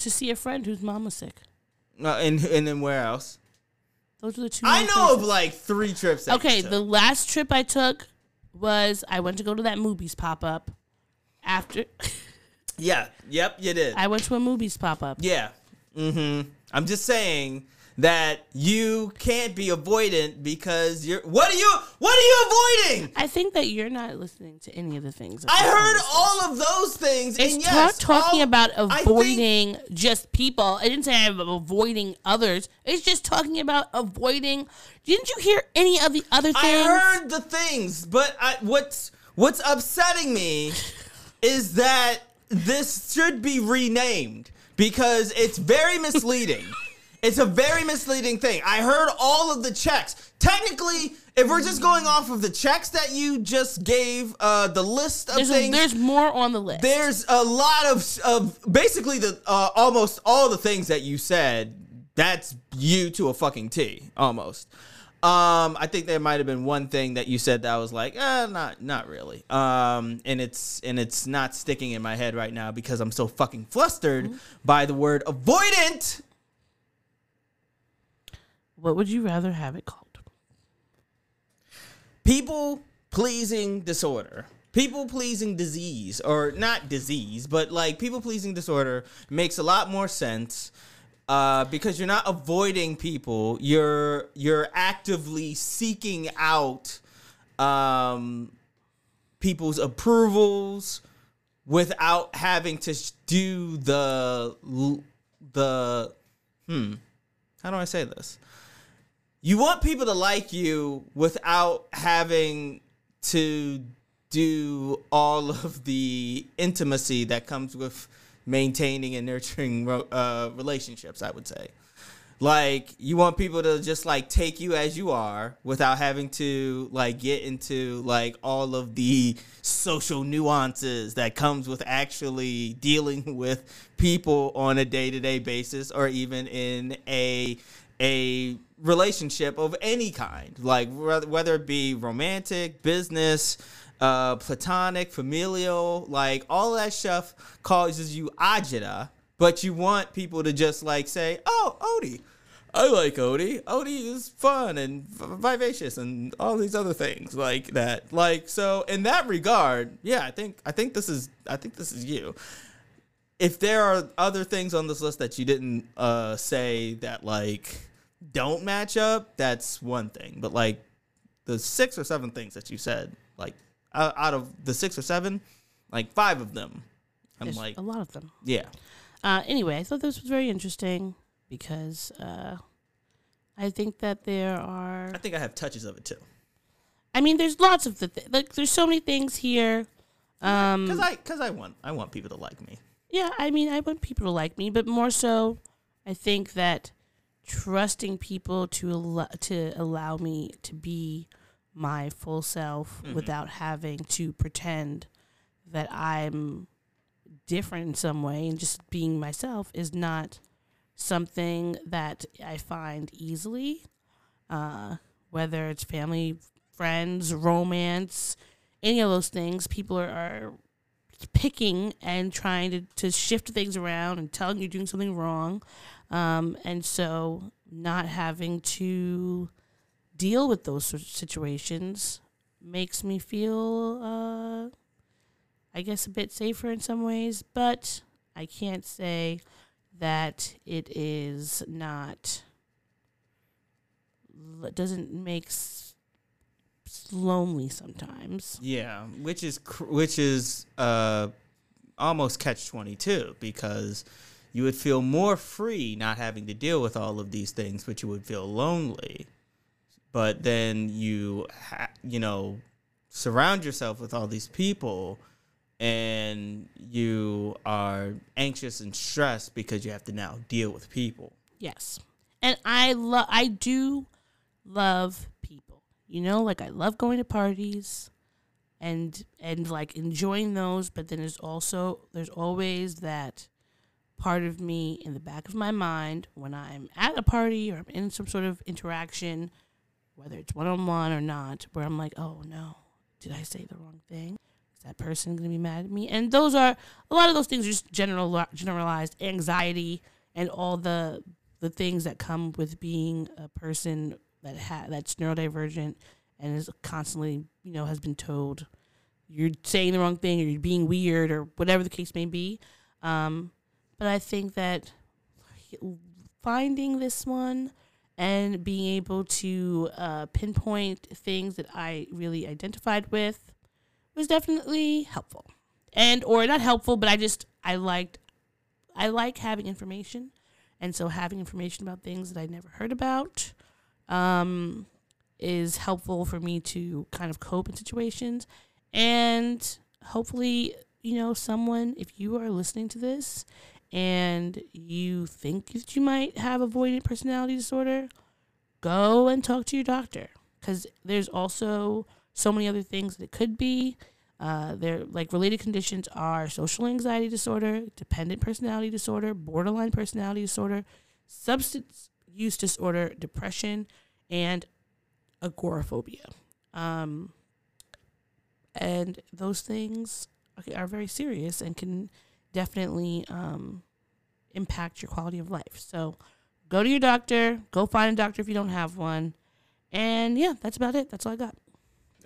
To see a friend whose mom was sick. Uh, and and then where else? Those are the two. I know of like three trips. That Okay, the last trip I took was I went to go to that movies pop up. After yeah, yep, you did. I went to a movies pop up. Yeah. Mm-hmm. I'm just saying that you can't be avoidant because you're. What are you? What are you avoiding? I think that you're not listening to any of the things. I heard all of those things. It's and ta- yes, talking all- about I think- avoiding just people. I didn't say I'm avoiding others. It's just talking about avoiding. Didn't you hear any of the other things? I heard the things, but I, what's what's upsetting me is that this should be renamed because it's very misleading. It's a very misleading thing. I heard all of the checks. Technically, if we're just going off of the checks that you just gave, uh, the list of There's, a, things, there's more on the list. there's a lot of of basically the uh, almost all the things that you said. That's you to a fucking T, almost. Um, I think there might have been one thing that you said that I was like, eh, not not really. Um, and it's and it's not sticking in my head right now because I'm so fucking flustered by the word avoidant. What would you rather have it called? people pleasing disorder. People pleasing disease or not disease but like people pleasing disorder makes a lot more sense uh, because you're not avoiding people. You're you're actively seeking out um, people's approvals without having to do the the hmm how do i say this you want people to like you without having to do all of the intimacy that comes with maintaining and nurturing uh, relationships i would say. Like you want people to just like take you as you are without having to like get into like all of the social nuances that comes with actually dealing with people on a day-to-day basis or even in a a relationship of any kind like whether it be romantic business uh platonic familial like all that stuff causes you agita but you want people to just like say, "Oh, Odie, I like Odie. Odie is fun and vivacious and all these other things like that." Like so, in that regard, yeah, I think I think this is I think this is you. If there are other things on this list that you didn't uh, say that like don't match up, that's one thing. But like the six or seven things that you said, like out of the six or seven, like five of them, I'm There's like a lot of them. yeah. Uh, anyway, I thought this was very interesting because uh, I think that there are. I think I have touches of it too. I mean, there's lots of the th- like. There's so many things here. Um, Cause I, cause I want, I want people to like me. yeah, I mean, I want people to like me, but more so, I think that trusting people to al- to allow me to be my full self Mhm. without having to pretend that I'm different in some way and just being myself is not something that I find easily. Uh, whether it's family, friends, romance, any of those things, people are, are picking and trying to, to shift things around and telling you you're doing something wrong. Um, and so not having to deal with those situations makes me feel, uh, I guess, a bit safer in some ways, but I can't say that it is not, doesn't make lonely sometimes. Yeah, which is which is uh almost catch twenty two because you would feel more free not having to deal with all of these things, but you would feel lonely. But then you ha- you know surround yourself with all these people and you are anxious and stressed because you have to now deal with people. Yes. And I love I do love people. You know, like I love going to parties and and like enjoying those, but then there's also there's always that part of me in the back of my mind when I'm at a party or I'm in some sort of interaction, whether it's one on one or not, where I'm like, "Oh no, did I say the wrong thing?" Is that person going to be mad at me? And those are a lot of those things are just general generalized anxiety and all the the things that come with being a person that ha- that's neurodivergent and is constantly, you know, has been told you're saying the wrong thing or you're being weird or whatever the case may be. Um, but I think that finding this one and being able to uh, pinpoint things that I really identified with was definitely helpful. And or not helpful, but I just I liked I like having information. And so having information about things that I never heard about um, is helpful for me to kind of cope in situations. And hopefully, you know, someone, if you are listening to this and you think that you might have avoidant personality disorder, go and talk to your doctor because there's also so many other things that it could be. Uh, they're like related conditions are social anxiety disorder, dependent personality disorder, borderline personality disorder, substance use disorder, depression, and agoraphobia. Um, and those things are very serious and can definitely um, impact your quality of life. So go to your doctor. Go find a doctor if you don't have one. And yeah, that's about it. That's all I got.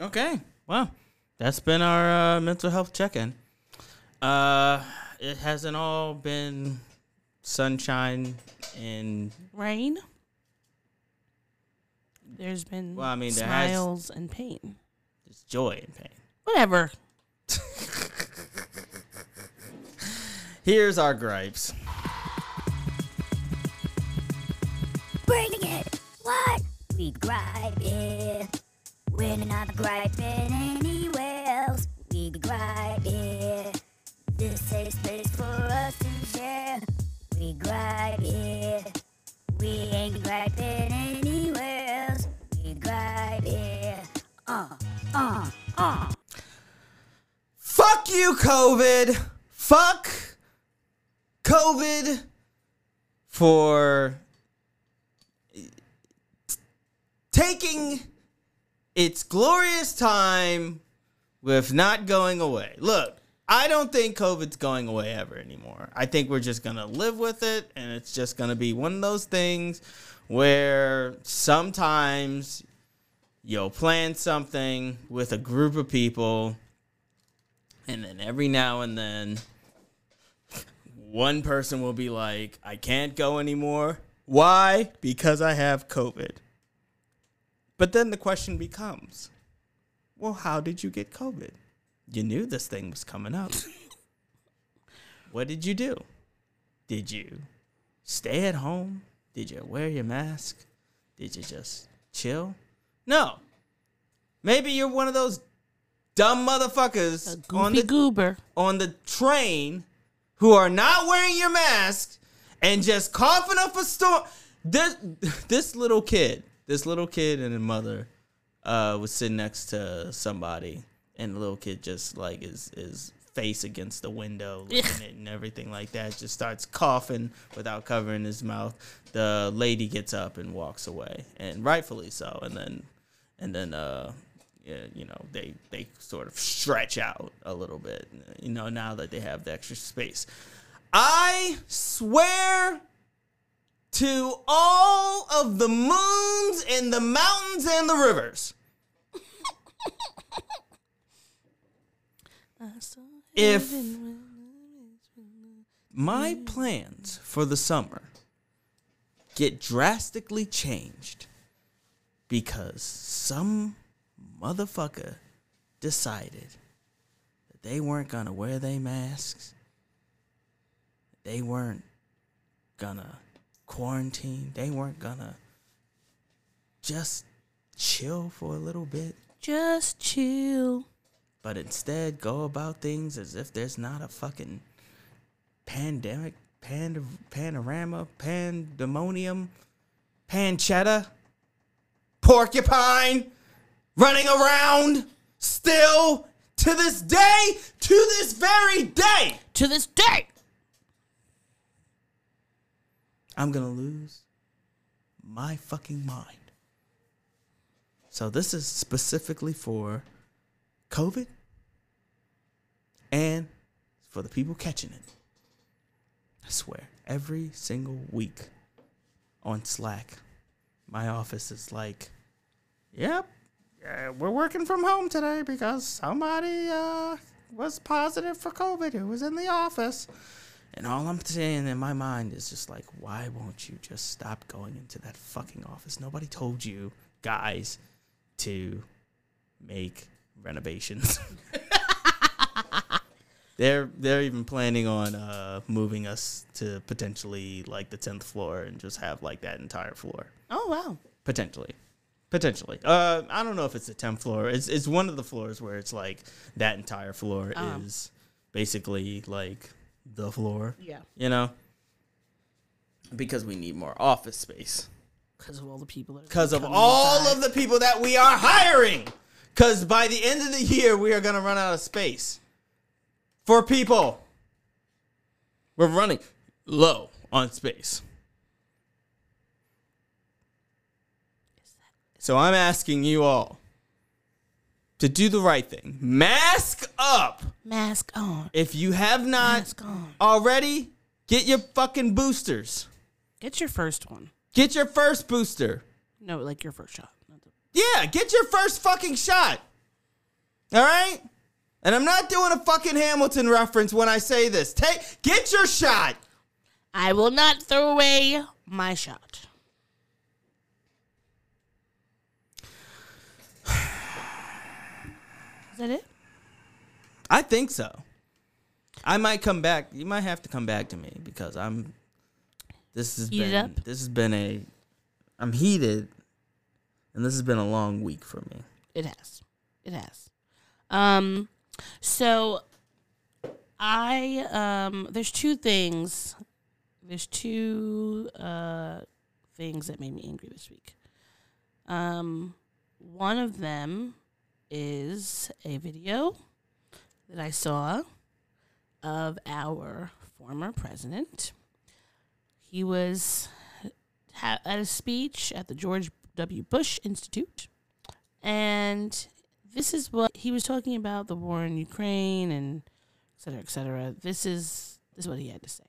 Okay. Well, that's been our uh, mental health check-in. Uh, it hasn't all been sunshine and Rain. There's been Well, I mean, there has- smiles and pain. There's joy and pain. Whatever. Here's our gripes. Bringing it. What? We gripe it. We're not griping anywhere else. We gripe it. This safe space for us to share. We gripe it. We ain't griping anywhere else. We gripe it. Uh, uh, uh. Fuck you, COVID. Fuck COVID for taking its glorious time with not going away. Look, I don't think COVID's going away ever anymore. I think we're just going to live with it and it's just going to be one of those things where sometimes you'll plan something with a group of people and then every now and then one person will be like, I can't go anymore. Why? Because I have COVID. But then the question becomes, well, how did you get COVID? You knew this thing was coming up. what did you do? Did you stay at home? Did you wear your mask? Did you just chill? No. Maybe you're one of those dumb motherfuckers on the goober. on the train who are not wearing your mask and just coughing up a storm. This this little kid, this little kid and a mother, uh, was sitting next to somebody, and the little kid just like is is face against the window, looking it and everything like that. Just starts coughing without covering his mouth. The lady gets up and walks away, and rightfully so. And then and then uh Uh, you know they they sort of stretch out a little bit you know now that they have the extra space. I swear to all of the moons and the mountains and the rivers. If my plans for the summer get drastically changed because some motherfucker decided that they weren't gonna wear their masks, they weren't gonna quarantine, they weren't gonna just chill for a little bit, Just chill. but instead go about things as if there's not a fucking pandemic, pand- panorama, pandemonium, pancetta, porcupine running around still to this day, to this very day. To this day. I'm gonna lose my fucking mind. So this is specifically for COVID and for the people catching it. I swear, every single week on Slack, my office is like, "Yep, uh, we're working from home today because somebody uh, was positive for COVID who was in the office." And all I'm saying in my mind is just like, why won't you just stop going into that fucking office? Nobody told you guys to make renovations. they're they're even planning on uh, moving us to potentially like the tenth floor and just have like that entire floor. Oh wow. Potentially. Potentially. Uh, I don't know if it's the 10th floor. It's it's one of the floors where it's like that entire floor Oh. is basically like the floor. Yeah. You know? Because we need more office space. Because of all the people Because of all inside. of the people that we are hiring. Because by the end of the year, we are going to run out of space for people. We're running low on space. So I'm asking you all to do the right thing. Mask up. mask on. If you have not Mask on. already, get your fucking boosters. Get your first one. Get your first booster. No, like your first shot. Yeah, get your first fucking shot. All right? And I'm not doing a fucking Hamilton reference when I say this. Take get your shot. I will not throw away my shot. That it? I think so. I might come back. You might have to come back to me because I'm this has Heated been up? this has been a I'm heated and this has been a long week for me. It has. It has. Um so I um there's two things. There's two uh things that made me angry this week. Um one of them is a video that I saw of our former president. He was ha- at a speech at the George W. Bush Institute, and this is what he was talking about the war in Ukraine and et cetera, et cetera. This is this is what he had to say.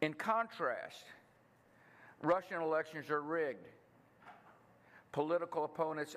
In contrast, Russian elections are rigged. Political opponents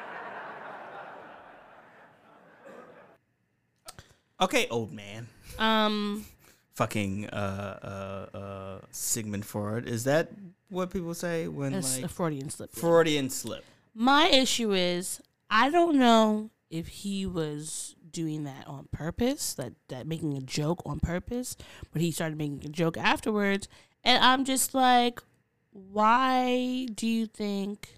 Okay, old man. Um, Fucking uh uh uh Sigmund Freud. Is that what people say when it's like a Freudian slip. Freudian slip? My issue is I don't know if he was doing that on purpose, that that making a joke on purpose, but he started making a joke afterwards, and I'm just like, why do you think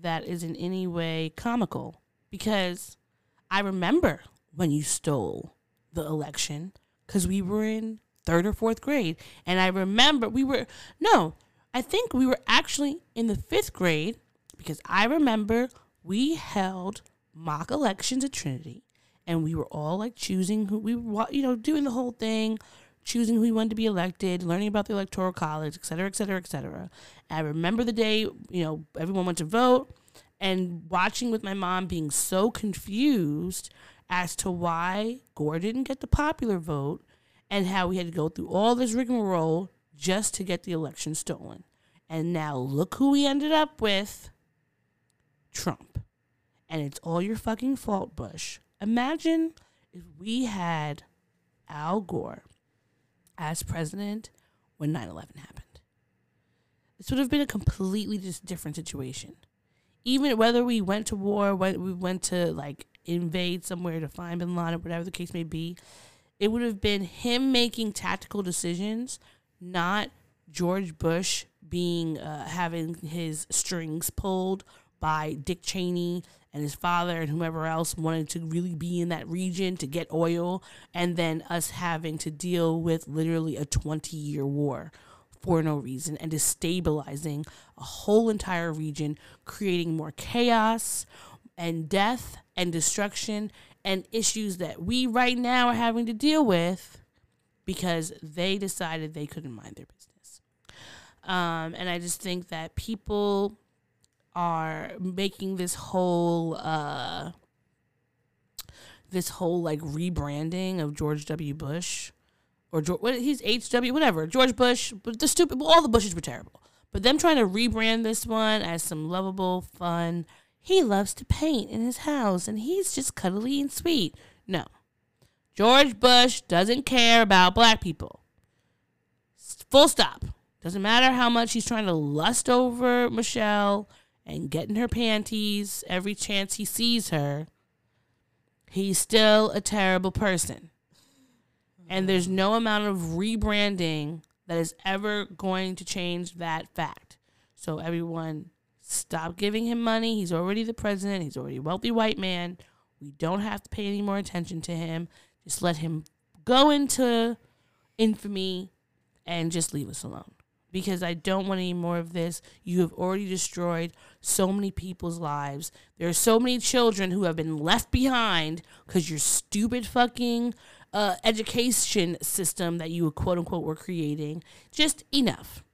that is in any way comical? Because I remember when you stole the election because we were in third or fourth grade, and I remember we were no, I think we were actually in the fifth grade because I remember we held mock elections at Trinity, and we were all like choosing who we were, you know, doing the whole thing, choosing who we wanted to be elected, learning about the electoral college, et cetera, et cetera, et cetera. And I remember the day, you know, everyone went to vote, and watching with my mom being so confused as to why Gore didn't get the popular vote and how we had to go through all this rigmarole just to get the election stolen. And now look who we ended up with Trump. And it's all your fucking fault, Bush. Imagine if we had Al Gore as president when 9 11 happened. This would have been a completely just different situation. Even whether we went to war, when we went to like invade somewhere to find bin Laden, whatever the case may be, it would have been him making tactical decisions, not George Bush being uh, having his strings pulled by Dick Cheney and his father and whoever else wanted to really be in that region to get oil, and then us having to deal with literally a 20 year war for no reason and destabilizing a whole entire region, creating more chaos and death and destruction and issues that we right now are having to deal with because they decided they couldn't mind their business. Um, and I just think that people are making this whole uh, this whole like rebranding of George W. Bush or George, what he's HW whatever George Bush, but the stupid all the Bushes were terrible. But them trying to rebrand this one as some lovable, fun. He loves to paint in his house, and he's just cuddly and sweet. No, George Bush doesn't care about black people. Full stop. Doesn't matter how much he's trying to lust over Michelle and get in her panties every chance he sees her. He's still a terrible person. And there's no amount of rebranding that is ever going to change that fact. So, everyone, stop giving him money. He's already the president, he's already a wealthy white man. We don't have to pay any more attention to him. Just let him go into infamy and just leave us alone. because I don't want any more of this. You have already destroyed so many people's lives. There are so many children who have been left behind because your stupid fucking uh, education system that you quote unquote were creating. Just enough.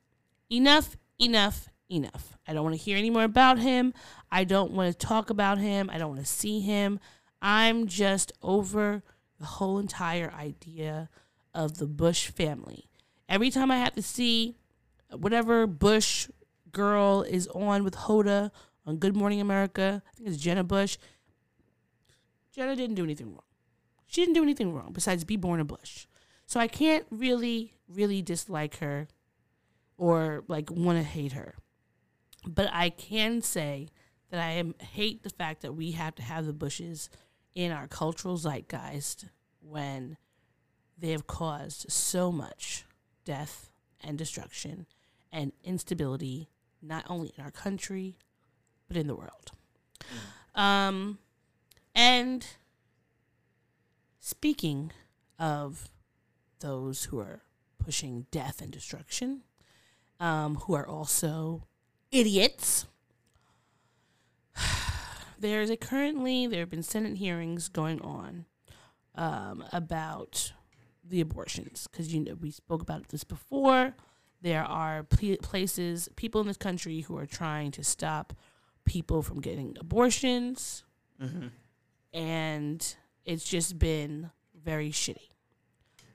Enough, enough, enough. I don't want to hear any more about him. I don't want to talk about him. I don't want to see him. I'm just over the whole entire idea of the Bush family. Every time I have to see whatever Bush girl is on with Hoda on Good Morning America, I think it's Jenna Bush. Jenna didn't do anything wrong. She didn't do anything wrong besides be born a Bush. So I can't really, really dislike her or like want to hate her. But I can say that I am, hate the fact that we have to have the Bushes in our cultural zeitgeist when they have caused so much death and destruction and instability, not only in our country, but in the world. Um, and speaking of those who are pushing death and destruction, um, who are also idiots. There is a currently there have been Senate hearings going on um, about the abortions because you know we spoke about this before. There are pl- places, people in this country who are trying to stop people from getting abortions, Mhm. and it's just been very shitty.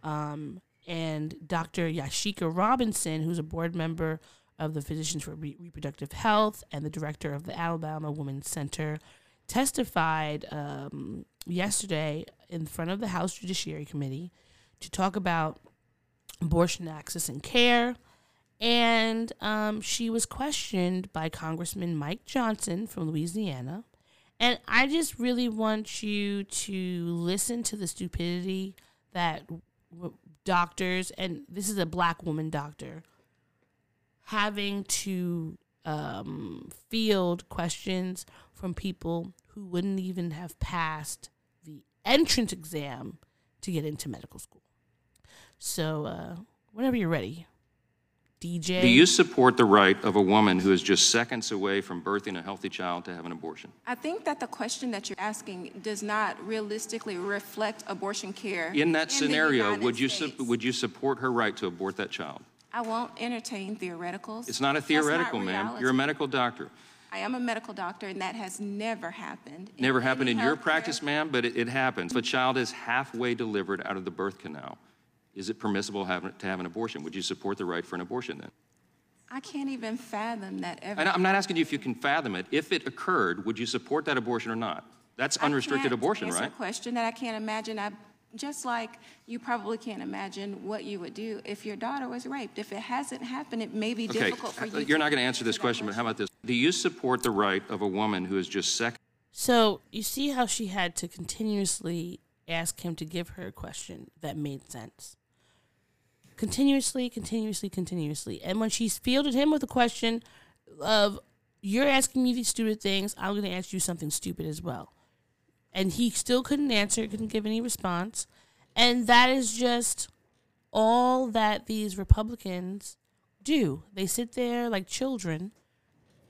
Um, and Dr. Yashica Robinson, who's a board member of the Physicians for Re- Reproductive Health and the director of the Alabama Women's Center, testified um, yesterday in front of the House Judiciary Committee to talk about abortion access and care. And um, she was questioned by Congressman Mike Johnson from Louisiana. And I just really want you to listen to the stupidity that w- doctors, and this is a black woman doctor, having to um, field questions from people who wouldn't even have passed the entrance exam to get into medical school. So, uh, whenever you're ready, DJ. Do you support the right of a woman who is just seconds away from birthing a healthy child to have an abortion? I think that the question that you're asking does not realistically reflect abortion care. In that the scenario, United would you su- would you support her right to abort that child? I won't entertain theoreticals. It's not a That's theoretical, ma'am. You're a medical doctor. I am a medical doctor, and that has never happened. in Never happened in your practice, ma'am, but it, it happens. If a child is halfway delivered out of the birth canal, is it permissible have, to have an abortion? Would you support the right for an abortion then? I can't even fathom that ever. And I'm not asking you if you can fathom it. If it occurred, would you support that abortion or not? That's unrestricted abortion, right? a question that I can't imagine. I just like you probably can't imagine what you would do if your daughter was raped. If it hasn't happened, it may be Okay, difficult for uh, you. you're not going to answer this question, but how about this? Do you support the right of a woman who is just seconds So you see how she had to continuously ask him to give her a question that made sense. Continuously, continuously, continuously. And when she fielded him with a question of, You're asking me these stupid things, I'm going to ask you something stupid as well. And he still couldn't answer, couldn't give any response. And that is just all that these Republicans do. They sit there like children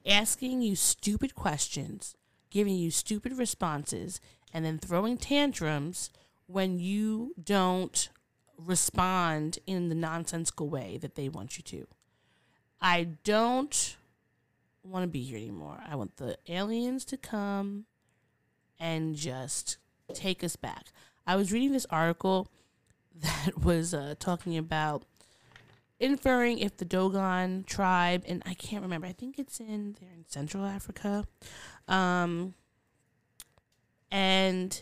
asking you stupid questions, giving you stupid responses, and then throwing tantrums when you don't respond in the nonsensical way that they want you to. I don't want to be here anymore. I want the aliens to come and just take us back. I was reading this article that was uh, talking about inferring if the Dogon tribe, and I can't remember, I think it's in there in Central Africa, um, and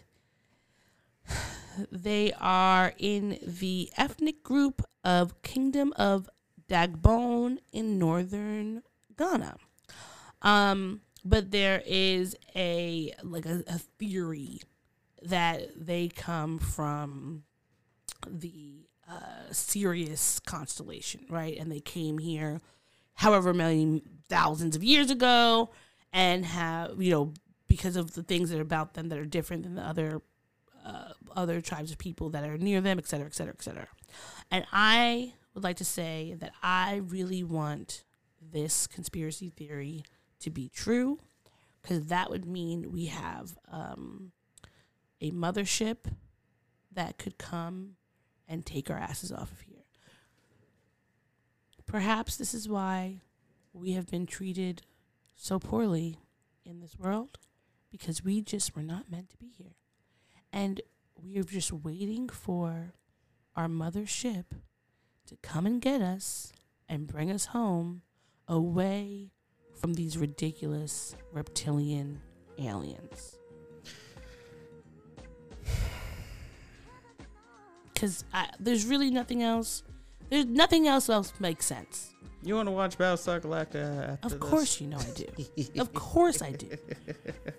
they are in the ethnic group of Kingdom of Dagbon in northern Ghana. Um, but there is a like a, a theory that they come from the uh, Sirius constellation, right? And they came here however many thousands of years ago and have, you know, because of the things that are about them that are different than the other uh, other tribes of people that are near them, et cetera, et cetera, et cetera. And I would like to say that I really want this conspiracy theory to be true because that would mean we have um, a mothership that could come and take our asses off of here. Perhaps this is why we have been treated so poorly in this world because we just were not meant to be here. And we're just waiting for our mothership to come and get us and bring us home away from these ridiculous reptilian aliens. Because there's really nothing else. There's nothing else else makes sense. You want to watch Battlestar Galactica? Uh, after Of this? course, you know I do. of course, I do.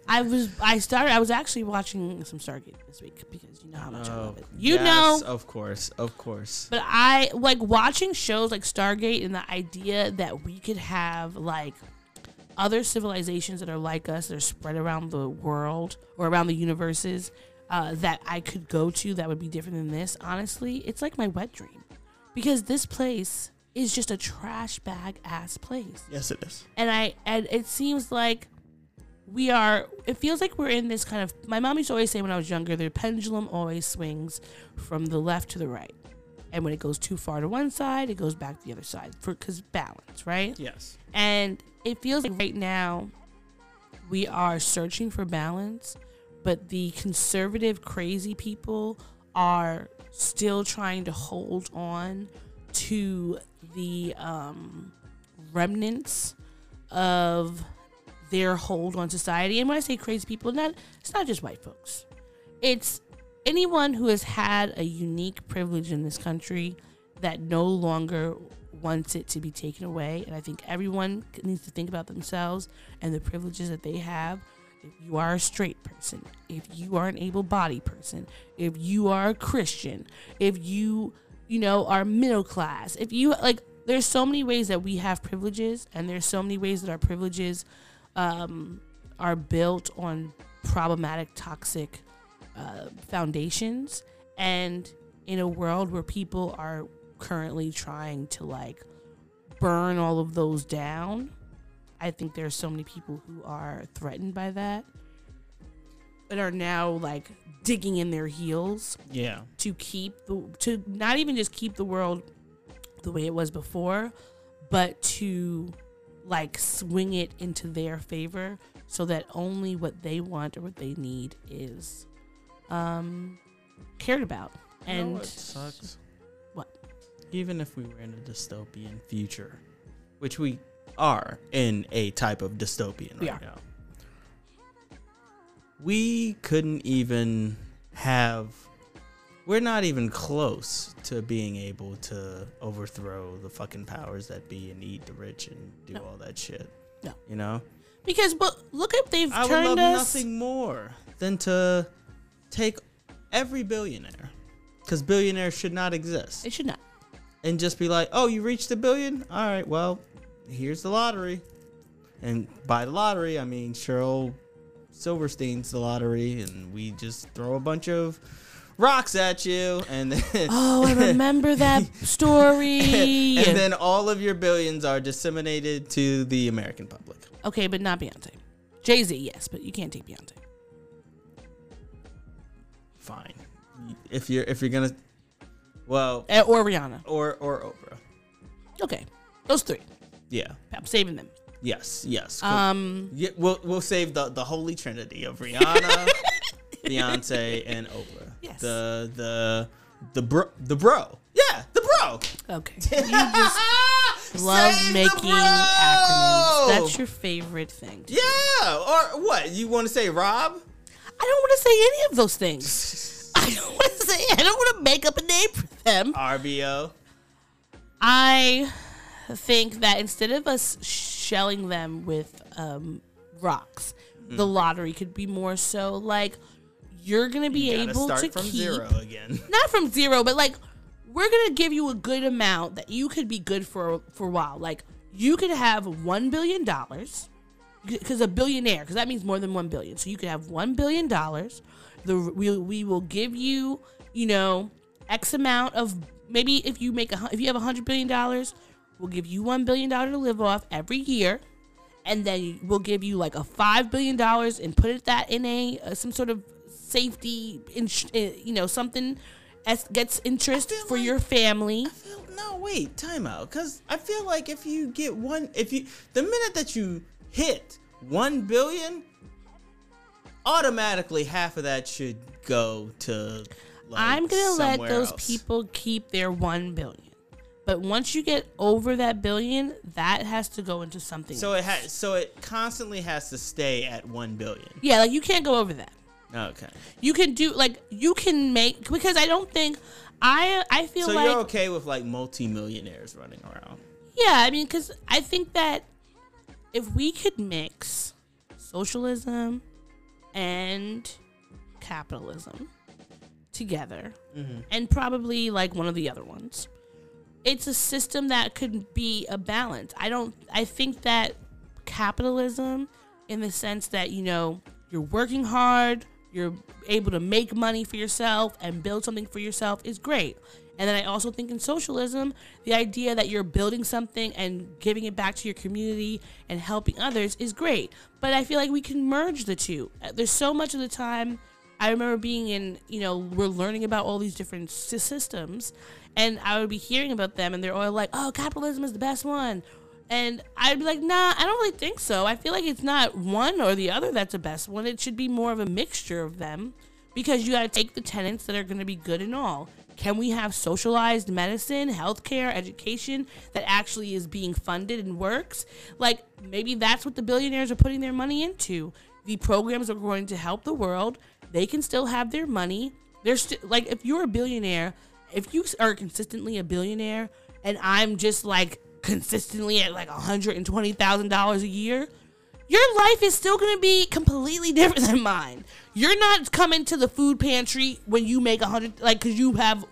I was. I started. I was actually watching some Stargate this week because you know how much I love it. You Oh, yes, know, of course, of course. but I like watching shows like Stargate and the idea that we could have like other civilizations that are like us that are spread around the world or around the universes uh, that I could go to that would be different than this. Honestly, it's like my wet dream because this place is just a trash bag ass place Yes, it is. and I and it seems like we are. It feels like we're in this kind of. My mom used to always say when I was younger, the pendulum always swings from the left to the right, and when it goes too far to one side, it goes back to the other side for because balance, right? Yes. And it feels like right now we are searching for balance, but the conservative, crazy people are still trying to hold on to the um, remnants of their hold on society. And when I say crazy people, not it's not just white folks. It's anyone who has had a unique privilege in this country that no longer wants it to be taken away. And I think everyone needs to think about themselves and the privileges that they have. If you are a straight person, if you are an able bodied person, if you are a Christian, if you, you know, are middle class, if you like, there's so many ways that we have privileges, and there's so many ways that our privileges um, are built on problematic, toxic uh, foundations. And in a world where people are currently trying to like burn all of those down, I think there are so many people who are threatened by that and are now like digging in their heels Yeah. to keep the to not even just keep the world the way it was before, but to like swing it into their favor so that only what they want or what they need is um cared about. You know And what sucks? Even if we were in a dystopian future, which we are in a type of dystopian right are. now, we couldn't even have. We're not even close to being able to overthrow the fucking powers that be and eat the rich and do all that shit. No. You know? because but look at they've I would turned love us nothing more than to take every billionaire, because billionaires should not exist, it should not. And just be like, "Oh, you reached a billion? All right, well, here's the lottery." And by the lottery, I mean Shel Silverstein's the lottery, and we just throw a bunch of rocks at you, and then Oh, I remember that story. and then all of your billions are disseminated to the American public. okay, but not Beyonce. Jay Z, yes, but you can't take Beyonce. Fine, if you're if you're gonna, well, Eh, Or Rihanna. or or Oprah. Okay, those three. Yeah. I'm saving them. Yes. Yes. Um, yeah, we'll we'll save the the holy trinity of Rihanna, Beyonce, and Oprah. Yes. The the the bro the bro. Yeah, the bro. Okay. You just love Save making acronyms. That's your favorite thing. Yeah. Or what? You want to say Rob? I don't want to say any of those things. I don't want to say. I don't want to make up a name for them. RBO. I think that instead of us shelling them with um, rocks, the lottery could be more so like you're gonna be You able to from keep zero again. not from zero, but like we're gonna give you a good amount that you could be good for for a while. Like you could have one billion dollars because a billionaire, because that means more than one billion. So you could have one billion dollars. The we we will give you, you know, x amount of maybe if you make a if you have a hundred billion dollars, we'll give you one billion dollar to live off every year, and then we'll give you like a five billion dollars and put it that in a uh, some sort of safety, ins- uh, you know, something as gets interest for your family. No, wait, time out. Cause I feel like if you get one, if you the minute that you hit one billion, automatically half of that should go to. Like, I'm gonna let those else. people keep their one billion. But once you get over that billion, that has to go into something. So it has. So it constantly has to stay at one billion. yeah, like you can't go over that. Okay. You can do like you can make because I don't think I I feel So like you're okay with like multi-millionaires running around? yeah I mean because I think that if we could mix socialism and capitalism together Mhm. and probably like one of the other ones. It's a system that could be a balance. I don't i think that capitalism in the sense that you know you're working hard you're able to make money for yourself and build something for yourself is great and then i also think in socialism the idea that you're building something and giving it back to your community and helping others is great but i feel like we can merge the two Uh, there's so much of the time I remember being in, you know, we're learning about all these different systems, and I would be hearing about them, and they're all like, "Oh, capitalism is the best one," and I'd be like, "Nah, I don't really think so. I feel like it's not one or the other that's the best one. It should be more of a mixture of them, because you got to take the tenants that are going to be good and all. Can we have socialized medicine, healthcare, education that actually is being funded and works? Like maybe that's what the billionaires are putting their money into. The programs are going to help the world. They can still have their money. They're still like if you're a billionaire, if you are consistently a billionaire, and I'm just like consistently at like hundred and twenty thousand dollars a year, your life is still going to be completely different than mine. You're not coming to the food pantry when you make a hundred, like, because you have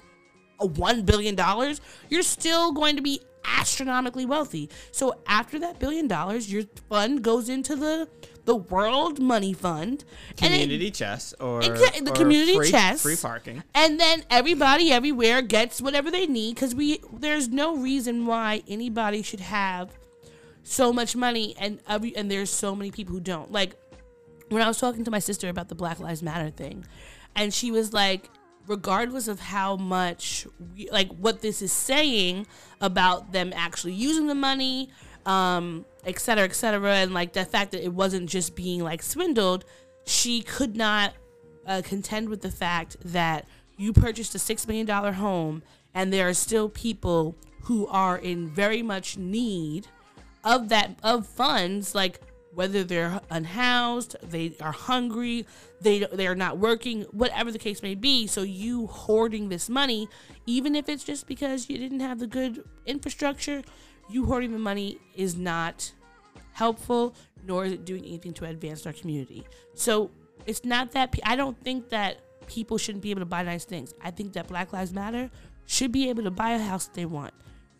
a one billion dollars. You're still going to be astronomically wealthy. So after that billion dollars, your fund goes into the the World Money Fund, and it- Community chest or Exactly, the or community free, chest. free parking. and then everybody everywhere gets whatever they need because we there's no reason why anybody should have so much money and every and there's so many people who don't like when i was talking to my sister about the black lives matter thing and she was like regardless of how much we, like what this is saying about them actually using the money um et cetera et cetera and like the fact that it wasn't just being like swindled she could not uh, contend with the fact that you purchased a six million dollar home and there are still people who are in very much need of that of funds like whether they're unhoused they are hungry they they're not working whatever the case may be. So you hoarding this money even if it's just because you didn't have the good infrastructure you hoarding the money is not helpful nor is it doing anything to advance our community. So it's not that i don't think that people shouldn't be able to buy nice things. I think that black lives matter should be able to buy a house they want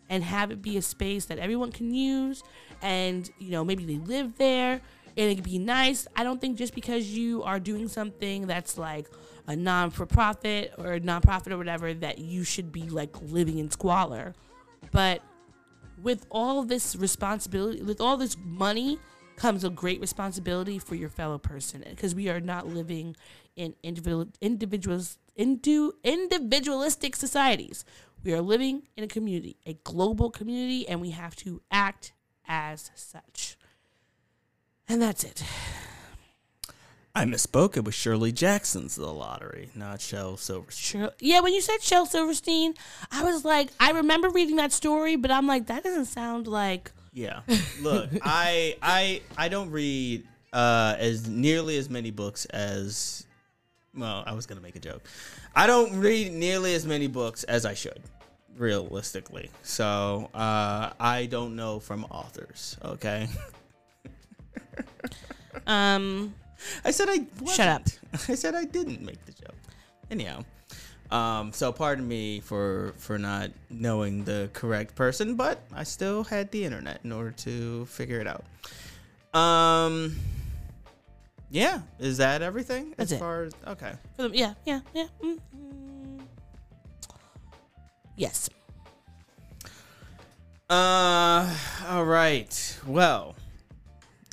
and have it be a space that everyone can use and you know maybe they live there and it can be nice. I don't think just because you are doing something that's like a non-for-profit or a non-profit or whatever that you should be like living in squalor. But with all this responsibility with all this money comes a great responsibility for your fellow person because we are not living in individual individuals into individualistic societies we are living in a community a global community and we have to act as such and that's it I misspoke. It was Shirley Jackson's The Lottery, not Shel Silverstein. Sure. Yeah, when you said Shel Silverstein, I was like, I remember reading that story, but I'm like, that doesn't sound like. Yeah. Look, I I I don't read uh as nearly as many books as well, I was going to make a joke. I don't read nearly as many books as I should, realistically. So, uh I don't know from authors, okay? Um, I said I Shut up. I said I didn't make the joke. Anyhow, um, so pardon me for for not knowing the correct person, but I still had the internet in order to figure it out. Um, yeah, is that everything That's as it. far as okay? For the, yeah, yeah, yeah. mm, mm. Yes. Uh, all right. Well,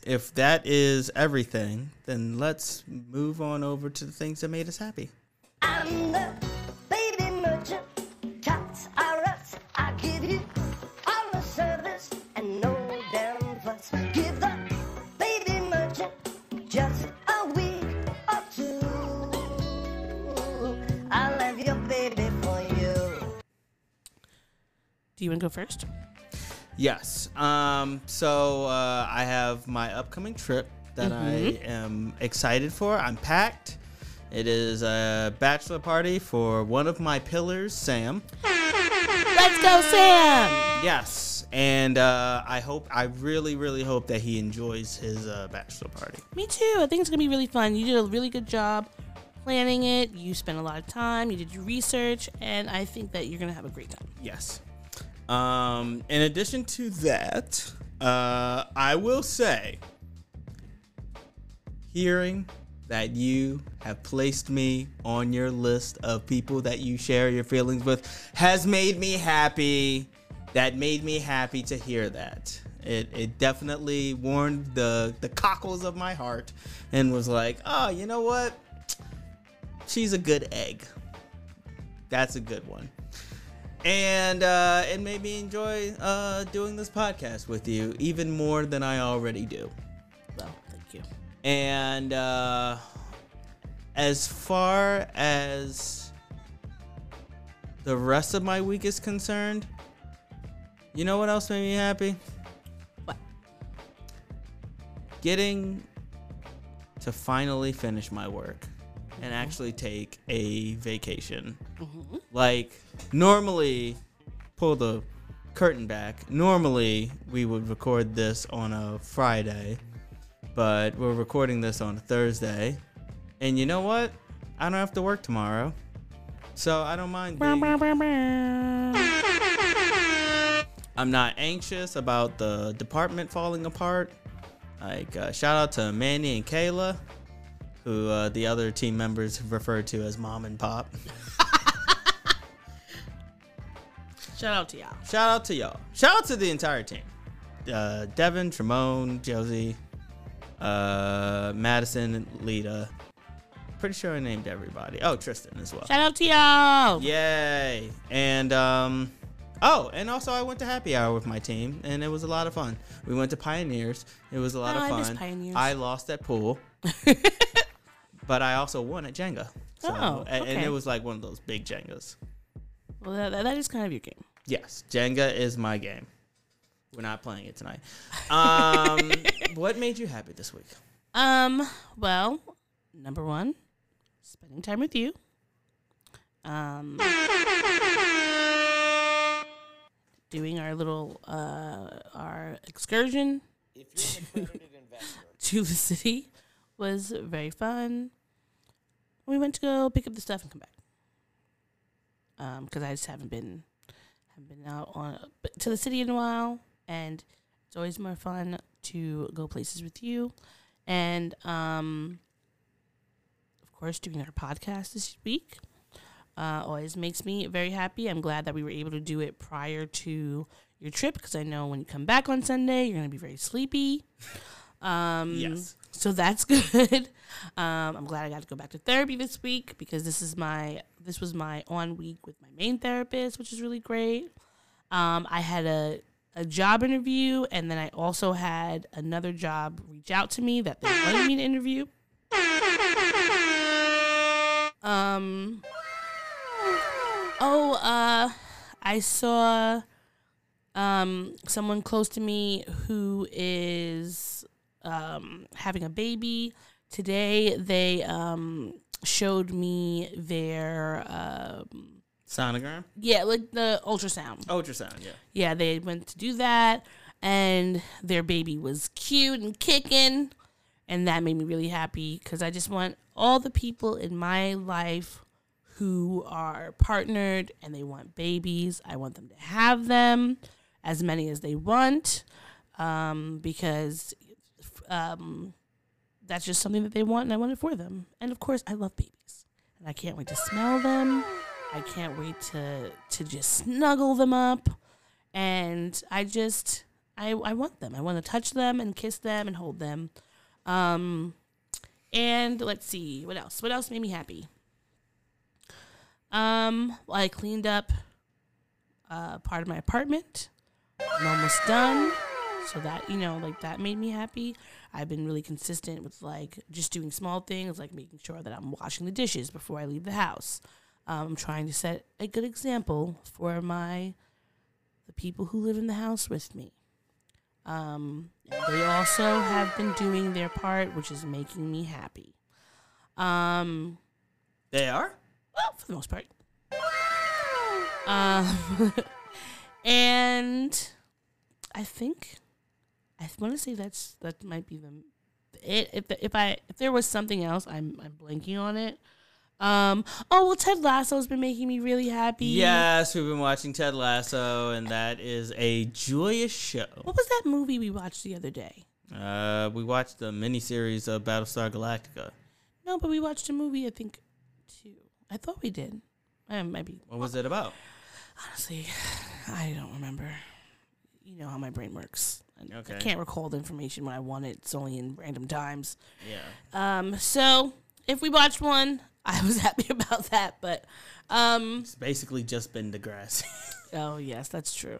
if that is everything, then let's move on over to the things that made us happy. Do you want to go first? Yes. Um. So uh, I have my upcoming trip that Mhm. I am excited for. I'm packed. It is a bachelor party for one of my pillars, Sam. Let's go, Sam. Yes. And uh, I hope, I really, really hope that he enjoys his uh, bachelor party. Me too. I think it's gonna be really fun. You did a really good job planning it. You spent a lot of time. You did your research, and I think that you're gonna have a great time. Yes. Um, in addition to that, uh, I will say, hearing that you have placed me on your list of people that you share your feelings with has made me happy. That made me happy to hear that. It, it definitely warmed the, the cockles of my heart and was like, oh, you know what? She's a good egg. That's a good one and uh, it made me enjoy uh, doing this podcast with you even more than I already do. Well, thank you. And uh, as far as the rest of my week is concerned, you know what else made me happy? What? Getting to finally finish my work and actually take a vacation. Mhm. Like, normally, pull the curtain back. Normally, we would record this on a Friday, but we're recording this on a Thursday. And you know what? I don't have to work tomorrow. So I don't mind being I'm not anxious about the department falling apart. Like, uh, shout out to Manny and Kayla, who uh, the other team members refer to as mom and pop. Shout out to y'all. Shout out to y'all. Shout out to the entire team. Uh, Devin, Tremone, Josie, uh, Madison, Lita. Pretty sure I named everybody. Oh, Tristan as well. Shout out to y'all. Yay! And um, oh, and also I went to happy hour with my team, and it was a lot of fun. We went to Pioneers. It was a lot Oh, of I fun. Pioneers. I lost at pool, but I also won at Jenga. So, Oh, a- and, okay. it was like one of those big Jengas. Well, that, that- that is kind of your game. Yes, Jenga is my game. We're not playing it tonight. Um, what made you happy this week? Um. Well, number one, spending time with you. Um. Doing our little uh our excursion to, to the city was very fun. We went to go pick up the stuff and come back. Um, because I just haven't been haven't been out on to the city in a while, and it's always more fun to go places with you. And um, of course, doing our podcast this week uh, always makes me very happy. I'm glad that we were able to do it prior to your trip because I know when you come back on Sunday, you're going to be very sleepy. Um, Yes. So that's good. Um, I'm glad I got to go back to therapy this week because this is my this was my on week with my main therapist, which is really great. Um, I had a a job interview, and then I also had another job reach out to me that they wanted me to interview. Um. Oh, uh, I saw um someone close to me who is um having a baby today. They um showed me their um Sonogram? yeah, like the ultrasound. Ultrasound, yeah. Yeah, they went to do that, and their baby was cute and kicking, and that made me really happy because I just want all the people in my life who are partnered and they want babies. I want them to have them, as many as they want, um, because um, that's just something that they want, and I want it for them. And of course, I love babies, and I can't wait to smell them. I can't wait to to just snuggle them up, and I just I I want them. I want to touch them and kiss them and hold them. Um, and let's see what else. What else made me happy? Um, well, I cleaned up uh, part of my apartment. I'm almost done. So that, you know, like that made me happy. I've been really consistent with like just doing small things, like making sure that I'm washing the dishes before I leave the house. Um, I'm trying to set a good example for my the people who live in the house with me. Um, they also have been doing their part, which is making me happy. Um, They are? well, for the most part. Um, and I think I want to say that's that might be the it. If if I if there was something else, I'm I'm blanking on it. Um. Oh well, Ted Lasso's been making me really happy. Yes, we've been watching Ted Lasso, and that is a joyous show. What was that movie we watched the other day? Uh, we watched the miniseries of Battlestar Galactica. No, but we watched a movie. I think two. I thought we did. I might be What was it about? honestly. I don't remember. You know how my brain works. I- Okay. I can't recall the information when I want it. It's only in random times. Yeah. Um, so if we watched one, I was happy about that. But um, It's basically just been Degrassi. oh yes, that's true.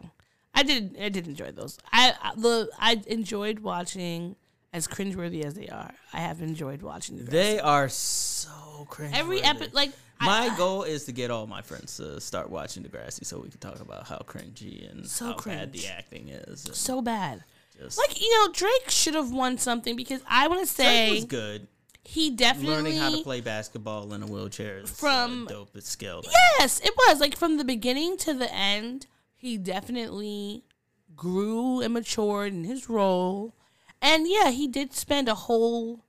I did I did enjoy those. I I- the I enjoyed watching as cringeworthy as they are. I have enjoyed watching they are so cringe. every episode. Like My I, goal is to get all my friends to start watching Degrassi so we can talk about how cringy and So how bad the acting is. so bad. just- Like you know, Drake should have won something because I want to Drake say was good. he definitely Learning how to play basketball in a wheelchair is uh, From- a dope skill. Yes, it was like from the beginning to the end. He definitely grew and matured in his role, and yeah, he did spend a whole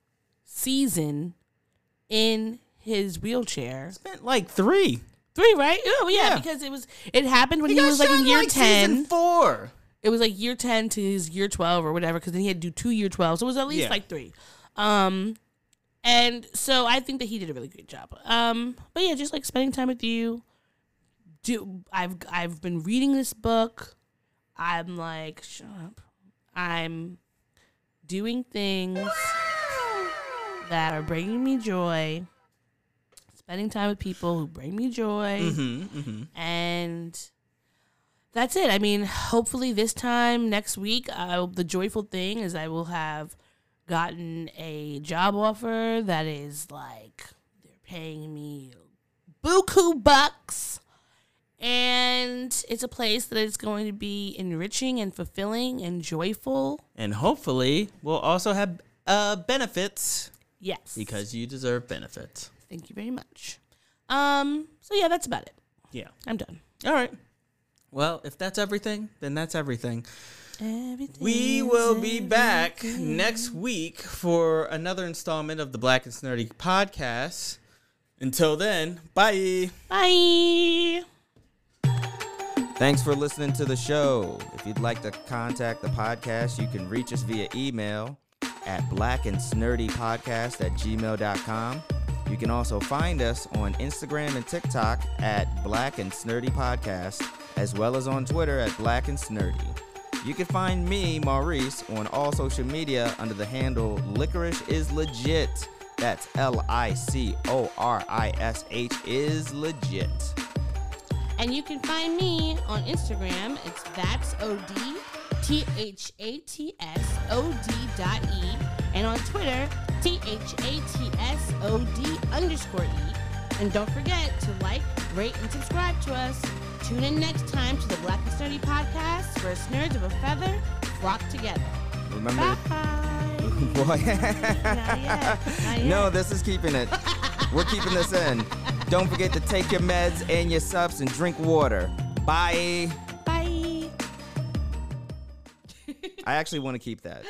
season in his wheelchair. Spent like three. Three, right? Oh yeah, Yeah. because it was it happened when he, got was like in year like ten. four. It was like year ten to his year twelve or whatever, because then he had to do two year twelve, so it was at least Yeah. like three. Um, and so I think that he did a really great job. Um, but yeah, just like spending time with you. Do I've I've been reading this book. I'm like, shut up. I'm doing things that are bringing me joy. Spending time with people who bring me joy Mm-hmm, mm-hmm. and that's it. I mean, hopefully this time next week, uh, the joyful thing is I will have gotten a job offer that is like they're paying me buku bucks, and it's a place that is going to be enriching and fulfilling and joyful. And hopefully we'll also have uh, benefits Yes, because you deserve benefits. Thank you very much. Um. So yeah, that's about it. Yeah. I'm done. All right. Well, if that's everything, then that's everything. Everything. We will be back next week for another installment of the Black and Snurdy podcast. Until then, bye. Bye. Thanks for listening to the show. If you'd like to contact the podcast, you can reach us via email at blackandsnerdypodcast at gmail.com. You can also find us on Instagram and TikTok at Black and Snurdy Podcast, as well as on Twitter at Black and Snurdy. You can find me, Maurice, on all social media under the handle Licorish is Legit. That's L I C O R I S H is legit. And you can find me on Instagram. It's that's od t h a t s o d dot e, and on Twitter t h a t s o d underscore e. And don't forget to like, rate, and subscribe to us. Tune in next time to the Black and Sturdy podcast, where nerds of a feather flock together. Remember? Boy. Not yet. Not no, this is keeping it. We're keeping this in. Don't forget to take your meds and your subs and drink water. Bye. I actually want to keep that.